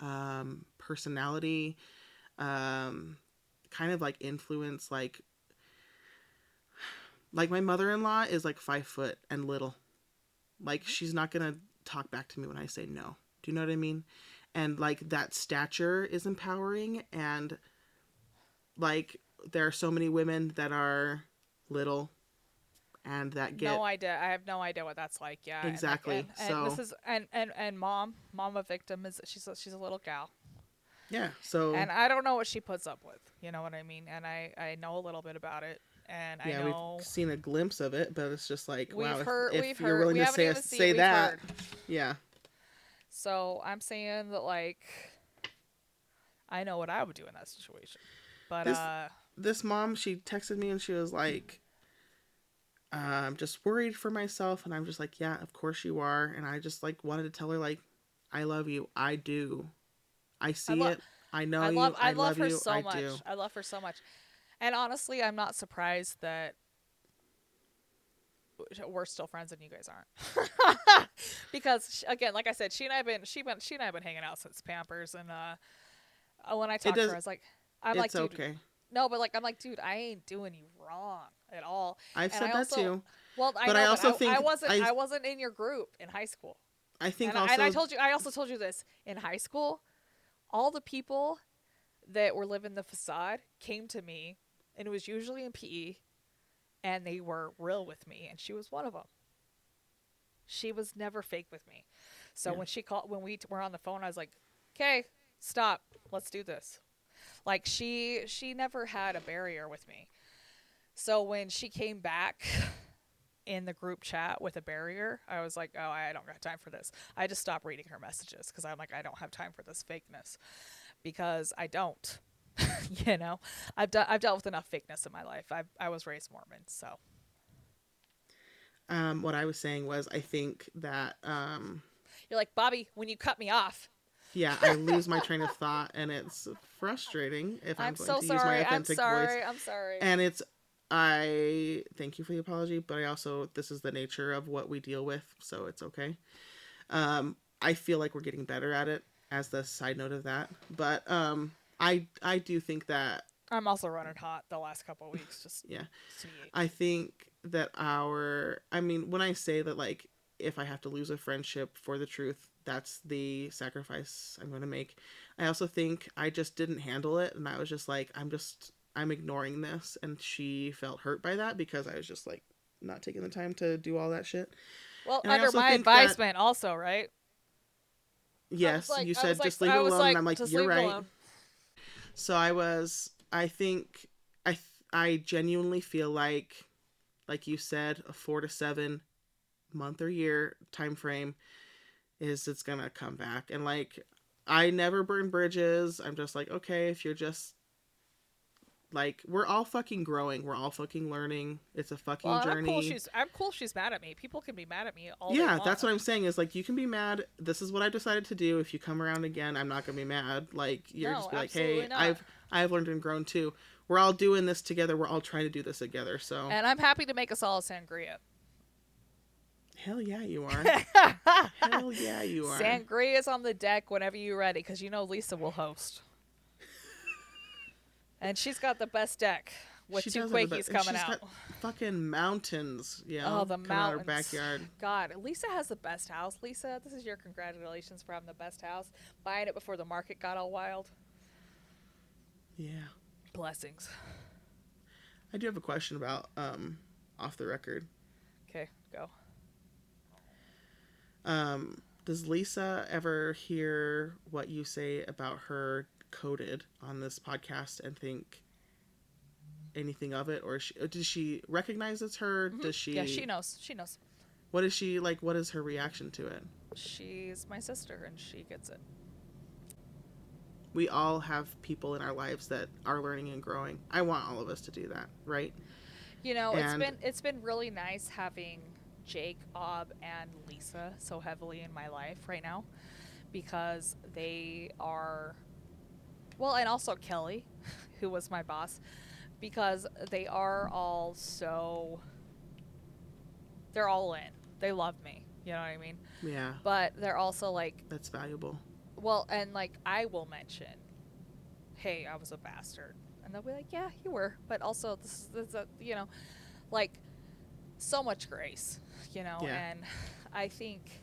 Speaker 2: um, personality, um, kind of like influence. Like, like my mother in law is like five foot and little. Like she's not gonna talk back to me when I say no. Do you know what I mean? And like that stature is empowering and like there are so many women that are little and that get
Speaker 3: no idea. I have no idea what that's like. Yeah,
Speaker 2: Exactly.
Speaker 3: and, and this
Speaker 2: So-
Speaker 3: is and and and mom, mom a victim is she's a, she's a little gal.
Speaker 2: Yeah. So
Speaker 3: And I don't know what she puts up with. You know what I mean? And I I know a little bit about it, and
Speaker 2: yeah,
Speaker 3: I know
Speaker 2: we've seen a glimpse of it, but it's just like
Speaker 3: we've
Speaker 2: wow. if-
Speaker 3: heard
Speaker 2: if,
Speaker 3: we've
Speaker 2: you're
Speaker 3: heard
Speaker 2: willing
Speaker 3: we
Speaker 2: to
Speaker 3: haven't
Speaker 2: say
Speaker 3: even seen
Speaker 2: say
Speaker 3: we've
Speaker 2: that,
Speaker 3: heard.
Speaker 2: yeah,
Speaker 3: So I'm saying that like I know what I would do in that situation. But
Speaker 2: This-
Speaker 3: uh
Speaker 2: this mom she texted me and she was like uh, i'm just worried for myself and i'm just like yeah of course you are and i just like wanted to tell her like i love you. I do. I see
Speaker 3: lo-
Speaker 2: it. I know
Speaker 3: I
Speaker 2: you.
Speaker 3: love
Speaker 2: i,
Speaker 3: I love her
Speaker 2: you.
Speaker 3: so
Speaker 2: i
Speaker 3: much.
Speaker 2: do
Speaker 3: I love her so much. And honestly, I'm not surprised that we're still friends and you guys aren't. <laughs> because again, like I said, she and I've been she been she and I've been hanging out since Pampers and uh uh, when I talked to her, I was like I'm like dude,
Speaker 2: okay.
Speaker 3: no, but like I'm like dude, I ain't doing you wrong at all.
Speaker 2: i've
Speaker 3: and
Speaker 2: said
Speaker 3: I
Speaker 2: that
Speaker 3: also-
Speaker 2: too
Speaker 3: Well, I
Speaker 2: But
Speaker 3: know,
Speaker 2: I
Speaker 3: but
Speaker 2: also
Speaker 3: I,
Speaker 2: think
Speaker 3: I wasn't
Speaker 2: I-
Speaker 3: I wasn't in your group in high school.
Speaker 2: i think
Speaker 3: and, I-
Speaker 2: also
Speaker 3: and I told you, I also told you this in high school. All the people that were living the facade came to me, and it was usually in PE, and they were real with me, and she was one of them. She was never fake with me. So
Speaker 2: Yeah.
Speaker 3: when she called, when we were on the phone, I was like, "Okay, stop, let's do this." Like she, she never had a barrier with me. So when she came back <sighs> in the group chat with a barrier, I was like, oh, I don't got time for this. I just stopped reading her messages because I'm like, I don't have time for this fakeness because I don't. <laughs> you know, I've done I've dealt with enough fakeness in my life. I I was raised Mormon, so
Speaker 2: um what i was saying was i think that um
Speaker 3: you're like Bobby when you cut me off.
Speaker 2: yeah i lose my train of thought and it's frustrating if <laughs> i'm,
Speaker 3: I'm,
Speaker 2: going
Speaker 3: so
Speaker 2: to use my
Speaker 3: sorry. I'm sorry.
Speaker 2: voice
Speaker 3: I'm sorry.
Speaker 2: and it's i thank you for the apology but i also this is the nature of what we deal with so it's okay. Um i feel like we're getting better at it as the side note of that but um i i do think that
Speaker 3: I'm also running hot the last couple of weeks. Just
Speaker 2: yeah. i think that our i mean when i say that like if i have to lose a friendship for the truth that's the sacrifice i'm going to make. I also think i just didn't handle it and i was just like i'm just i'm ignoring this and she felt hurt by that because i was just like not taking the time to do all that shit
Speaker 3: well
Speaker 2: And
Speaker 3: under my
Speaker 2: think that-
Speaker 3: advisement, also right.
Speaker 2: yes
Speaker 3: like-
Speaker 2: you said
Speaker 3: like-
Speaker 2: just leave it alone
Speaker 3: like,
Speaker 2: and i'm like you're right
Speaker 3: alone."
Speaker 2: so i was i think i th- i genuinely feel like like you said a four to seven month or year time frame is it's gonna come back and like i never burn bridges i'm just like okay if you're just like we're all fucking growing we're all fucking learning it's a fucking
Speaker 3: Well, and I'm
Speaker 2: journey
Speaker 3: cool. She's I'm cool. She's mad at me. People can be mad at me all
Speaker 2: yeah that's what i'm saying is like you can be mad this is what i decided to do if you come around again i'm not gonna be mad like you're
Speaker 3: No,
Speaker 2: just be like hey
Speaker 3: not.
Speaker 2: i've i've learned and grown too we're all doing this together we're all trying to do this together so
Speaker 3: And I'm happy to make us all a sangria.
Speaker 2: hell yeah you are <laughs> hell yeah you are
Speaker 3: Sangria is on the deck whenever you're ready, because you know Lisa will host. And she's got the best deck with
Speaker 2: She
Speaker 3: two Quakies coming out.
Speaker 2: fucking mountains you
Speaker 3: Oh, the
Speaker 2: out of our
Speaker 3: mountains.
Speaker 2: backyard
Speaker 3: God, Lisa has the best house. Lisa, this is your congratulations for having the best house. Buying it before the market got all wild.
Speaker 2: yeah
Speaker 3: Blessings.
Speaker 2: i do have a question about um off the record
Speaker 3: Okay, go.
Speaker 2: Um, does Lisa ever hear what you say about her coded on this podcast and think anything of it, or she, does she recognize it's her? Does she?
Speaker 3: Mm-hmm. Yeah, she knows. She knows.
Speaker 2: What is she like? What is her reaction to it?
Speaker 3: She's my sister and she gets it.
Speaker 2: We all have people in our lives that are learning and growing. I want all of us to do that, right?
Speaker 3: You know, it's been it's been really nice having Jake, Ob, and Lisa so heavily in my life right now because they are well, and also Kelly, <laughs> who was my boss, because they are all so they're all in. They love me. You know what I mean?
Speaker 2: Yeah,
Speaker 3: But they're also like
Speaker 2: that's valuable.
Speaker 3: well, and like I will mention, hey, I was a bastard, and they'll be like, yeah, you were, but also this, is a, you know, like so much grace, you know,
Speaker 2: Yeah.
Speaker 3: and I think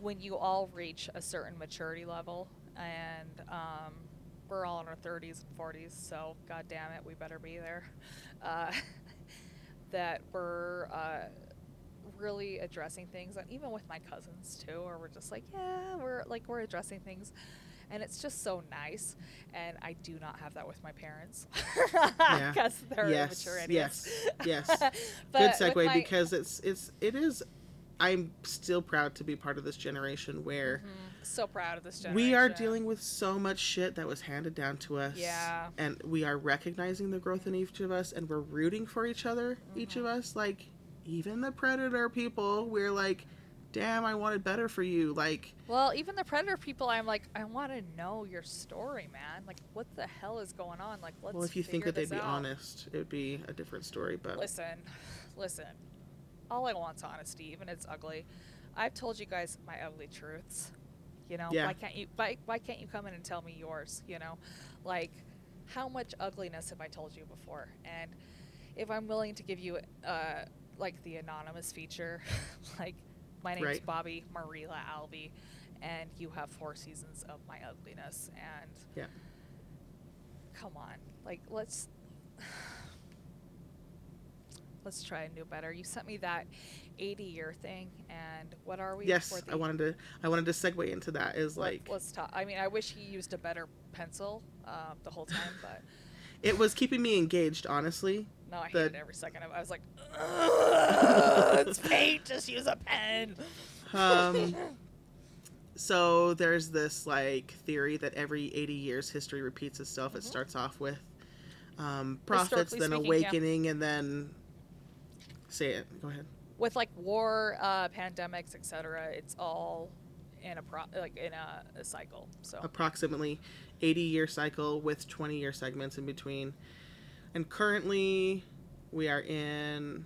Speaker 3: when you all reach a certain maturity level, and um, we're all in our 30s and 40s, so god damn it, we better be there. <laughs> Uh, <laughs> that we're uh, really addressing things, and even with my cousins too, or we're just like, yeah, we're like we're addressing things, and it's just so nice. And I do not have that with my parents <laughs>
Speaker 2: Yeah.
Speaker 3: because they're
Speaker 2: yes,
Speaker 3: immature idiots.
Speaker 2: yes, yes.
Speaker 3: But
Speaker 2: Good segue
Speaker 3: my-
Speaker 2: because it's it's it is. I'm still proud to be part of this generation where
Speaker 3: Mhm. So proud of this generation.
Speaker 2: we are dealing with so much shit that was handed down to us.
Speaker 3: Yeah.
Speaker 2: And we are recognizing the growth in each of us and we're rooting for each other, each
Speaker 3: Mm-hmm.
Speaker 2: of us. Like, even the predator people, we're like, damn, I wanted better for you. Like,
Speaker 3: Well, even the predator people, I'm like, I want to know your story, man. Like, what the hell is going on? Like, let's.
Speaker 2: well, if you think that they'd be
Speaker 3: out.
Speaker 2: honest, it would be a different story. But
Speaker 3: Listen, listen. All I want's honesty, even if it's ugly. I've told you guys my ugly truths. You know,
Speaker 2: Yeah.
Speaker 3: why can't you? Why, why can't you come in and tell me yours? You know, like how much ugliness have I told you before? And if I'm willing to give you, uh, like the anonymous feature, <laughs> like my name's
Speaker 2: Right.
Speaker 3: Bobby Marila Alvey, and you have four seasons of my ugliness, and
Speaker 2: Yeah.
Speaker 3: come on, like let's <sighs> let's try and do better. You sent me that 80 year thing, and what are we?
Speaker 2: yes, I wanted to. I wanted to segue into that. Is like
Speaker 3: let's talk. I mean, I wish he used a better pencil um, the whole time, but <laughs>
Speaker 2: it was keeping me engaged. Honestly,
Speaker 3: no, I
Speaker 2: The-
Speaker 3: every second of it. I was like, <laughs> it's paint. Just use a pen.
Speaker 2: Um, <laughs> so there's this like theory that every 80 years history repeats itself. It
Speaker 3: Mhm.
Speaker 2: starts off with um, prophets, then
Speaker 3: speaking, yeah.
Speaker 2: awakening, and then say it. Go ahead.
Speaker 3: With like war, uh, pandemics, etc. It's all in a pro- like in a, a cycle. So
Speaker 2: Approximately 80 year cycle with 20 year segments in between. And currently, we are in.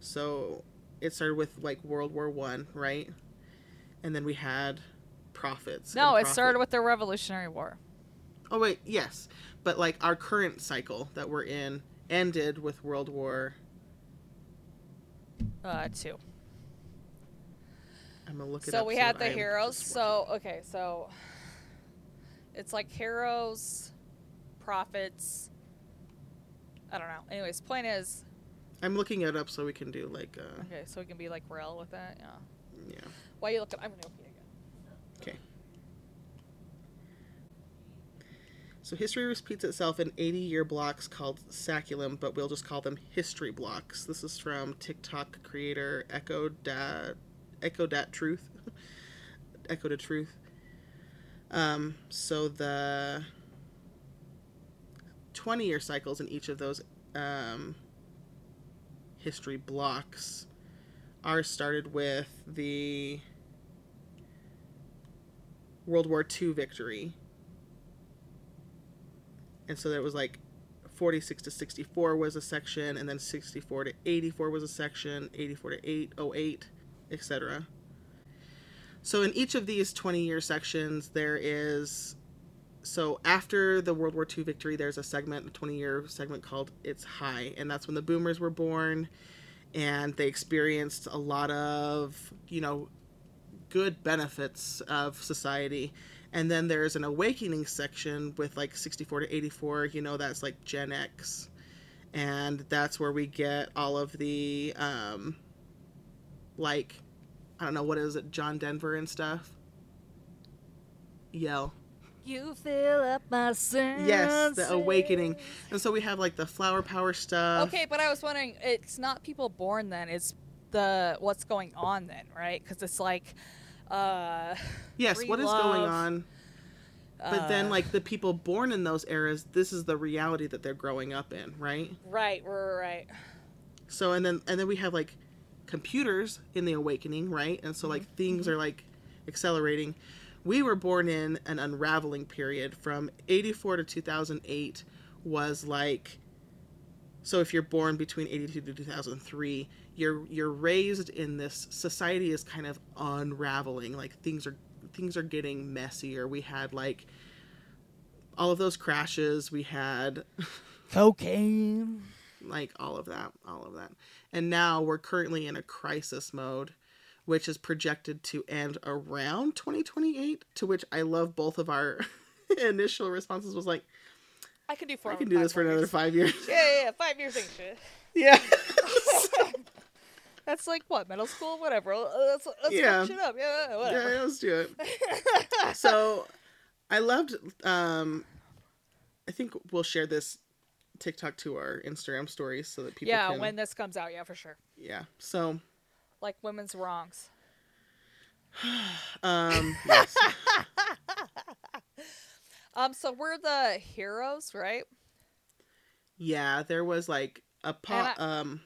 Speaker 2: So it started with like World War One, right? And then we had prophets.
Speaker 3: no, it started with the Revolutionary War.
Speaker 2: Oh wait, yes, but like our current cycle that we're in ended with World War.
Speaker 3: Uh, two.
Speaker 2: I'm gonna look it
Speaker 3: so
Speaker 2: up.
Speaker 3: we had the
Speaker 2: I am
Speaker 3: heroes
Speaker 2: just
Speaker 3: so okay so it's like heroes prophets i don't know anyways point is
Speaker 2: I'm looking it up so we can do like uh
Speaker 3: okay so we can be like real with that yeah
Speaker 2: yeah.
Speaker 3: why you looking i'm gonna open it again
Speaker 2: Okay. So history repeats itself in 80 year blocks called saeculum, but we'll just call them history blocks. This is from TikTok creator Echo Dat Echo Dat Truth. <laughs> Echo to Truth. Um, so the 20 year cycles in each of those um, history blocks are started with the World War II victory. And so there was like 46 to 64 was a section, and then 64 to 84 was a section, 84 to 808, etc. So in each of these 20 year sections, there is. So after the World War II victory, there's a segment, a 20 year segment called It's High, and that's when the boomers were born and they experienced a lot of, you know, good benefits of society. And then there's an awakening section with like 64 to 84, you know, that's like Gen X. And that's where we get all of the, um, like, I don't know, what is it, John Denver and stuff? Yell.
Speaker 3: you fill up my senses
Speaker 2: Yes, the awakening. And so we have like the flower power stuff.
Speaker 3: okay but i was wondering it's not people born then it's the what's going on then right because it's like uh
Speaker 2: Yes, what is going on? But then,
Speaker 3: uh,
Speaker 2: like, the people born in those eras, this is the reality that they're growing up in, right?
Speaker 3: right right right
Speaker 2: So, and then, and then we have like computers in the awakening, right? And so, like, things are like accelerating. We were born in an unraveling period from 84 to 2008 was like so if you're born between 82 to 2003 you're you're raised in this society is kind of unraveling like things are things are getting messier. We had like all of those crashes we had <laughs>
Speaker 3: cocaine.
Speaker 2: Like all of that all of that. And now we're currently in a crisis mode which is projected to end around 2028 to which i love both of our <laughs> initial responses was like
Speaker 3: i can do four
Speaker 2: i can do this for another five years.
Speaker 3: Yeah, yeah, yeah. Five years ain't shit. <laughs>
Speaker 2: yeah
Speaker 3: That's like what middle school, whatever. Uh, Let's, let's
Speaker 2: Yeah.
Speaker 3: shit up. Yeah,
Speaker 2: yeah let's do it <laughs> so I loved. Um, I think we'll share this TikTok to our Instagram stories so that people.
Speaker 3: yeah,
Speaker 2: can,
Speaker 3: when this comes out, yeah, for sure.
Speaker 2: Yeah. So.
Speaker 3: Like women's wrongs. <sighs>
Speaker 2: Um. yes. <laughs>
Speaker 3: Um, so we're the heroes, right?
Speaker 2: Yeah. There was like a po-
Speaker 3: And
Speaker 2: um.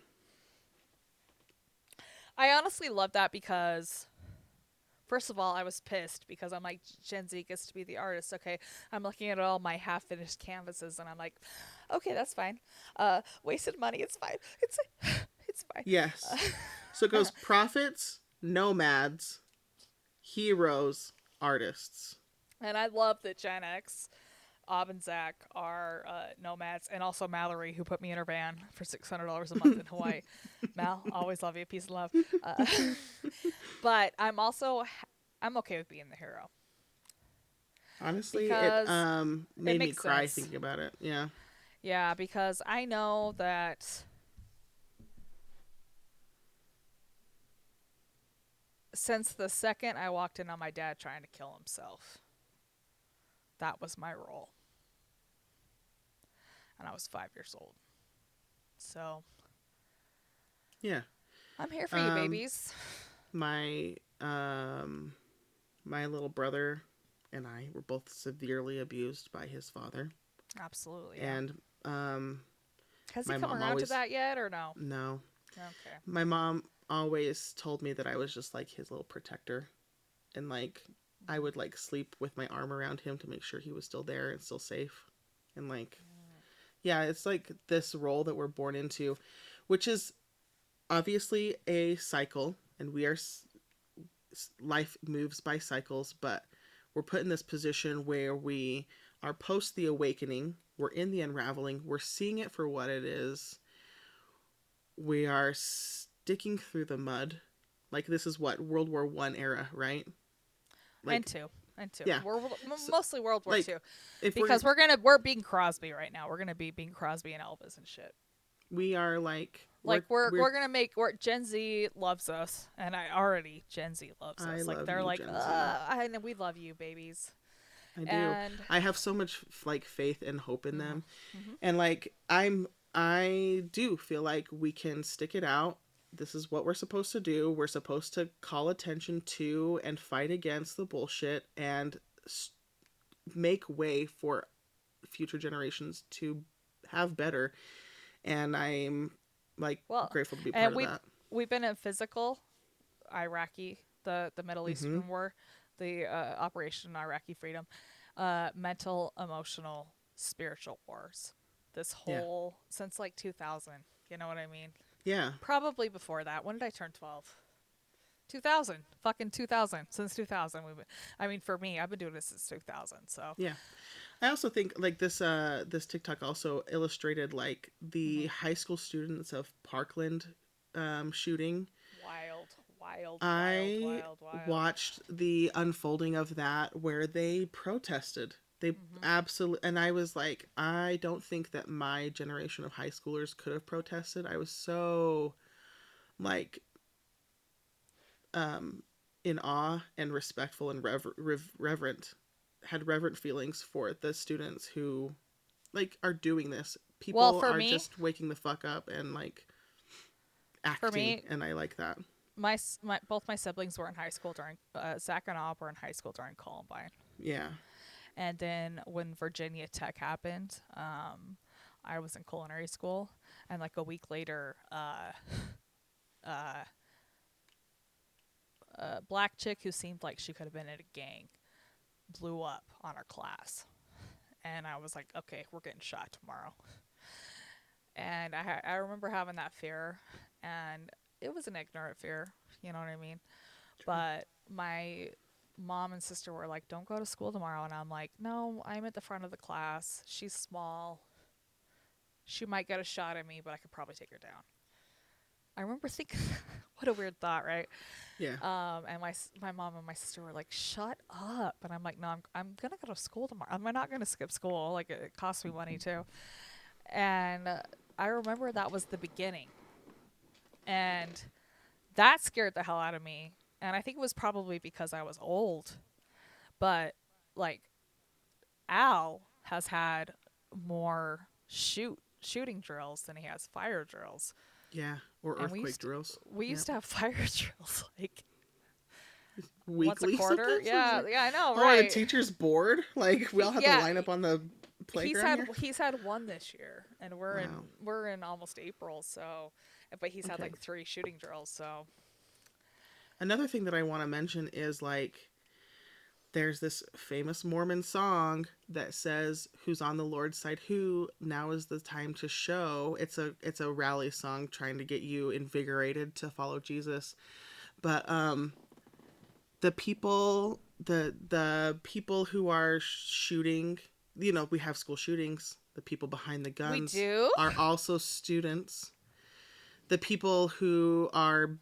Speaker 3: I honestly love that because, first of all, I was pissed because I'm like, Gen Z gets to be the artist. Okay, I'm looking at all my half finished canvases and I'm like, okay, that's fine. Uh, wasted money. It's fine. It's <laughs> it's fine.
Speaker 2: Yes. So it goes <laughs> prophets, nomads, heroes, artists.
Speaker 3: And I love that Gen X, Ob and Zach are uh, nomads, and also Mallory, who put me in her van for six hundred dollars a month in Hawaii. <laughs> Mal, always love you, peace and love. Uh, <laughs> but I'm also I'm okay with being the hero.
Speaker 2: Honestly,
Speaker 3: Because
Speaker 2: it um made me cry
Speaker 3: sense.
Speaker 2: thinking about it. Yeah.
Speaker 3: Yeah, because I know that since the second I walked in on my dad trying to kill himself, that was my role. And I was five years old. So
Speaker 2: Yeah.
Speaker 3: I'm here for you,
Speaker 2: Um,
Speaker 3: babies.
Speaker 2: My um my little brother and I were both severely abused by his father.
Speaker 3: Absolutely.
Speaker 2: And um
Speaker 3: Has he come around
Speaker 2: always-
Speaker 3: to that yet or no?
Speaker 2: no.
Speaker 3: Okay.
Speaker 2: My mom always told me that I was just like his little protector. And like I would like sleep with my arm around him to make sure he was still there and still safe. And like yeah, yeah, it's like this role that we're born into, which is obviously a cycle, and we are life moves by cycles, but we're put in this position where we are post the awakening, we're in the unraveling, we're seeing it for what it is. We are sticking through the mud. Like this is what World War 1 era, right?
Speaker 3: Like, and 2 into
Speaker 2: yeah.
Speaker 3: We're, we're
Speaker 2: so,
Speaker 3: mostly World War
Speaker 2: like, II
Speaker 3: because
Speaker 2: we're,
Speaker 3: we're, gonna we're being Crosby right now. We're gonna be being Crosby and Elvis and shit.
Speaker 2: We are like
Speaker 3: like we're we're, we're gonna make we're, Gen Z loves us, and I already Gen Z loves us.
Speaker 2: I
Speaker 3: like
Speaker 2: love
Speaker 3: they're
Speaker 2: you,
Speaker 3: like, I know we love you, babies.
Speaker 2: I do.
Speaker 3: And...
Speaker 2: I have so much like faith and hope in mm-hmm. them,
Speaker 3: mm-hmm.
Speaker 2: and like I'm I do feel like we can stick it out this is what we're supposed to do. We're supposed to call attention to and fight against the bullshit and make way for future generations to have better. And I'm like
Speaker 3: Well,
Speaker 2: grateful to be
Speaker 3: and
Speaker 2: part of
Speaker 3: we-
Speaker 2: that.
Speaker 3: we've been in physical Iraqi, the the Middle Eastern
Speaker 2: Mhm.
Speaker 3: War, the uh, Operation Iraqi Freedom, uh, mental, emotional, spiritual wars. This
Speaker 2: Yeah.
Speaker 3: whole since like 2000. You know what I mean?
Speaker 2: Yeah.
Speaker 3: Probably before that. When did I turn 12? 2000. Fucking 2000. Since 2000 we've been, I mean for me, I've been doing this since 2000. So
Speaker 2: Yeah. I also think like this uh this TikTok also illustrated like the
Speaker 3: Mm-hmm.
Speaker 2: high school students of Parkland um shooting.
Speaker 3: wild, wild,
Speaker 2: I
Speaker 3: wild, wild, wild.
Speaker 2: watched the unfolding of that where they protested. They
Speaker 3: Mhm.
Speaker 2: absolutely and I was like I don't think that my generation of high schoolers could have protested. I was so like um in awe and respectful and rever- rev- reverent had reverent feelings for the students who like are doing this. People
Speaker 3: Well,
Speaker 2: are
Speaker 3: me-
Speaker 2: just waking the fuck up and like acting
Speaker 3: me-
Speaker 2: and I like that.
Speaker 3: my, my both my siblings were in high school during uh, Zach and Ob were in high school during Columbine,
Speaker 2: Yeah.
Speaker 3: And then when Virginia Tech happened, um, I was in culinary school, and like a week later, uh, <laughs> uh, a black chick who seemed like she could have been in a gang blew up on our class, and I was like, okay, we're getting shot tomorrow. And I ha- I remember having that fear, and it was an ignorant fear, you know what I mean. But my mom and sister were like, "Don't go to school tomorrow," and I'm like, "No, I'm at the front of the class. She's small. She might get a shot at me, but I could probably take her down." I remember thinking, <laughs> "What a weird thought, right?"
Speaker 2: Yeah.
Speaker 3: Um, and my my mom and my sister were like, "Shut up!" And I'm like, "No, I'm I'm gonna go to school tomorrow. Am I'm not gonna skip school. Like it, it costs me money too." And uh, I remember that was the beginning, and that scared the hell out of me. And I think it was probably because I was old, but like Al has had more shoot shooting drills than he has fire drills.
Speaker 2: Yeah, or
Speaker 3: And we
Speaker 2: earthquake
Speaker 3: to-
Speaker 2: drills.
Speaker 3: We used to have <laughs> fire drills like
Speaker 2: Weekly
Speaker 3: once a quarter.
Speaker 2: sometimes?
Speaker 3: Yeah,
Speaker 2: Like,
Speaker 3: yeah, I know,
Speaker 2: Oh,
Speaker 3: right?
Speaker 2: the teachers bored? Like we all have
Speaker 3: Yeah,
Speaker 2: to line up on the playground.
Speaker 3: he's had
Speaker 2: here?
Speaker 3: he's had one this year, and we're in we're in almost April, so but he's had like three shooting drills. So
Speaker 2: Another thing that I want to mention is like there's this famous Mormon song that says who's on the Lord's side? Who? Now is the time to show. It's a it's a rally song trying to get you invigorated to follow Jesus. But um the people the the people who are shooting you know we have school shootings. The people behind the guns are also students. The people who are,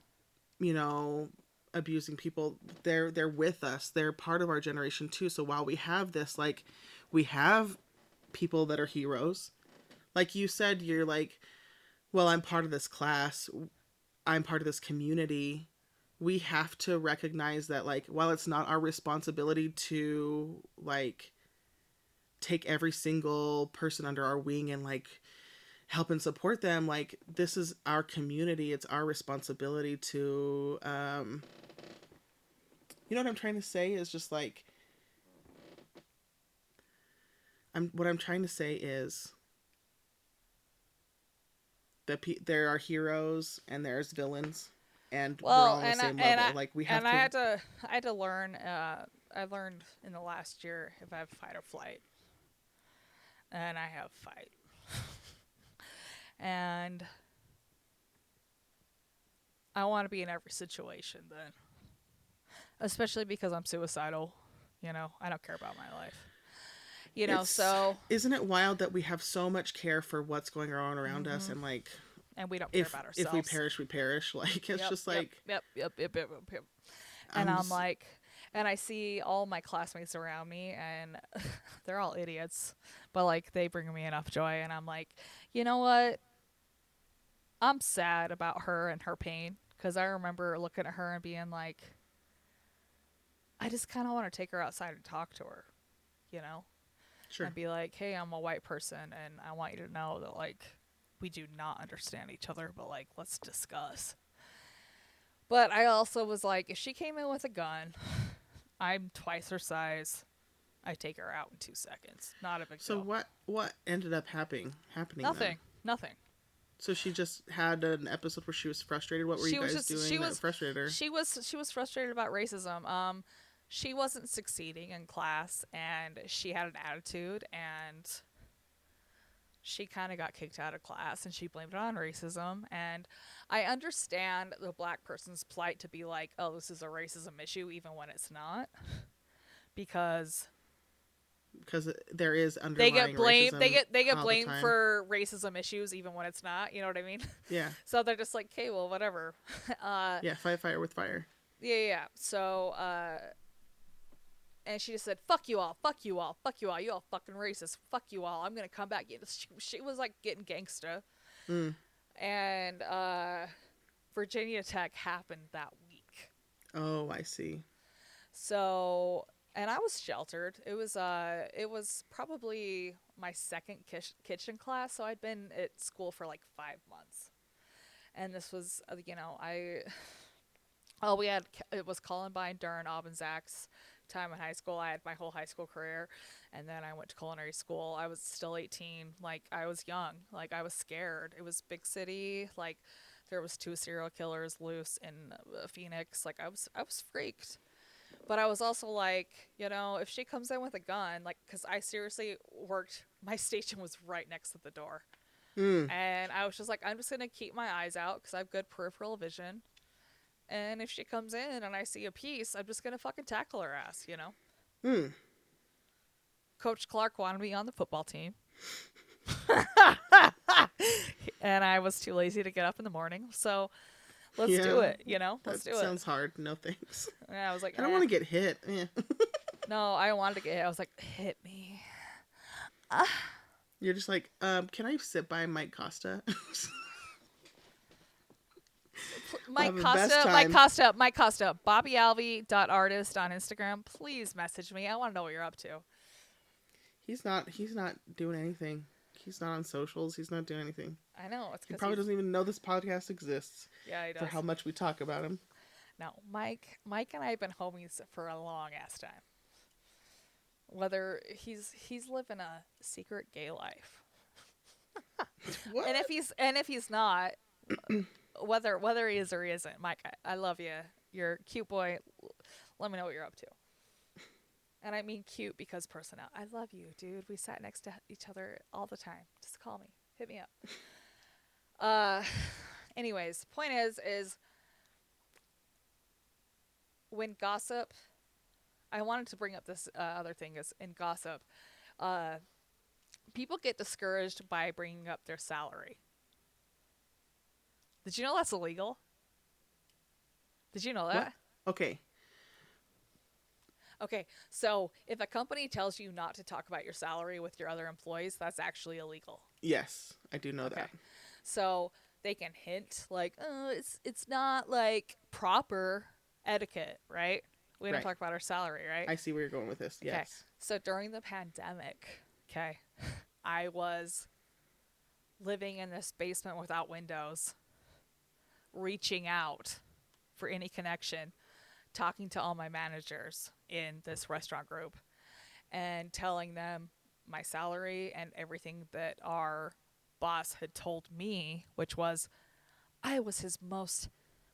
Speaker 2: you know, abusing people, they're they're with us. They're part of our generation too. So while we have this, like, we have people that are heroes. Like you said, you're like, well, I'm part of this class. I'm part of this community. We have to recognize that, like, while it's not our responsibility to like take every single person under our wing and like help and support them like this is our community it's our responsibility to um you know what i'm trying to say is just like i'm what i'm trying to say is that pe- there are heroes and there's villains and we're all
Speaker 3: Well,
Speaker 2: on the
Speaker 3: I,
Speaker 2: same
Speaker 3: and
Speaker 2: level.
Speaker 3: I,
Speaker 2: like we have
Speaker 3: and
Speaker 2: to
Speaker 3: I had to I had to learn. Uh, I learned in the last year if I have fight or flight, and I have fight, <laughs> and I want to be in every situation then, especially because I'm suicidal. You know, I don't care about my life. You know,
Speaker 2: It's-
Speaker 3: so
Speaker 2: isn't it wild that we have so much care for what's going on around us mm-hmm. and like
Speaker 3: and we don't care
Speaker 2: if
Speaker 3: about ourselves.
Speaker 2: if we perish we perish <laughs> like it's
Speaker 3: Yep,
Speaker 2: just
Speaker 3: yep,
Speaker 2: like
Speaker 3: yep, yep, yep, yep, yep, yep. And
Speaker 2: I'm
Speaker 3: I'm like, and I see all my classmates around me, and <laughs> they're all idiots, but like they bring me enough joy, and I'm like, you know what? I'm sad about her and her pain because I remember looking at her and being like, I just kind of want to take her outside and talk to her, you know,
Speaker 2: sure
Speaker 3: and be like, hey, I'm a white person, and I want you to know that like we do not understand each other, but like let's discuss. But I also was like, if she came in with a gun, <sighs> I'm twice her size. I take her out in two seconds. Not a big
Speaker 2: so
Speaker 3: deal.
Speaker 2: what what ended up happening happening then?
Speaker 3: Nothing. Nothing.
Speaker 2: so she just had an episode where she was frustrated what were
Speaker 3: She
Speaker 2: you
Speaker 3: was
Speaker 2: guys
Speaker 3: just-
Speaker 2: doing
Speaker 3: she
Speaker 2: that
Speaker 3: was-
Speaker 2: frustrated her
Speaker 3: She was she was frustrated about racism. Um, she wasn't succeeding in class, and she had an attitude, and she kind of got kicked out of class, and she blamed it on racism. And I understand the black person's plight to be like, "Oh, this is a racism issue," even when it's not, because
Speaker 2: because there is underlying they
Speaker 3: get blamed. They get they get
Speaker 2: all the
Speaker 3: blamed for racism issues, even when it's not. You know what I mean? <laughs>
Speaker 2: yeah
Speaker 3: so they're just like, "Okay, well, whatever." <laughs> uh,
Speaker 2: yeah fight fire with fire
Speaker 3: Yeah, yeah. yeah. So, uh, and she just said, "Fuck you all, fuck you all, fuck you all, you all fucking racist, fuck you all. I'm gonna come back." You <laughs> know, She, she was like getting gangsta,
Speaker 2: Mm.
Speaker 3: and uh, Virginia Tech happened that week.
Speaker 2: oh i see
Speaker 3: So, and I was sheltered. It was uh, it was probably my second kish- kitchen class. So I'd been at school for like five months, and this was uh, you know I. <sighs> Oh, we had it was Columbine during Ob and Zach's time in high school. I had my whole high school career, and then I went to culinary school. I was still 18. Like I was young. Like I was scared. It was big city. Like there was two serial killers loose in uh, Phoenix. Like I was I was freaked. But I was also like, you know, if she comes in with a gun, like, because I seriously worked, my station was right next to the door.
Speaker 2: Mm.
Speaker 3: And I was just like, I'm just going to keep my eyes out because I have good peripheral vision. And if she comes in and I see a piece, I'm just going to fucking tackle her ass, you know?
Speaker 2: Mm.
Speaker 3: Coach Clark wanted me on the football team. <laughs> and I was too lazy to get up in the morning. So let's do it, you know? Let's
Speaker 2: that
Speaker 3: do
Speaker 2: sounds hard no thanks
Speaker 3: it. And I was like,
Speaker 2: i don't
Speaker 3: "Eh."
Speaker 2: want to get hit Eh. <laughs>
Speaker 3: No, I wanted to get hit. I was like, hit me.
Speaker 2: you're just like um can i sit by mike costa <laughs>
Speaker 3: Mike
Speaker 2: Costa, best
Speaker 3: Costa, Mike. Costa, Mike Costa, artist on Instagram. Please message me. I want to know what you're up to.
Speaker 2: He's not. He's not doing anything. He's not on socials. He's not doing anything.
Speaker 3: I know it's
Speaker 2: He probably doesn't even know this podcast exists
Speaker 3: Yeah, he does.
Speaker 2: for how much we talk about him.
Speaker 3: No, Mike. Mike and I have been homies for a long ass time. Whether he's he's living a secret gay life, <laughs> and if he's and if he's not, whether whether he is or he isn't, Mike, I, I love you. You're a cute boy. Let me know what you're up to. And I mean cute because personnel. I love you, dude. We sat next to each other all the time. Just call me. Hit me up. <laughs> Uh anyways, point is is when gossip I wanted to bring up this uh, other thing is in gossip. Uh people get discouraged by bringing up their salary. Did you know that's illegal? Did you know that?
Speaker 2: What? Okay.
Speaker 3: Okay, so if a company tells you not to talk about your salary with your other employees, that's actually illegal.
Speaker 2: Yes, I do know
Speaker 3: Okay.
Speaker 2: that.
Speaker 3: So they can hint like, oh, it's it's not like proper etiquette, right? We don't
Speaker 2: Right.
Speaker 3: talk about our salary, right?
Speaker 2: I see where you're going with this.
Speaker 3: Okay.
Speaker 2: Yes.
Speaker 3: So during the pandemic, okay, <laughs> I was living in this basement without windows, reaching out for any connection, talking to all my managers in this restaurant group, and telling them my salary and everything that our boss had told me, which was I was his most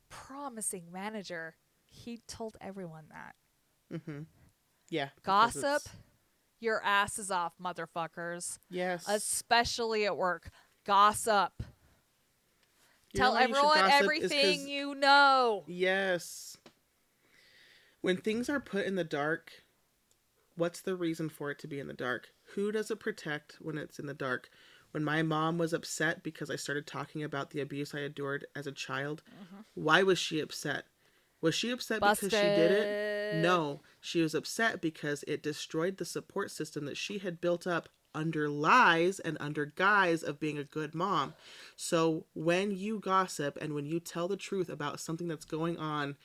Speaker 3: promising manager. He told everyone that.
Speaker 2: Mm-hmm. Yeah.
Speaker 3: Gossip, your ass is off, motherfuckers.
Speaker 2: Yes.
Speaker 3: Especially at work. Gossip.
Speaker 2: You
Speaker 3: Tell
Speaker 2: know you should
Speaker 3: everyone everything you know.
Speaker 2: Yes. When things are put in the dark, what's the reason for it to be in the dark? Who does it protect when it's in the dark? When my mom was upset because I started talking about the abuse I endured as a child, mm-hmm. why was she upset? Was she upset because she did it? No, she was upset because it destroyed the support system that she had built up under lies and under guise of being a good mom. So when you gossip and when you tell the truth about something that's going on,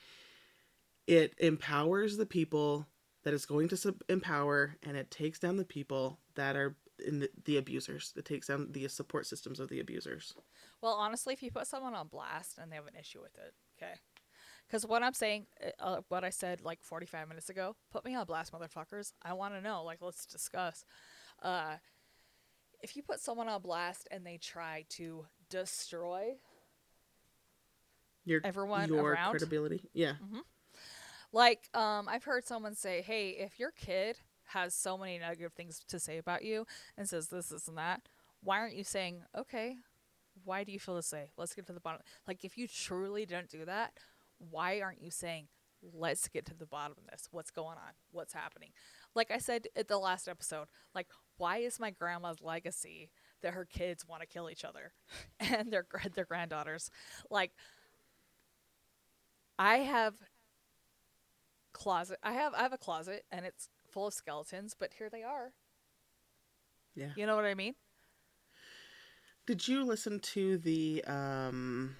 Speaker 2: it empowers the people that it's going to sub- empower and it takes down the people that are in the, the abusers. It takes down the support systems of the abusers.
Speaker 3: Well, honestly, if you put someone on blast and they have an issue with it, okay? Because what I'm saying, uh, uh, what I said like 45 minutes ago, put me on blast, motherfuckers. I want to know. Like, let's discuss. Uh, if you put someone on blast and they try to destroy
Speaker 2: Your
Speaker 3: Everyone
Speaker 2: your
Speaker 3: around?
Speaker 2: credibility. Yeah.
Speaker 3: Like, um, I've heard someone say, "Hey, if your kid has so many negative things to say about you and says this, this, and that, why aren't you saying, okay, why do you feel this way? Let's get to the bottom. Like, if you truly don't do that, why aren't you saying, let's get to the bottom of this? What's going on? What's happening? Like I said at the last episode, like, why is my grandma's legacy that her kids want to kill each other <laughs> and their their granddaughters? Like, I have closet. I have I have a closet and it's full of skeletons, but here they are.
Speaker 2: Yeah.
Speaker 3: You know what I mean?
Speaker 2: Did you listen to the um,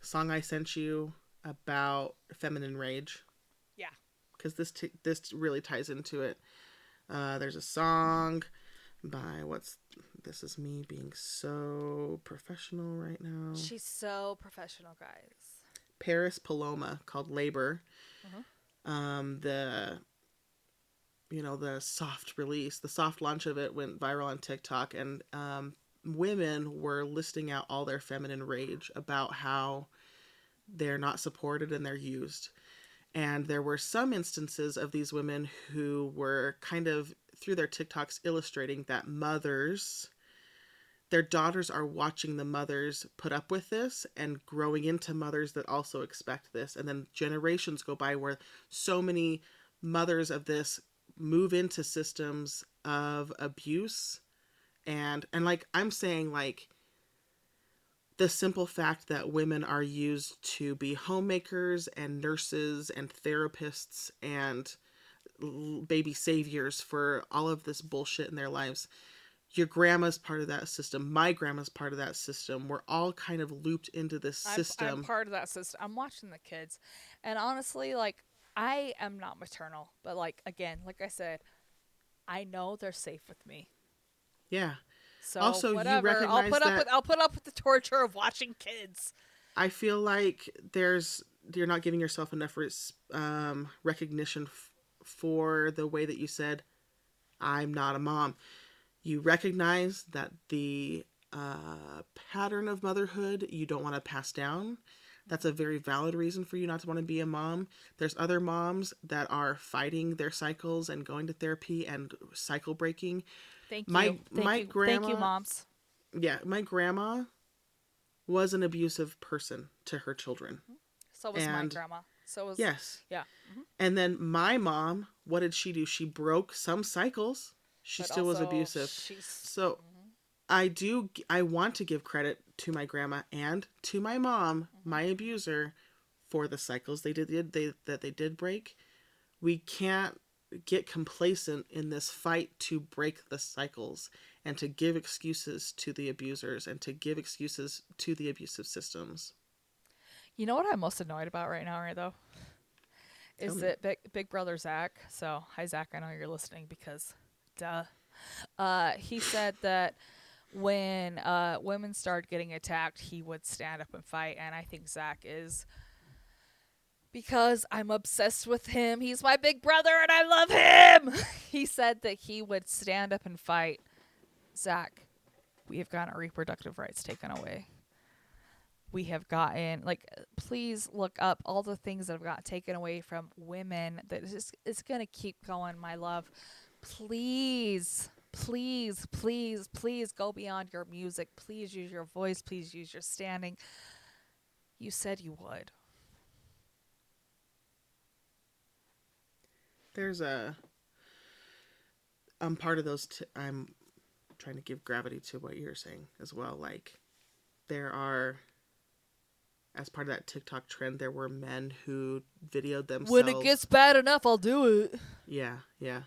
Speaker 2: song I sent you about feminine rage?
Speaker 3: Yeah.
Speaker 2: Because this t- this really ties into it. Uh, there's a song by what's this is me being so professional right now.
Speaker 3: She's so professional, guys.
Speaker 2: Paris Paloma called Labor.
Speaker 3: Mhm.
Speaker 2: Um, the you know the soft release, the soft launch of it went viral on TikTok, and um, women were listing out all their feminine rage about how they're not supported and they're used. And there were some instances of these women who were kind of through their TikToks illustrating that mothers their daughters are watching the mothers put up with this and growing into mothers that also expect this. And then generations go by where so many mothers of this move into systems of abuse. And and like i'm saying like the simple fact that women are used to be homemakers and nurses and therapists and baby saviors for all of this bullshit in their lives your grandma's part of that system my grandma's part of that system we're all kind of looped into this
Speaker 3: I'm,
Speaker 2: system
Speaker 3: I'm part of that system. I'm watching the kids, and honestly, like I am not maternal, but like again, like I said, I know they're safe with me.
Speaker 2: Yeah.
Speaker 3: So
Speaker 2: Also, you
Speaker 3: whatever. I'll
Speaker 2: recognize
Speaker 3: put up
Speaker 2: that-
Speaker 3: with I'll put up with the torture of watching kids.
Speaker 2: I feel like there's you're not giving yourself enough res, um, recognition f- for the way that you said, "I'm not a mom." You recognize that the uh, pattern of motherhood you don't want to pass down. That's a very valid reason for you not to want to be a mom. There's other moms that are fighting their cycles and going to therapy and cycle breaking.
Speaker 3: Thank
Speaker 2: My-
Speaker 3: you. Thank
Speaker 2: my
Speaker 3: you. Thank
Speaker 2: grandma-
Speaker 3: you, moms.
Speaker 2: Yeah, my grandma was an abusive person to her children.
Speaker 3: So was my
Speaker 2: and-
Speaker 3: grandma. So was
Speaker 2: Yes.
Speaker 3: yeah. Mm-hmm.
Speaker 2: And then my mom, what did she do? She broke some cycles. She
Speaker 3: But
Speaker 2: still was abusive.
Speaker 3: She's
Speaker 2: So mm-hmm. I do I want to give credit to my grandma and to my mom, mm-hmm. my abuser, for the cycles they did they that they did break. We can't get complacent in this fight to break the cycles and to give excuses to the abusers and to give excuses to the abusive systems.
Speaker 3: You know what I'm most annoyed about right now, right though? Is
Speaker 2: Tell
Speaker 3: that big big brother Zach? So hi Zach, I know you're listening because duh. Uh he said that when uh women started getting attacked, he would stand up and fight, and I think Zach is because I'm obsessed with him. He's my big brother and I love him. <laughs> he said that he would stand up and fight. Zach, we have gotten our reproductive rights taken away we have gotten like please look up all the things that have got taken away from women that is it's gonna keep going my love please please please please go beyond your music please use your voice please use your standing you said you would
Speaker 2: There's a. I'm part of those. T- I'm trying to give gravity to what you're saying as well. Like, there are, as part of that TikTok trend, there were men who videoed themselves.
Speaker 3: when it gets bad enough i'll do it
Speaker 2: Yeah, yeah.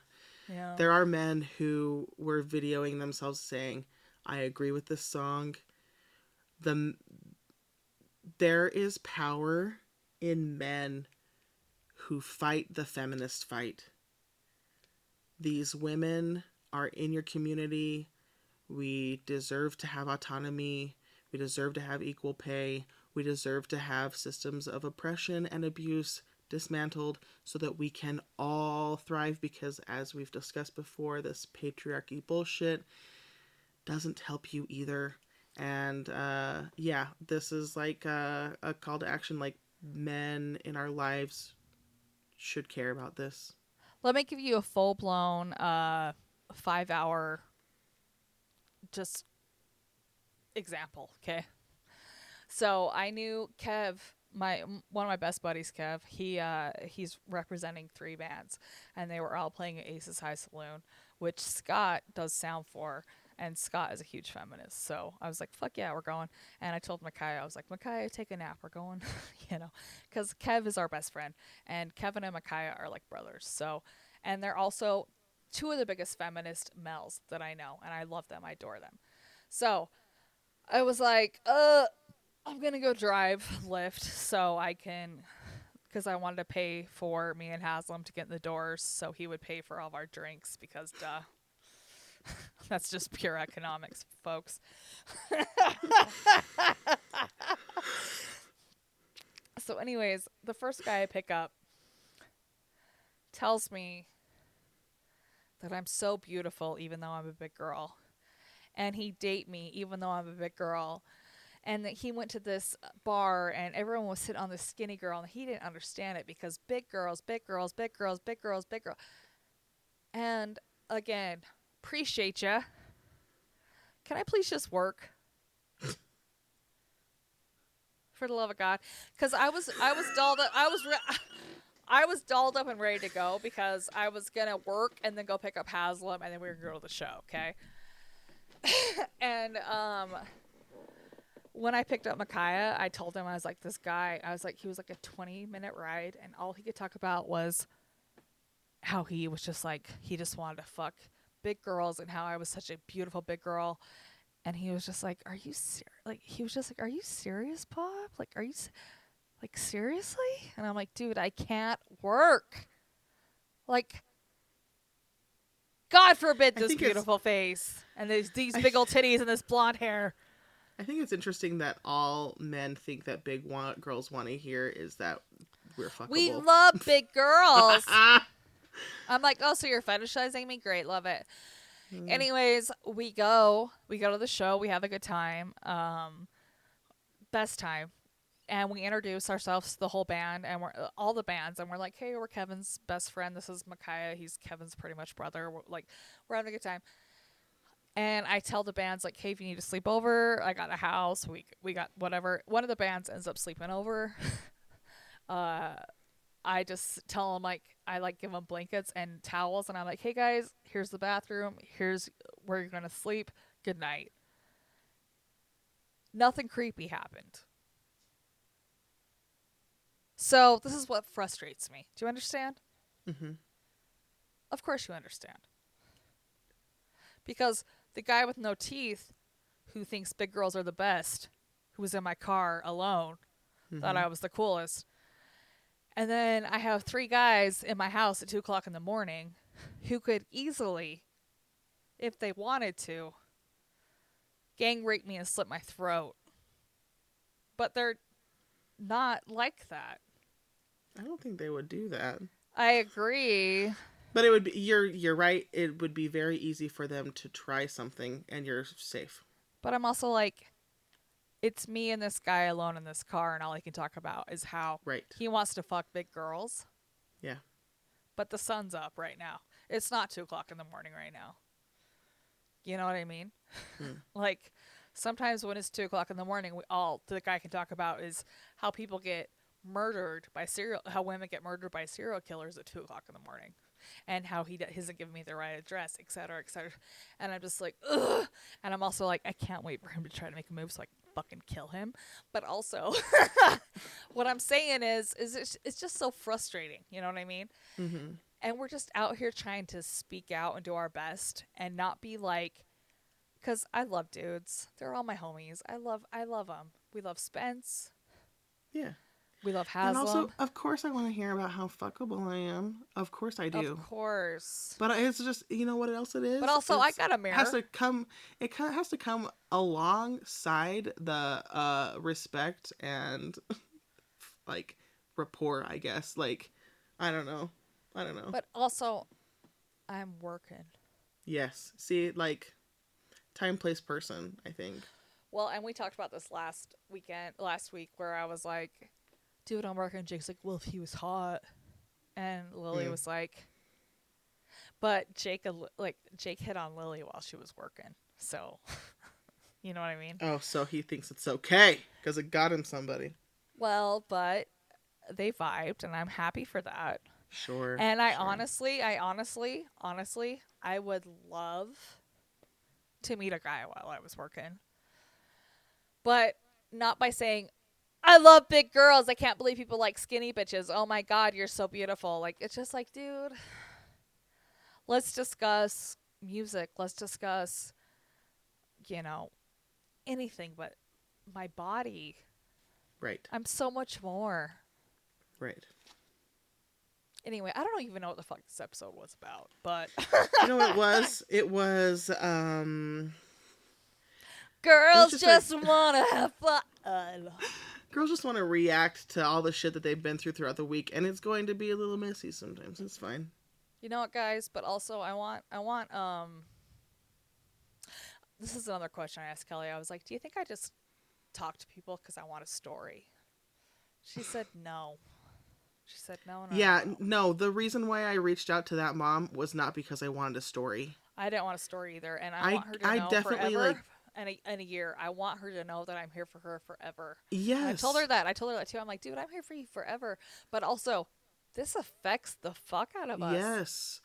Speaker 3: yeah
Speaker 2: There are men who were videoing themselves saying, "I agree with this song." The there is power in men who fight the feminist fight. These women are in your community. We deserve to have autonomy. We deserve to have equal pay. We deserve to have systems of oppression and abuse dismantled so that we can all thrive because as we've discussed before this patriarchy bullshit doesn't help you either and uh yeah this is like a, a call to action like men in our lives should care about this.
Speaker 3: Let me give you a full blown uh five hour just example okay? So i knew kev my one of my best buddies kev he uh he's representing three bands and they were all playing at aces high saloon which scott does sound for and Scott is a huge feminist. So I was like, fuck yeah, we're going. And I told Micaiah, I was like, Micaiah, take a nap. We're going, <laughs> you know, because Kev is our best friend. And Kevin and Micaiah are like brothers. So, and they're also two of the biggest feminist males that I know. And I love them. I adore them. So I was like, uh, I'm going to go drive Lyft so I can, because I wanted to pay for me and Haslam to get in the doors. So he would pay for all of our drinks because, duh. <laughs> That's just pure economics, folks. <laughs> so, anyways, the first guy I pick up tells me that I'm so beautiful, even though I'm a big girl, and he date me, even though I'm a big girl, and that he went to this bar and everyone was sitting on this skinny girl, and he didn't understand it because big girls, big girls, big girls, big girls, big girls, and again appreciate ya. Can I please just work? For the love of God, because I was I was dolled up. I was re- I was dolled up and ready to go because I was gonna work and then go pick up Haslam and then we were gonna go to the show. Okay. <laughs> and um, when I picked up Micaiah, I told him I was like this guy. I was like he was like a twenty minute ride, and all he could talk about was how he was just like he just wanted to fuck big girls and how I was such a beautiful big girl. And he was just like, "Are you ser-? like?" He was just like, "Are you serious, Bob? Like, are you s- like seriously?" And I'm like, "Dude, I can't work. Like, God forbid
Speaker 2: I
Speaker 3: this beautiful face and these these big old <laughs> titties and this blonde hair.
Speaker 2: I think it's interesting that all men think that big wa- girls want to hear is that we're fuckable.
Speaker 3: We love big <laughs> girls. I'm like, oh, so you're fetishizing me? Great, love it.
Speaker 2: Mm.
Speaker 3: Anyways, we go, we go to the show, we have a good time, um, best time, and we introduce ourselves to the whole band and we're uh, all the bands, and we're like, hey, we're Kevin's best friend. This is Micaiah. He's Kevin's pretty much brother. We're, like, we're having a good time. And I tell the bands like, hey, if you need to sleep over, I got a house. We we got whatever. One of the bands ends up sleeping over. <laughs> uh, I just tell them like I like give them blankets and towels, and I'm like, hey guys, here's the bathroom. Here's where you're gonna sleep. Good night. Nothing creepy happened. So this is what frustrates me. Do you understand?
Speaker 2: Mhm.
Speaker 3: Of course you understand. Because the guy with no teeth who thinks big girls are the best, who was in my car alone, thought I was the coolest. And then I have three guys in my house at two o'clock in the morning who could easily, if they wanted to, gang rape me and slit my throat. But they're not like that.
Speaker 2: I don't think they would do that.
Speaker 3: I agree.
Speaker 2: But it would be you're you're right. It would be very easy for them to try something and you're safe.
Speaker 3: But I'm also like, it's me and this guy alone in this car, and all he can talk about is how
Speaker 2: Right.
Speaker 3: he wants to fuck big girls.
Speaker 2: Yeah.
Speaker 3: But the sun's up right now. It's not two o'clock in the morning right now. You know what I mean?
Speaker 2: Hmm. <laughs>
Speaker 3: like sometimes when it's two o'clock in the morning, we all the guy can talk about is how people get murdered by serial, how women get murdered by serial killers at two o'clock in the morning, and how he, d- he hasn't given me the right address, et cetera, et cetera. And I'm just like, ugh. And I'm also like, I can't wait for him to try to make a move so I can fucking kill him. But also, <laughs> what I'm saying is, is it's, it's just so frustrating. You know what I mean?
Speaker 2: Mm-hmm.
Speaker 3: and we're just out here trying to speak out and do our best and not be like because i love dudes they're all my homies i love i love them we love spence
Speaker 2: Yeah.
Speaker 3: We love Haslam.
Speaker 2: And also, of course, I want to hear about how fuckable I am. Of course, I do.
Speaker 3: of course
Speaker 2: But it's just you know what else it is.
Speaker 3: but also i got a mirror
Speaker 2: has to come. It has to come alongside the uh respect and <laughs> like rapport. I guess. Like, I don't know. I don't know.
Speaker 3: but also i'm working
Speaker 2: yes. See, like, time, place, person. I think.
Speaker 3: well and we talked about this last weekend last week where i was like dude i'm and jake's like well if he was hot and lily
Speaker 2: Mm.
Speaker 3: was like but jake like jake hit on lily while she was working so <laughs> you know what i mean
Speaker 2: Oh, so he thinks it's okay because it got him somebody.
Speaker 3: well but they vibed and i'm happy for that
Speaker 2: Sure.
Speaker 3: and i
Speaker 2: sure.
Speaker 3: honestly i honestly honestly i would love to meet a guy while i was working but not by saying I love big girls. I can't believe people like skinny bitches. Oh my god, you're so beautiful. Like it's just like, dude, let's discuss music. Let's discuss you know, anything but my body.
Speaker 2: Right.
Speaker 3: I'm so much more.
Speaker 2: Right.
Speaker 3: Anyway, I don't even know what the fuck this episode was about, but <laughs>
Speaker 2: You know what it was? It was um
Speaker 3: girls
Speaker 2: just
Speaker 3: just,
Speaker 2: like-
Speaker 3: wanna have fun.
Speaker 2: Girls just want to react to all the shit that they've been through throughout the week and it's going to be a little messy sometimes. It's fine.
Speaker 3: You know what, guys? But also, I want, I want, um. This is another question I asked Kelly. I was like, "Do you think I just talk to people because I want a story?" She said, "No." She said, "No, no."
Speaker 2: Yeah,
Speaker 3: no.
Speaker 2: no, the reason why I reached out to that mom was not because I wanted a story.
Speaker 3: I didn't want a story either, and I,
Speaker 2: I-
Speaker 3: want her to
Speaker 2: I
Speaker 3: know
Speaker 2: definitely,
Speaker 3: forever.
Speaker 2: like-
Speaker 3: in a, in a year, I want her to know that I'm here for her forever.
Speaker 2: Yes.
Speaker 3: And I told her that. I told her that too. I'm like, dude, I'm here for you forever. But also, this affects the fuck out of us.
Speaker 2: Yes.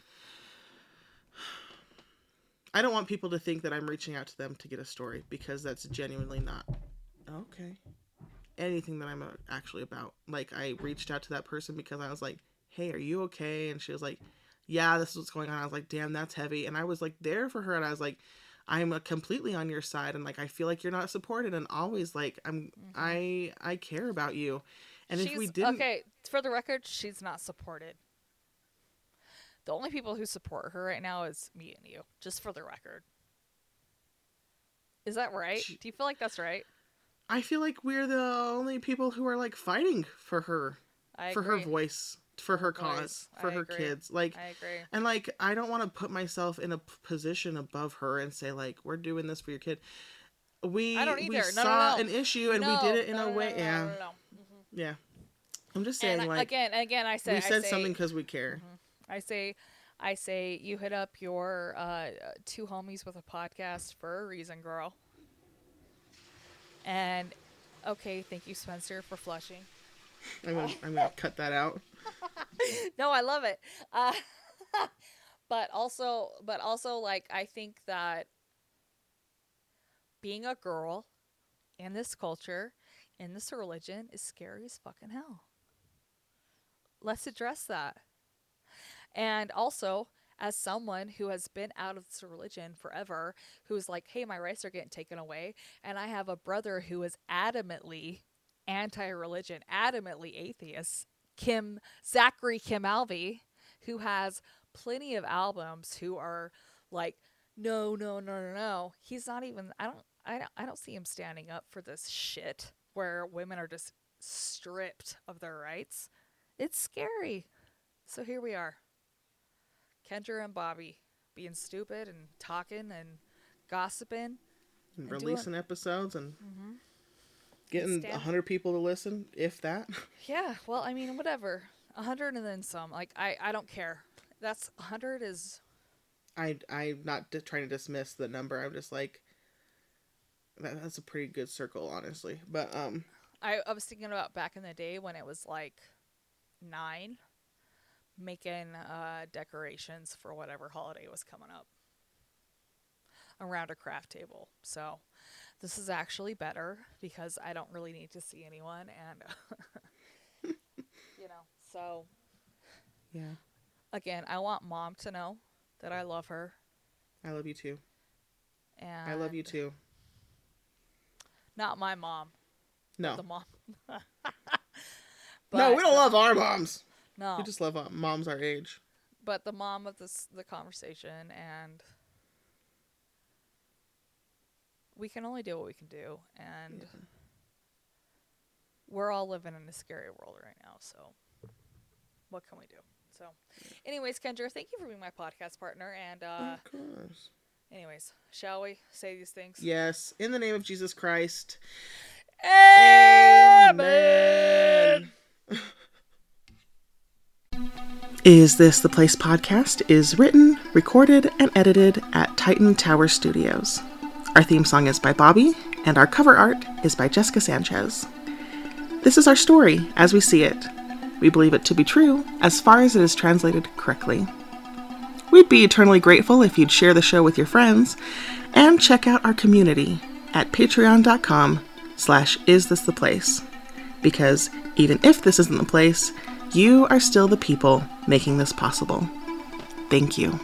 Speaker 2: I don't want people to think that I'm reaching out to them to get a story because that's genuinely not okay. Anything that I'm uh, actually about. Like I reached out to that person because I was like, "Hey, are you okay?" And she was like, "Yeah, this is what's going on." I was like, "Damn, that's heavy." And I was like there for her and I was like, "I'm uh, completely on your side and like I feel like you're not supported and always like I'm I I care about you." And if we didn't
Speaker 3: okay, for the record, she's not supported. The only people who support her right now is me and you, just for the record. Is that right?
Speaker 2: Gee.
Speaker 3: Do you feel like that's right?
Speaker 2: I feel like we're the only people who are like fighting for her,
Speaker 3: I
Speaker 2: for her voice, for her cause, for
Speaker 3: I
Speaker 2: her
Speaker 3: agree.
Speaker 2: kids. Like,
Speaker 3: I agree.
Speaker 2: and like, I don't want to put myself in a position above her and say like, we're doing this for your kid. We
Speaker 3: I don't either. No, no,
Speaker 2: saw
Speaker 3: no.
Speaker 2: an issue and
Speaker 3: No,
Speaker 2: we did it in
Speaker 3: no,
Speaker 2: a way.
Speaker 3: no, no,
Speaker 2: yeah,
Speaker 3: no, no, no. Mhm.
Speaker 2: yeah. I'm just saying,
Speaker 3: And
Speaker 2: like,
Speaker 3: again, again, I say
Speaker 2: we said
Speaker 3: say,
Speaker 2: something because we care.
Speaker 3: I say, I say, you hit up your uh, two homies with a podcast for a reason, girl. And okay, thank you, Spencer, for flushing.
Speaker 2: I'm gonna, I'm gonna cut that out. <laughs>
Speaker 3: no, I love it. Uh, <laughs> but also, but also, like I think that being a girl in this culture, in this religion, is scary as fucking hell. Let's address that. And also, as someone who has been out of this religion forever, who's like, hey, my rights are getting taken away, and I have a brother who is adamantly anti religion, adamantly atheist, Kim Zachary Kim Alvey, who has plenty of albums who are like, no, no, no, no, no. He's not even. I don't. I don't. I don't see him standing up for this shit where women are just stripped of their rights. It's scary. So here we are, Kendra and Bobby being stupid and talking and gossiping.
Speaker 2: And
Speaker 3: And doing-
Speaker 2: releasing episodes and mm-hmm. Getting
Speaker 3: Stand-
Speaker 2: a hundred people to listen, if that. <laughs>
Speaker 3: Yeah, well, I mean, whatever. A hundred and then some. Like, I, I don't care. That's a hundred is
Speaker 2: I I'm not di- trying to dismiss the number. I'm just like that, that's a pretty good circle, honestly. But um,
Speaker 3: I, I was thinking about back in the day when it was like nine, making uh, decorations for whatever holiday was coming up around a craft table. So this is actually better because I don't really need to see anyone, and <laughs> you know. So
Speaker 2: yeah,
Speaker 3: again, I want mom to know that I love her,
Speaker 2: I love you too.
Speaker 3: and
Speaker 2: I love you too.
Speaker 3: Not my mom,
Speaker 2: No,
Speaker 3: the mom.
Speaker 2: no, we don't <laughs> love our moms.
Speaker 3: No,
Speaker 2: We just love uh, moms our age.
Speaker 3: but the mom of this the conversation and we can only do what we can do and
Speaker 2: Yeah.
Speaker 3: we're all living in a scary world right now so what can we do so anyways kendra thank you for being my podcast partner and uh
Speaker 2: of course.
Speaker 3: anyways shall we say these things
Speaker 2: Yes, in the name of Jesus Christ.
Speaker 3: Amen. <laughs>
Speaker 2: Is This the Place podcast is written, recorded, and edited at Titan Tower Studios. Our theme song is by Bobby, and our cover art is by Jessica Sanchez. This is our story as we see it. We believe it to be true as far as it is translated correctly. We'd be eternally grateful if you'd share the show with your friends and check out our community at patreon.com slash is this the place. Because even if this isn't the place, you are still the people making this possible. Thank you.